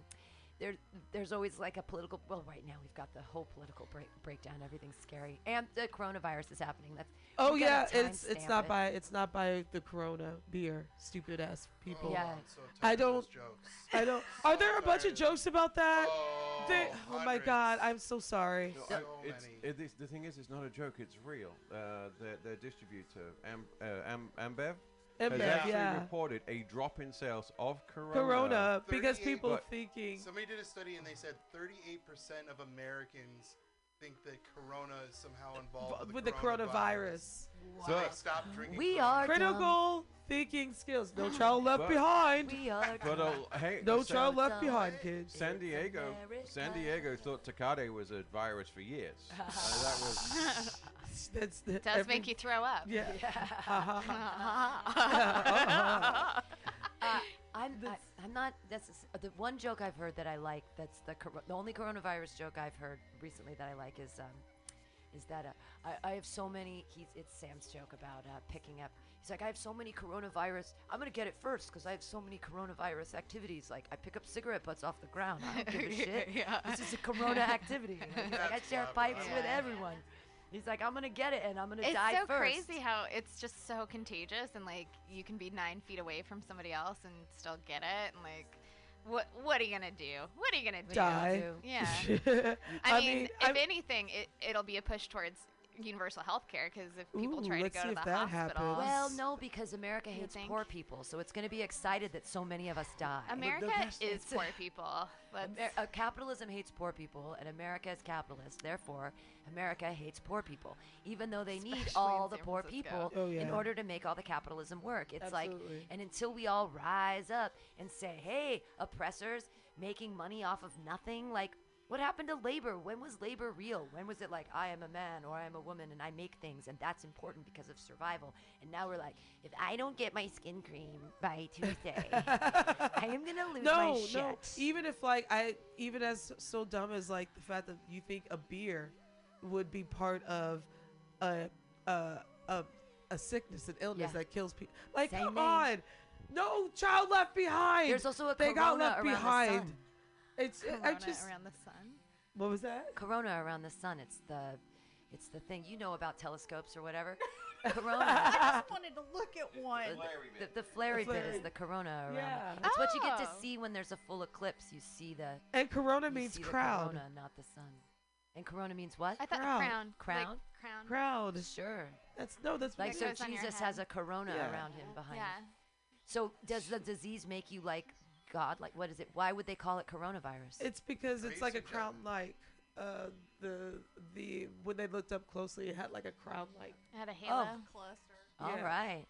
there. There's always like a political. Well, right now we've got the whole political break, breakdown. Everything's scary, and the coronavirus is happening. That's Oh yeah, it's it's not it. by it's not by the Corona beer. Stupid ass people. oh, Yeah. I'm so I tired of those don't- Jokes. I don't. Are there a bunch of jokes about that? Oh, They- oh my god, I'm so sorry. No, So I- it's, many. it is, the thing is, it's not a joke. It's real. Uh, their, their distributor, Am, uh, Am, Ambev, has Ambev, actually yeah. reported a drop in sales of Corona. Corona, because people But- thinking. Somebody did a study and they said 38% of Americans think that Corona is somehow involved with the coronavirus. So they But- stopped drinking. We Corona. are dumb. Critical thinking skills. No (laughs) child left But- behind. We are. (laughs) But dumb. uh, hey, No San, child left behind, kids. San Diego, San Diego thought Tecate was a virus for years. (laughs) uh, that was That's the, Does every- make you throw up. Yeah. (laughs) (laughs) Uh, I'm I, I'm not. That's s- the one joke I've heard that I like. That's the cor- the only coronavirus joke I've heard recently that I like is um is that uh, I, I have so many. He's it's Sam's joke about uh, picking up. He's like I have so many coronavirus. I'm gonna get it first because I have so many coronavirus activities. Like I pick up cigarette butts off the ground. I don't give a (laughs) shit. Yeah. This is a corona activity. He's like I share clever. pipes I with like everyone. He's like I'm gonna get it and I'm gonna It's die so first. crazy how it's just so contagious and like you can be nine feet away from somebody else and still get it and like what what are you gonna do? What are you gonna do? Die. Yeah. (laughs) I, I, mean, mean, if I'm- anything, it it'll be a push towards universal health care because if people Ooh, try to let's go see to if the that hospital, happens. Well, no, because America You hates think? poor people, so it's going to be excited that so many of us die. America that's- is poor people. (laughs) Amer- uh, capitalism hates poor people, and America is capitalist. Therefore, America hates poor people, even though they need all the poor people Oh, in order to make all the capitalism work. It's like, and until we all rise up and say, "Hey, oppressors making money off of nothing," like. What happened to labor? When was labor real? When was it like I am a man or I am a woman and I make things and that's important because of survival? And now we're like, if I don't get my skin cream by Tuesday, I am gonna lose no, my no. shit. Even if like I, even as so dumb as like the fact that you think a beer would be part of a a a, a sickness, an illness Yeah. that kills people. Like, Same come thing. on, no child left behind. There's also a they got corona left around the behind. sun. It's corona I just around the sun. what was that? Corona around the sun. It's the, it's the thing you know about telescopes or whatever. (laughs) Corona. I just wanted to look at one. the, the, the flary bit flary. is the corona around. Yeah. It's what you get to Oh. see when there's a full eclipse. You see the. And Corona you means see the crowd. corona, not the sun. And corona means what? I thought Crown. crown. Crown? Like crown. Crowd. Sure. That's no. That's Like so, goes on your Jesus has a corona Yeah. around him behind. Yeah. him. So does the disease make you like God? Like what is it? Why would they call it coronavirus? It's because it's like a Crazy crown like. Uh, the the when they looked up closely, it had like a crown like. It had a halo. Cluster. All yeah. right.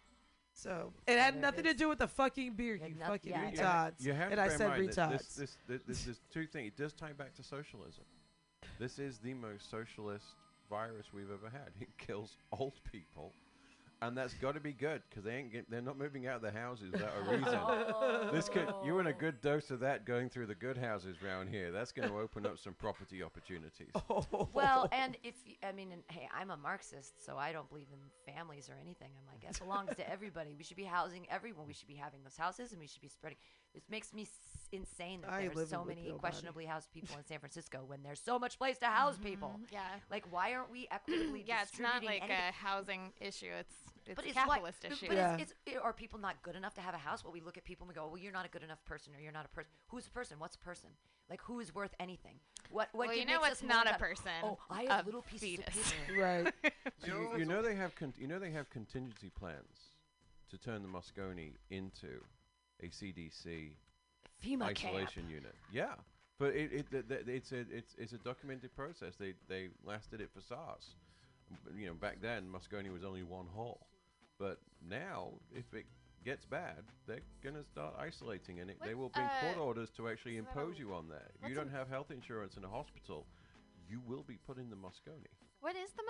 So it had there it nothing to do with the fucking beer, Had you noth- fucking yeah, retards. You have and I said mind retards. this, this, this, this is two things. It does tie back to socialism. This is the most socialist virus we've ever had. It kills old people, and that's got to be good because they ain't get, they're not moving out of their houses without a (laughs) reason. This could you and a good dose of that going through the good houses round here. That's going to open up some property opportunities. (laughs) Well, and if I mean, and, hey, I'm a Marxist, so I don't believe in families or anything. I'm like, it belongs to everybody. We should be housing everyone. We should be having those houses, and we should be spreading. This makes me. S- insane that I there's so many Whitfield, questionably housed people in San Francisco when there's so much place to house people. Mhm. Yeah. Like, why aren't we equitably Yeah, it's not like anything? a housing issue. It's it's but a it's why- capitalist but- issue. But it's, it's, are people not good enough to have a house? Well, we look at people and we go, well, you're not a good enough person, or you're not a person. Who's a person? What's a person? Like, who is worth anything? What? What? Well, you know makes what's not a person? Oh, I have A little pieces of fetus. paper. (laughs) Right. So (laughs) you, you know they have con- you know they have contingency plans to turn the Moscone into a CDC FEMA camp. isolation unit. Yeah, but it, it th- th- it's a it's it's a documented process. They they last did it for SARS. You know, back then Moscone was only one hall, but now if it gets bad, they're gonna start isolating, and it, they will bring court uh, orders to actually impose you on that. If you don't have health insurance in a hospital, you will be put in the Moscone. What is the